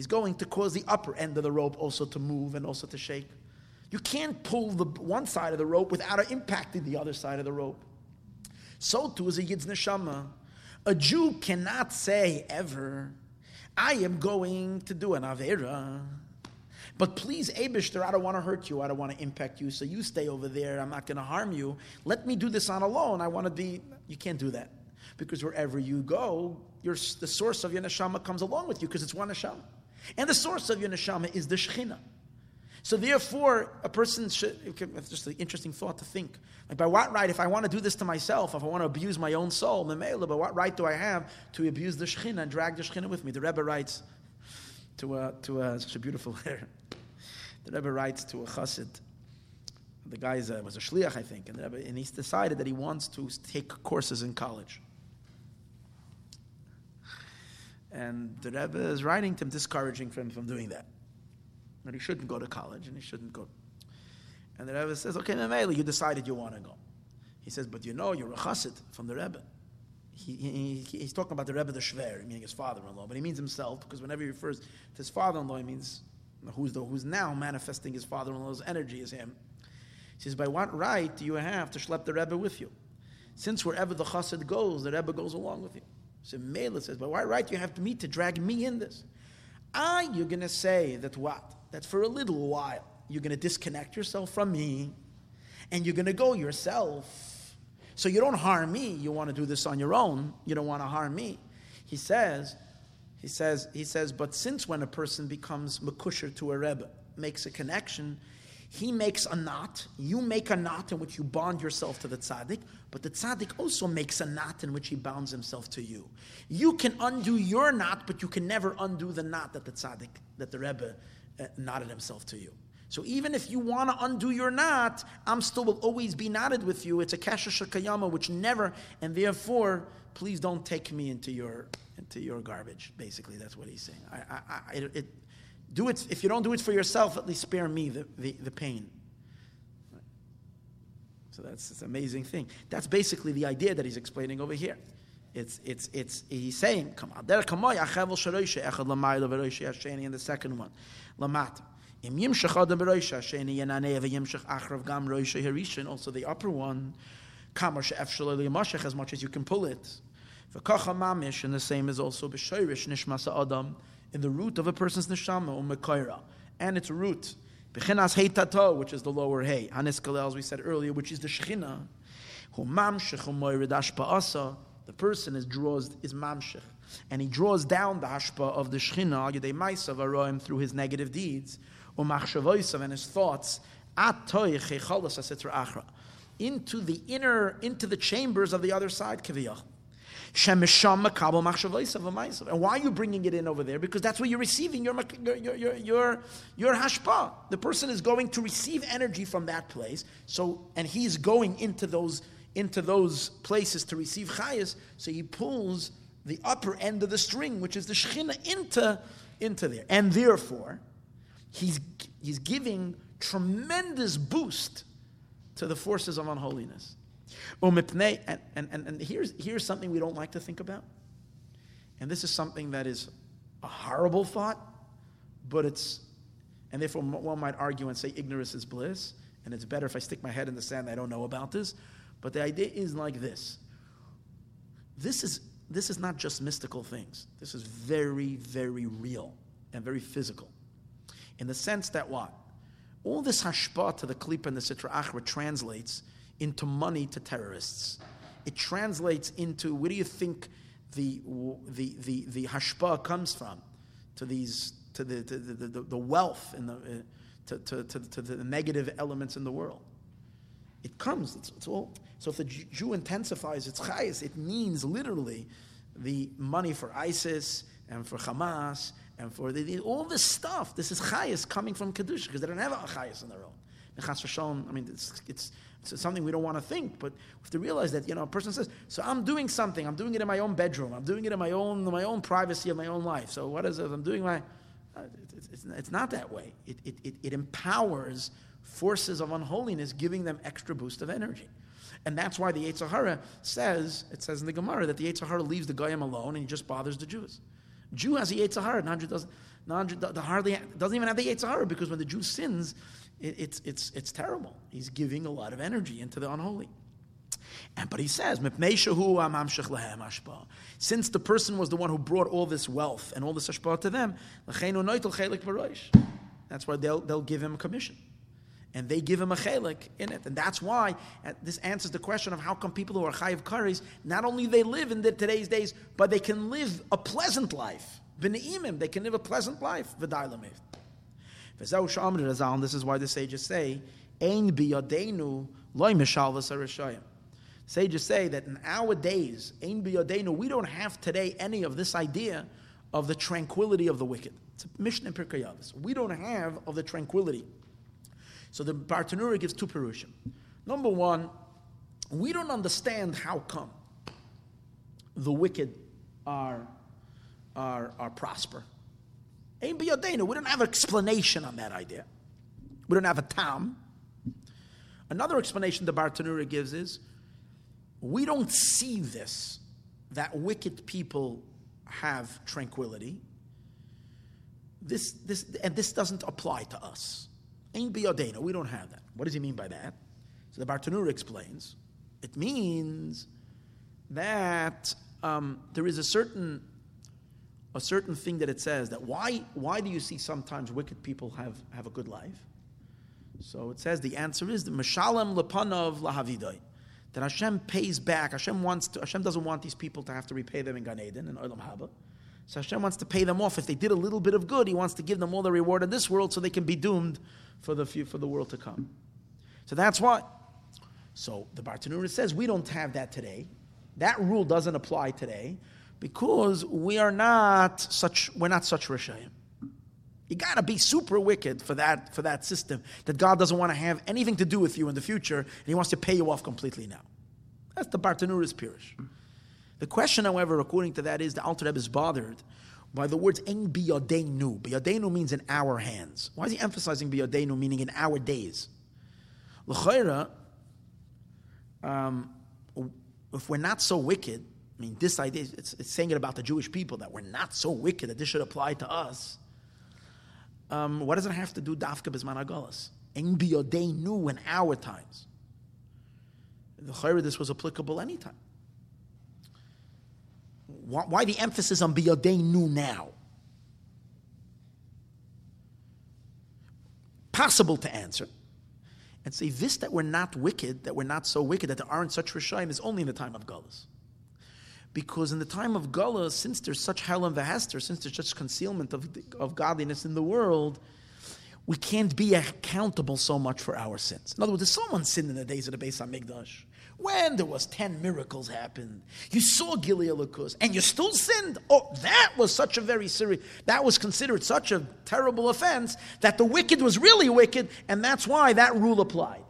going to cause the upper end of the rope also to move and also to shake. You can't pull the one side of the rope without impacting the other side of the rope. So too is a Yid's neshama. A Jew cannot say ever, I am going to do an Avera. But please, Abishter, I don't want to hurt you. I don't want to impact you. So you stay over there. I'm not going to harm you. Let me do this on alone. I want to be. You can't do that. Because wherever you go, the source of your neshama comes along with you because it's one neshama. And the source of your neshama is the Shekhinah. So therefore, a person should, it's just an interesting thought to think. Like by what right, if I want to do this to myself, if I want to abuse my own soul, memela, by what right do I have to abuse the Shekhinah and drag the Shekhinah with me? The Rebbe writes to a, to a, such a beautiful [laughs] letter. The Rebbe writes to a chassid. The guy is a, was a shliach, I think, and, Rebbe, and he's decided that he wants to take courses in college. And the Rebbe is writing to him, discouraging him from doing that that he shouldn't go to college and he shouldn't go. And the Rebbe says, okay, Mamela, you decided you want to go. He says, but you know, you're a chassid from the Rebbe. He, he, he's talking about the Rebbe the Shver, meaning his father-in-law, but he means himself because whenever he refers to his father-in-law, he means who's, the, who's now manifesting his father-in-law's energy is him. He says, by what right do you have to schlep the Rebbe with you? Since wherever the chassid goes, the Rebbe goes along with you. So Mela says, by what right do you have to me to drag me in this? I, you're going to say that what? That for a little while you're going to disconnect yourself from me and you're going to go yourself. So you don't harm me. You want to do this on your own. You don't want to harm me. He says, he says, he says, but since when a person becomes makusher to a rebbe, makes a connection, he makes a knot. You make a knot in which you bond yourself to the tzaddik, but the tzaddik also makes a knot in which he bounds himself to you. You can undo your knot, but you can never undo the knot that the tzaddik, that the rebbe Uh, knotted himself to you. So even if you want to undo your knot, I'm still will always be knotted with you. It's a kasha shakayama which never, and therefore, please don't take me into your into your garbage. Basically, that's what he's saying. I, I, I it, do it if you don't do it for yourself. At least spare me the, the, the pain. So that's an amazing thing. That's basically the idea that he's explaining over here. It's, it's, it's, he's saying, come on, and the second one, Lamat. Im Yimshach Adam Veroisha Hasheni, Yananeh, Yimshach Achrav Gam Roisha Harishan, also the upper one, Kamar Shalali Yamashach, as much as you can pull it. V'kacha Mamish, and the same is also B'shoirish Nishmasa Adam, in the root of a person's neshama, u'm Umekoira, and its root, B'chinas Heitato, which is the lower Hey, Hanis Kalel, as we said earlier, which is the Shechina, Hu Mamshech Umoy Redash Pa'asa, the person is draws is mamshech, and he draws down the hashpa of the shechina yedei ma'asav aroim through his negative deeds, umachshavoisav and his thoughts atoy chechalas asitra achra into the inner into the chambers of the other side kiviyach. And why are you bringing it in over there? Because that's where you're receiving your, your, your, your, your hashpa. The person is going to receive energy from that place. So, and he's going into those into those places to receive chayas, so he pulls the upper end of the string, which is the shechina, into, into there. And therefore, he's, he's giving tremendous boost to the forces of unholiness. And, and, and, and here's, here's something we don't like to think about. And this is something that is a horrible thought, but it's and therefore one might argue and say ignorance is bliss, and it's better if I stick my head in the sand, and I don't know about this. But the idea is like this. This is, this is not just mystical things. This is very, very real and very physical. In the sense that what? All this hashpa to the klip and the sitra achra translates into money to terrorists. It translates into where do you think the, the, the, the hashpa comes from? To these to the, to the, the, the, wealth and the, uh, to, to, to, to, the negative elements in the world. It comes, it's, it's all. So if the Jew intensifies its chayas, it means literally the money for ISIS and for Hamas and for the, all this stuff. This is chayas coming from Kedusha because they don't have a chayas on their own. I mean, it's, it's, it's something we don't want to think, but we have to realize that you know a person says, "So I'm doing something. I'm doing it in my own bedroom. I'm doing it in my own my own privacy of my own life. So what is it? I'm doing my uh, it's, it's, it's, not that way. It, it, it, it empowers forces of unholiness, giving them extra boost of energy. And that's why the Yetzer Hara says, it says in the Gemara, that the Yetzer Hara leaves the Goyim alone and he just bothers the Jews. Jew has a Yetzer Hara, non-Jew doesn't. Hardly, doesn't even have the Yetzer Hara because when the Jew sins, it, it's, it's, it's terrible. He's giving a lot of energy into the unholy. And but he says, since the person was the one who brought all this wealth and all this ashpa to them, that's why they'll, they'll give him a commission. And they give him a chelik in it. And that's why uh, this answers the question of how come people who are chayiv karis, not only they live in the, today's days, but they can live a pleasant life. B'ne'imim, they can live a pleasant life. V'dai This is why the sages say, Ein biyadenu loy mishalvas Sages say that in our days, Ein biyadenu, we don't have today any of this idea of the tranquility of the wicked. It's a Mishnah in Pirkei We don't have of the tranquility. So the Bartanura gives two perushim. Number one, we don't understand how come the wicked are, are, are prosper. Biyadenu, we don't have an explanation on that idea. We don't have a tam. Another explanation the Bartanura gives is we don't see this, that wicked people have tranquility. This, this, and this doesn't apply to us. Ain't biyodena, we don't have that. What does he mean by that? So the Bartanura explains, it means that um, there is a certain a certain thing that it says that why why do you see sometimes wicked people have, have a good life? So it says the answer is the Mashalem Lepanov Lahavidai that Hashem pays back. Hashem wants to, Hashem doesn't want these people to have to repay them in Gan Eden and Olam Haba. So Hashem wants to pay them off. If they did a little bit of good, He wants to give them all the reward in this world so they can be doomed for the, for the world to come. So that's why. So the Bartanura says we don't have that today. That rule doesn't apply today because we are not such, we're not such Rishayim. You got to be super wicked for that, for that system that God doesn't want to have anything to do with you in the future and He wants to pay you off completely now. That's the Bartanura's Pirish. The question, however, according to that, is the Alter Rebbe is bothered by the words "en biyadenu." Biyadenu means in our hands. Why is he emphasizing biyadenu, meaning in our days? L'chayra, um, if we're not so wicked, I mean, this idea, it's, it's saying it about the Jewish people that we're not so wicked that this should apply to us um, what does it have to do dafka bisman agolas? En biyodenu in our times. The chayra this was applicable anytime. Why, why the emphasis on biyodenu now? Possible to answer and say this that we're not wicked, that we're not so wicked, that there aren't such rishayim is only in the time of Gullus. Because in the time of Gala, since there's such helem vehester, since there's such concealment of, of godliness in the world, we can't be accountable so much for our sins. In other words, if someone sinned in the days of the Beis Hamikdash, when there was ten miracles happened, you saw giluy Elokus, and you still sinned. Oh, that was such a very serious, that was considered such a terrible offense that the wicked was really wicked, and that's why that rule applied.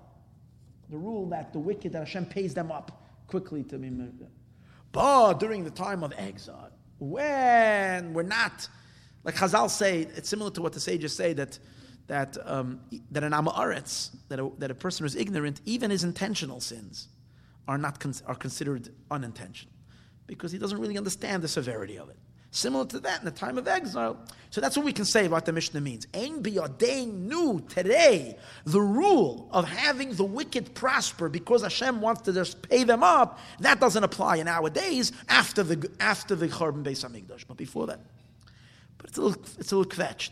The rule that the wicked, that Hashem pays them up quickly to be murdered. But during the time of exile, when we're not, like Chazal say, it's similar to what the sages say that that um, that an amaretz, that a, that a person who's ignorant, even his intentional sins, are not con- are considered unintentional, because he doesn't really understand the severity of it. Similar to that in the time of exile. So that's what we can say about the Mishnah means. Ein biyadenu today, the rule of having the wicked prosper because Hashem wants to just pay them up, that doesn't apply in our days after the after the Churban Beis Hamikdash, but before that. But it's a little, it's a little kvetched.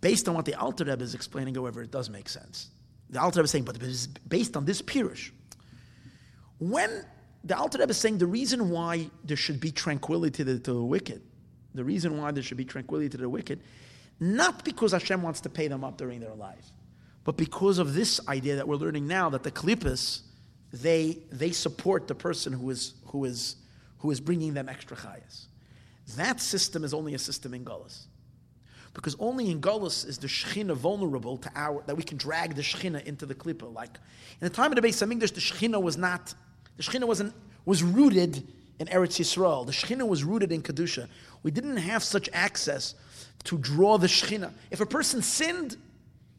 Based on what the Alter Rebbe is explaining, however, it does make sense. The Alter Rebbe is saying, but it's based on this Pirush, when the Alter Rebbe is saying the reason why there should be tranquility to the, to the wicked, the reason why there should be tranquility to the wicked, not because Hashem wants to pay them up during their lives, but because of this idea that we're learning now that the klippas, they, they support the person who is, who, is, who is bringing them extra chayas. That system is only a system in Gullus. Because only in Gullus is the Shekhinah vulnerable to our, that we can drag the Shekhinah into the klippa. Like, in the time of the Beis Hamikdash, the Shekhinah was not the Shekhinah wasn't, was rooted in Eretz Yisrael. The Shekhinah was rooted in Kedusha. We didn't have such access to draw the Shekhinah. If a person sinned,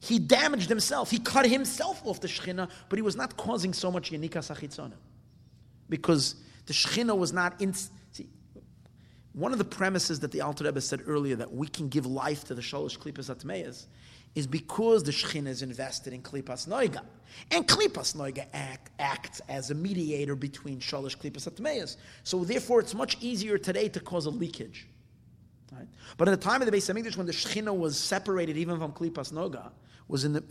he damaged himself. He cut himself off the Shekhinah, but he was not causing so much Yanika Sachitzona. Because the Shekhinah was not in. One of the premises that the Alter Rebbe said earlier that we can give life to the Shalosh Klipas Atmeyas is because the Shekhinah is invested in Klipas Noiga. And Klipas Noiga act, acts as a mediator between Shalish Klipas Atmeas. So therefore, it's much easier today to cause a leakage. Right? But at the time of the Beis Hamikdash, when the Shekhinah was separated even from Klipas Noga, was in the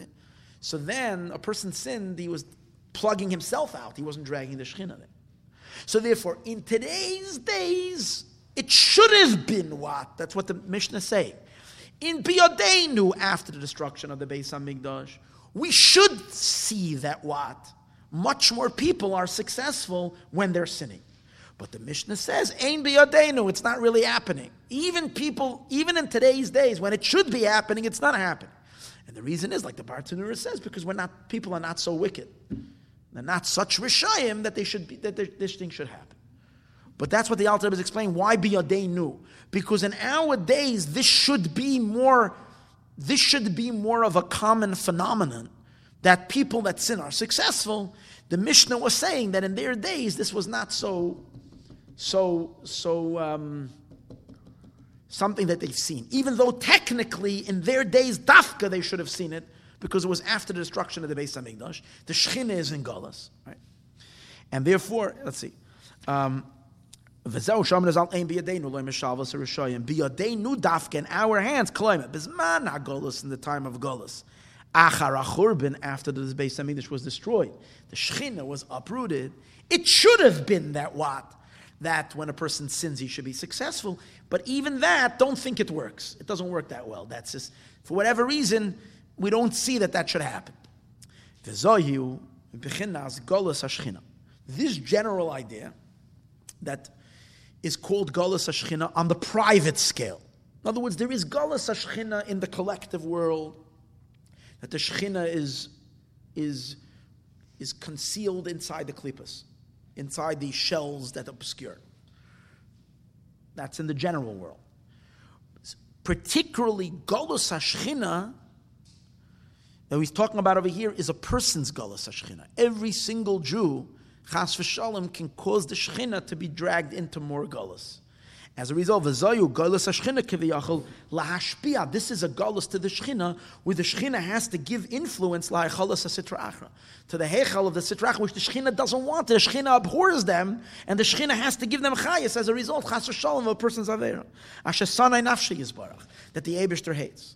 so then a person sinned, he was plugging himself out. He wasn't dragging the Shekhinah there. So therefore, in today's days, it should have been what? That's what the Mishnah say in Biyodenu after the destruction of the Beis Hamikdash, we should see that what? Much more people are successful when they're sinning. But the Mishnah says, Ein biyadenu, it's not really happening. Even people, even in today's days, when it should be happening, it's not happening. And the reason is, like the Bartanura says, because we're not, people are not so wicked. They're not such rishayim that they should be, that this thing should happen. But that's what the Alter is explaining. Why biyadenu? Because in our days, this should be more, this should be more of a common phenomenon that people that sin are successful. The Mishnah was saying that in their days, this was not so, so, so. Um, something that they've seen, even though technically in their days, dafka, they should have seen it because it was after the destruction of the Beis Hamikdash. The Shechina is in Golas, right? And therefore, let's see. Um, V'zeu shomer zal ein biyadenu loy mishavos rishayim biyadenu dafke in our hands kloim bizman hagolus in the time of golus achar achurban after the Beis Hamikdash was destroyed. The shechina was uprooted. It should have been that what? That when a person sins he should be successful. But even that don't think it works. It doesn't work that well. That's just for whatever reason we don't see that that should happen. V'zoyu b'chinas golus hashchina this general idea that is called Galus Ashchina on the private scale. In other words, there is Galus Ashchina in the collective world, that the Shechina is, is, is concealed inside the klippas, inside the shells that obscure. That's in the general world. Particularly, Galus Ashchina, that he's talking about over here, is a person's Galus Ashchina. Every single Jew chas v'shalom can cause the shechina to be dragged into more gullus. As a result, v'zayu gullus hashchina kiviyachol lahashpia. This is a gullus to the shechina, where the shechina has to give influence la'ichalas sitra achra to the hechal of the sitra achra, which the shechina doesn't want. The shechina abhors them, and the shechina has to give them chayas. As a result, chas v'shalom a person's avera. Ashesanai nafshi yizbarach that the Eibushter hates.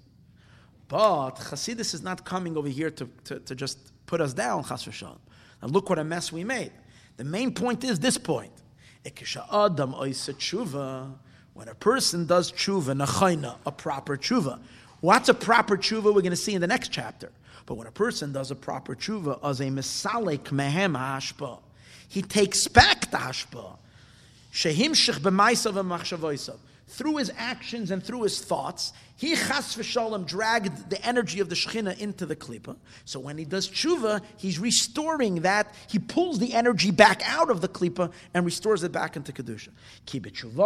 But Chasidus is not coming over here to, to, to just put us down, chas v'shalom. And look what a mess we made. The main point is this point. When a person does tshuva, a proper tshuva. What's a proper tshuva? We're going to see in the next chapter. But when a person does a proper tshuva, as a misalik mehem hashpa, he takes back the hashpa. Shehim shich b'maisav and through his actions and through his thoughts, he chas v'shalom dragged the energy of the Shekhinah into the klipa. So when he does tshuva, he's restoring that. He pulls the energy back out of the klipa and restores it back into kedusha. Ki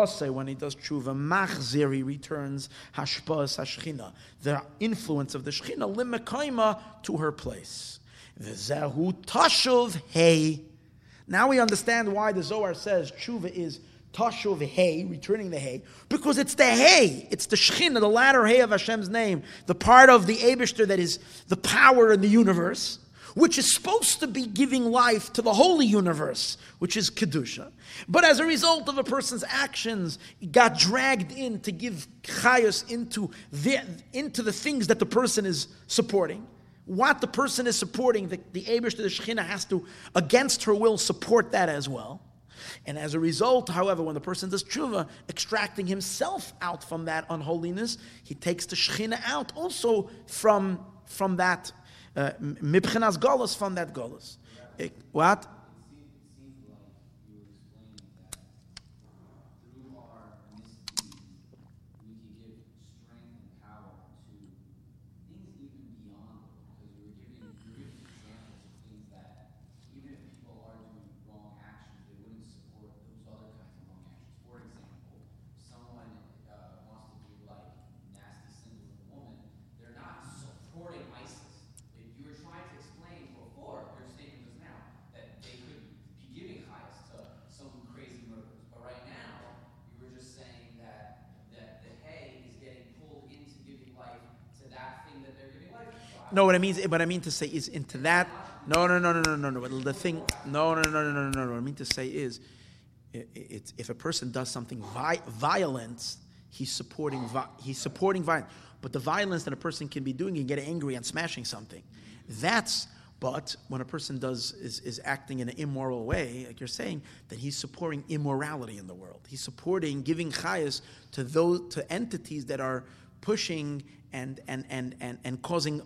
say when he does tshuva, machzir he returns hashpas hashchina, the influence of the Shekhinah limekaima to her place. V'zehu tashuv hey. Now we understand why the Zohar says tshuva is Tashuv Hay, returning the Hay, because it's the Hay, it's the Shechina, the latter Hay of Hashem's name, the part of the Abishter that is the power in the universe, which is supposed to be giving life to the holy universe, which is Kedusha. But as a result of a person's actions, got dragged in to give chayos into the, into the things that the person is supporting. What the person is supporting, the, the the Shechina has to, against her will, support that as well. And as a result, however, when the person does tshuva, extracting himself out from that unholiness, he takes the shechina out also from, from that, uh, mibchenas golas, from that golas. What? No, what I mean, what I mean to say is into that. No, no, no, no, no, no, no. The thing, no, no, no, no, no, no, no. What I mean to say is, it, it's if a person does something vi- violent, he's supporting vi- he's supporting violence. But the violence that a person can be doing and get angry and smashing something, that's. But when a person does is, is acting in an immoral way, like you're saying, then he's supporting immorality in the world. He's supporting giving chayas to those to entities that are pushing and and and and, and causing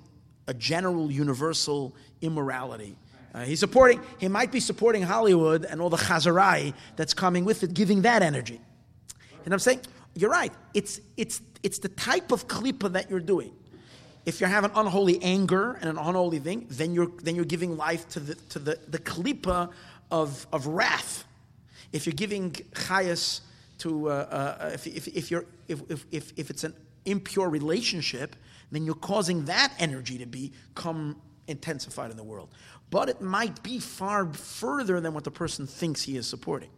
a general universal immorality. Uh, he's supporting, he might be supporting Hollywood and all the chazarai that's coming with it, giving that energy. And I'm saying, you're right. It's, it's, it's the type of klipa that you're doing. If you have an unholy anger and an unholy thing, then you're, then you're giving life to the, to the, the klipa of, of wrath. If you're giving chayas to, uh, uh, if, if, if, you're, if, if, if, if it's an impure relationship, then you're causing that energy to become intensified in the world. But it might be far further than what the person thinks he is supporting.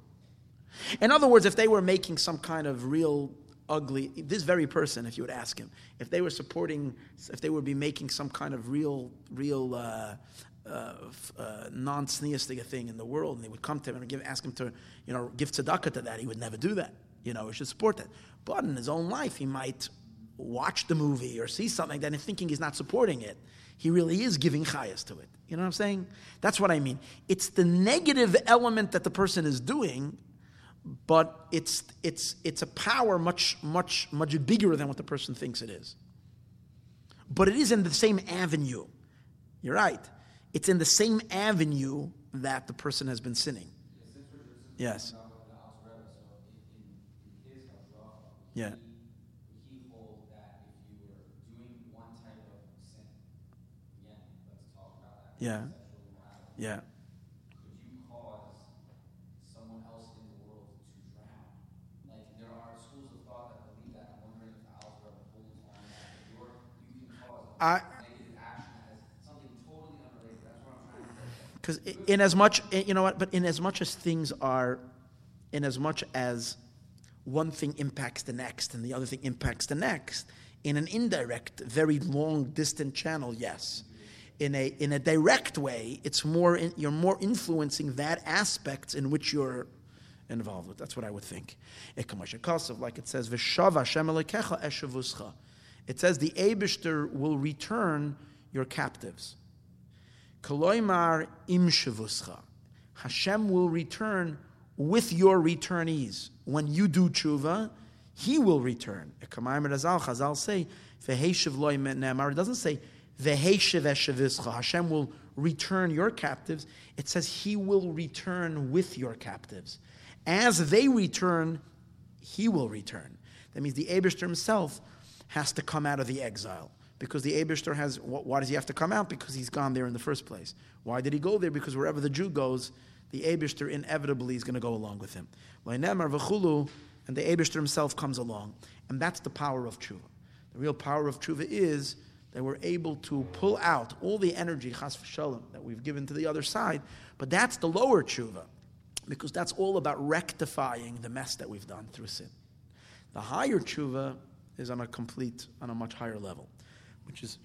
In other words, if they were making some kind of real ugly, this very person, if you would ask him, if they were supporting, if they would be making some kind of real, real uh, uh, uh, non-sneistic thing in the world, and they would come to him and give, ask him to, you know, give tzedakah to that, he would never do that. You know, he should support that. But in his own life, he might watch the movie or see something that and thinking he's not supporting it, he really is giving chayas to it. You know what I'm saying? That's what I mean. It's the negative element that the person is doing, but it's it's it's a power much much much bigger than what the person thinks it is. But it is in the same avenue. You're right. It's in the same avenue that the person has been sinning. Yes. Yeah. Yeah. Yeah. Could you cause someone else in the world to drown? Like there are schools of thought that believe that. I'm wondering if algebra holds on that. You're, you can cause I, negative action as something totally unrelated. That's what I'm trying Yeah. say. Because in as much, you know what, but in as much as things are, in as much as one thing impacts the next and the other thing impacts the next, in an indirect, very long, distant channel, yes in a in a direct way, it's more in, you're more influencing that aspect in which you're involved with. That's what I would think. Like it says, It says the Abishter will return your captives. Koloimar im Hashem will return with your returnees. When you do tshuva, He will return. Chazal say, It doesn't say Hashem will return your captives. It says He will return with your captives. As they return, He will return. That means the Abishter himself has to come out of the exile. Because the Abishter has, why does he have to come out? Because he's gone there in the first place. Why did he go there? Because wherever the Jew goes, the Abishter inevitably is going to go along with him. And the Abishter himself comes along. And that's the power of tshuva. The real power of tshuva is that we're able to pull out all the energy, chas v'shalom, that we've given to the other side. But that's the lower tshuva. because that's all about rectifying the mess that we've done through sin. The higher tshuva is on a complete, on a much higher level, which is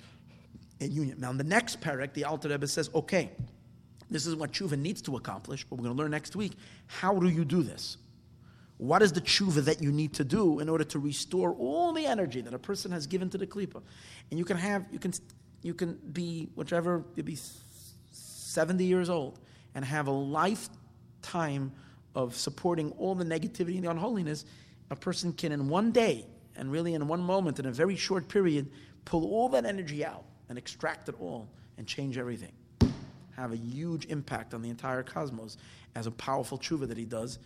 in union. Now, in the next parak, the Alter Rebbe says, okay, this is what tshuva needs to accomplish, but we're going to learn next week. How do you do this? What is the tshuva that you need to do in order to restore all the energy that a person has given to the klipa? And you can have, you can, you can be whichever, you be 70 years old and have a lifetime of supporting all the negativity and the unholiness. A person can, in one day, and really in one moment, in a very short period, pull all that energy out and extract it all and change everything. Have a huge impact on the entire cosmos as a powerful tshuva that he does,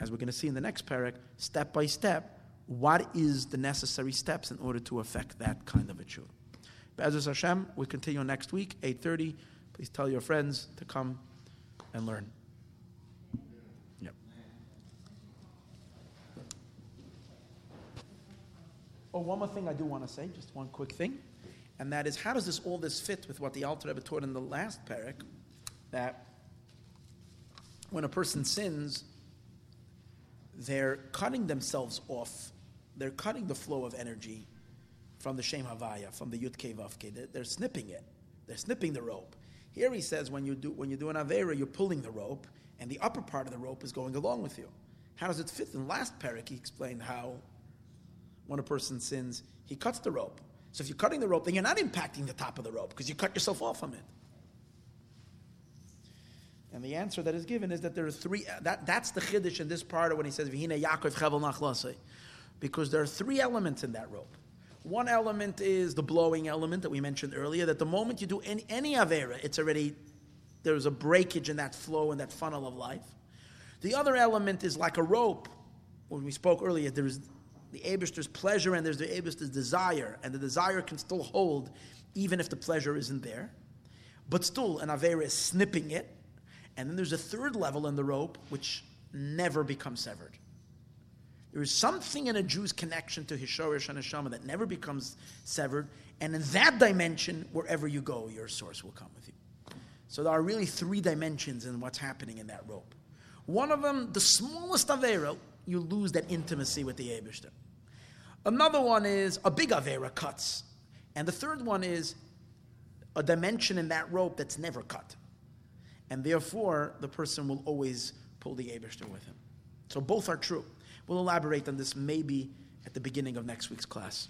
as we're going to see in the next parak, step by step, what is the necessary steps in order to affect that kind of a tshuva. Be'ezus Hashem, we continue next week, 8.30. Please tell your friends to come and learn. Yep. Oh, one more thing I do want to say, just one quick thing, and that is how does this all this fit with what the Alter Rebbe taught in the last parak, that when a person sins, they're cutting themselves off, they're cutting the flow of energy from the Shem Havaya, from the Yud Vavke. They're, snipping it. They're snipping the rope. Here he says when you do when you do an Avera, you're pulling the rope, and the upper part of the rope is going along with you. How does it fit? In the last parak, he explained how when a person sins, he cuts the rope. So if you're cutting the rope, then you're not impacting the top of the rope because you cut yourself off from it. And the answer that is given is that there are three. That, that's the chiddush in this part of when he says Vihina Yaakov Chevel Nachlasei, because there are three elements in that rope. One element is the blowing element that we mentioned earlier. That the moment you do any, any avera, it's already there's a breakage in that flow and that funnel of life. The other element is like a rope. When we spoke earlier, there's the Abishter's pleasure and there's the Abishter's desire, and the desire can still hold even if the pleasure isn't there. But still, an avera is snipping it. And then there's a third level in the rope which never becomes severed. There is something in a Jew's connection to his and that never becomes severed, and in that dimension, wherever you go, your source will come with you. So there are really three dimensions in what's happening in that rope. One of them, the smallest Avera, you lose that intimacy with the Abishter. Another one is a big Avera cuts. And the third one is a dimension in that rope that's never cut. And therefore, the person will always pull the Abishter with him. So both are true. We'll elaborate on this maybe at the beginning of next week's class.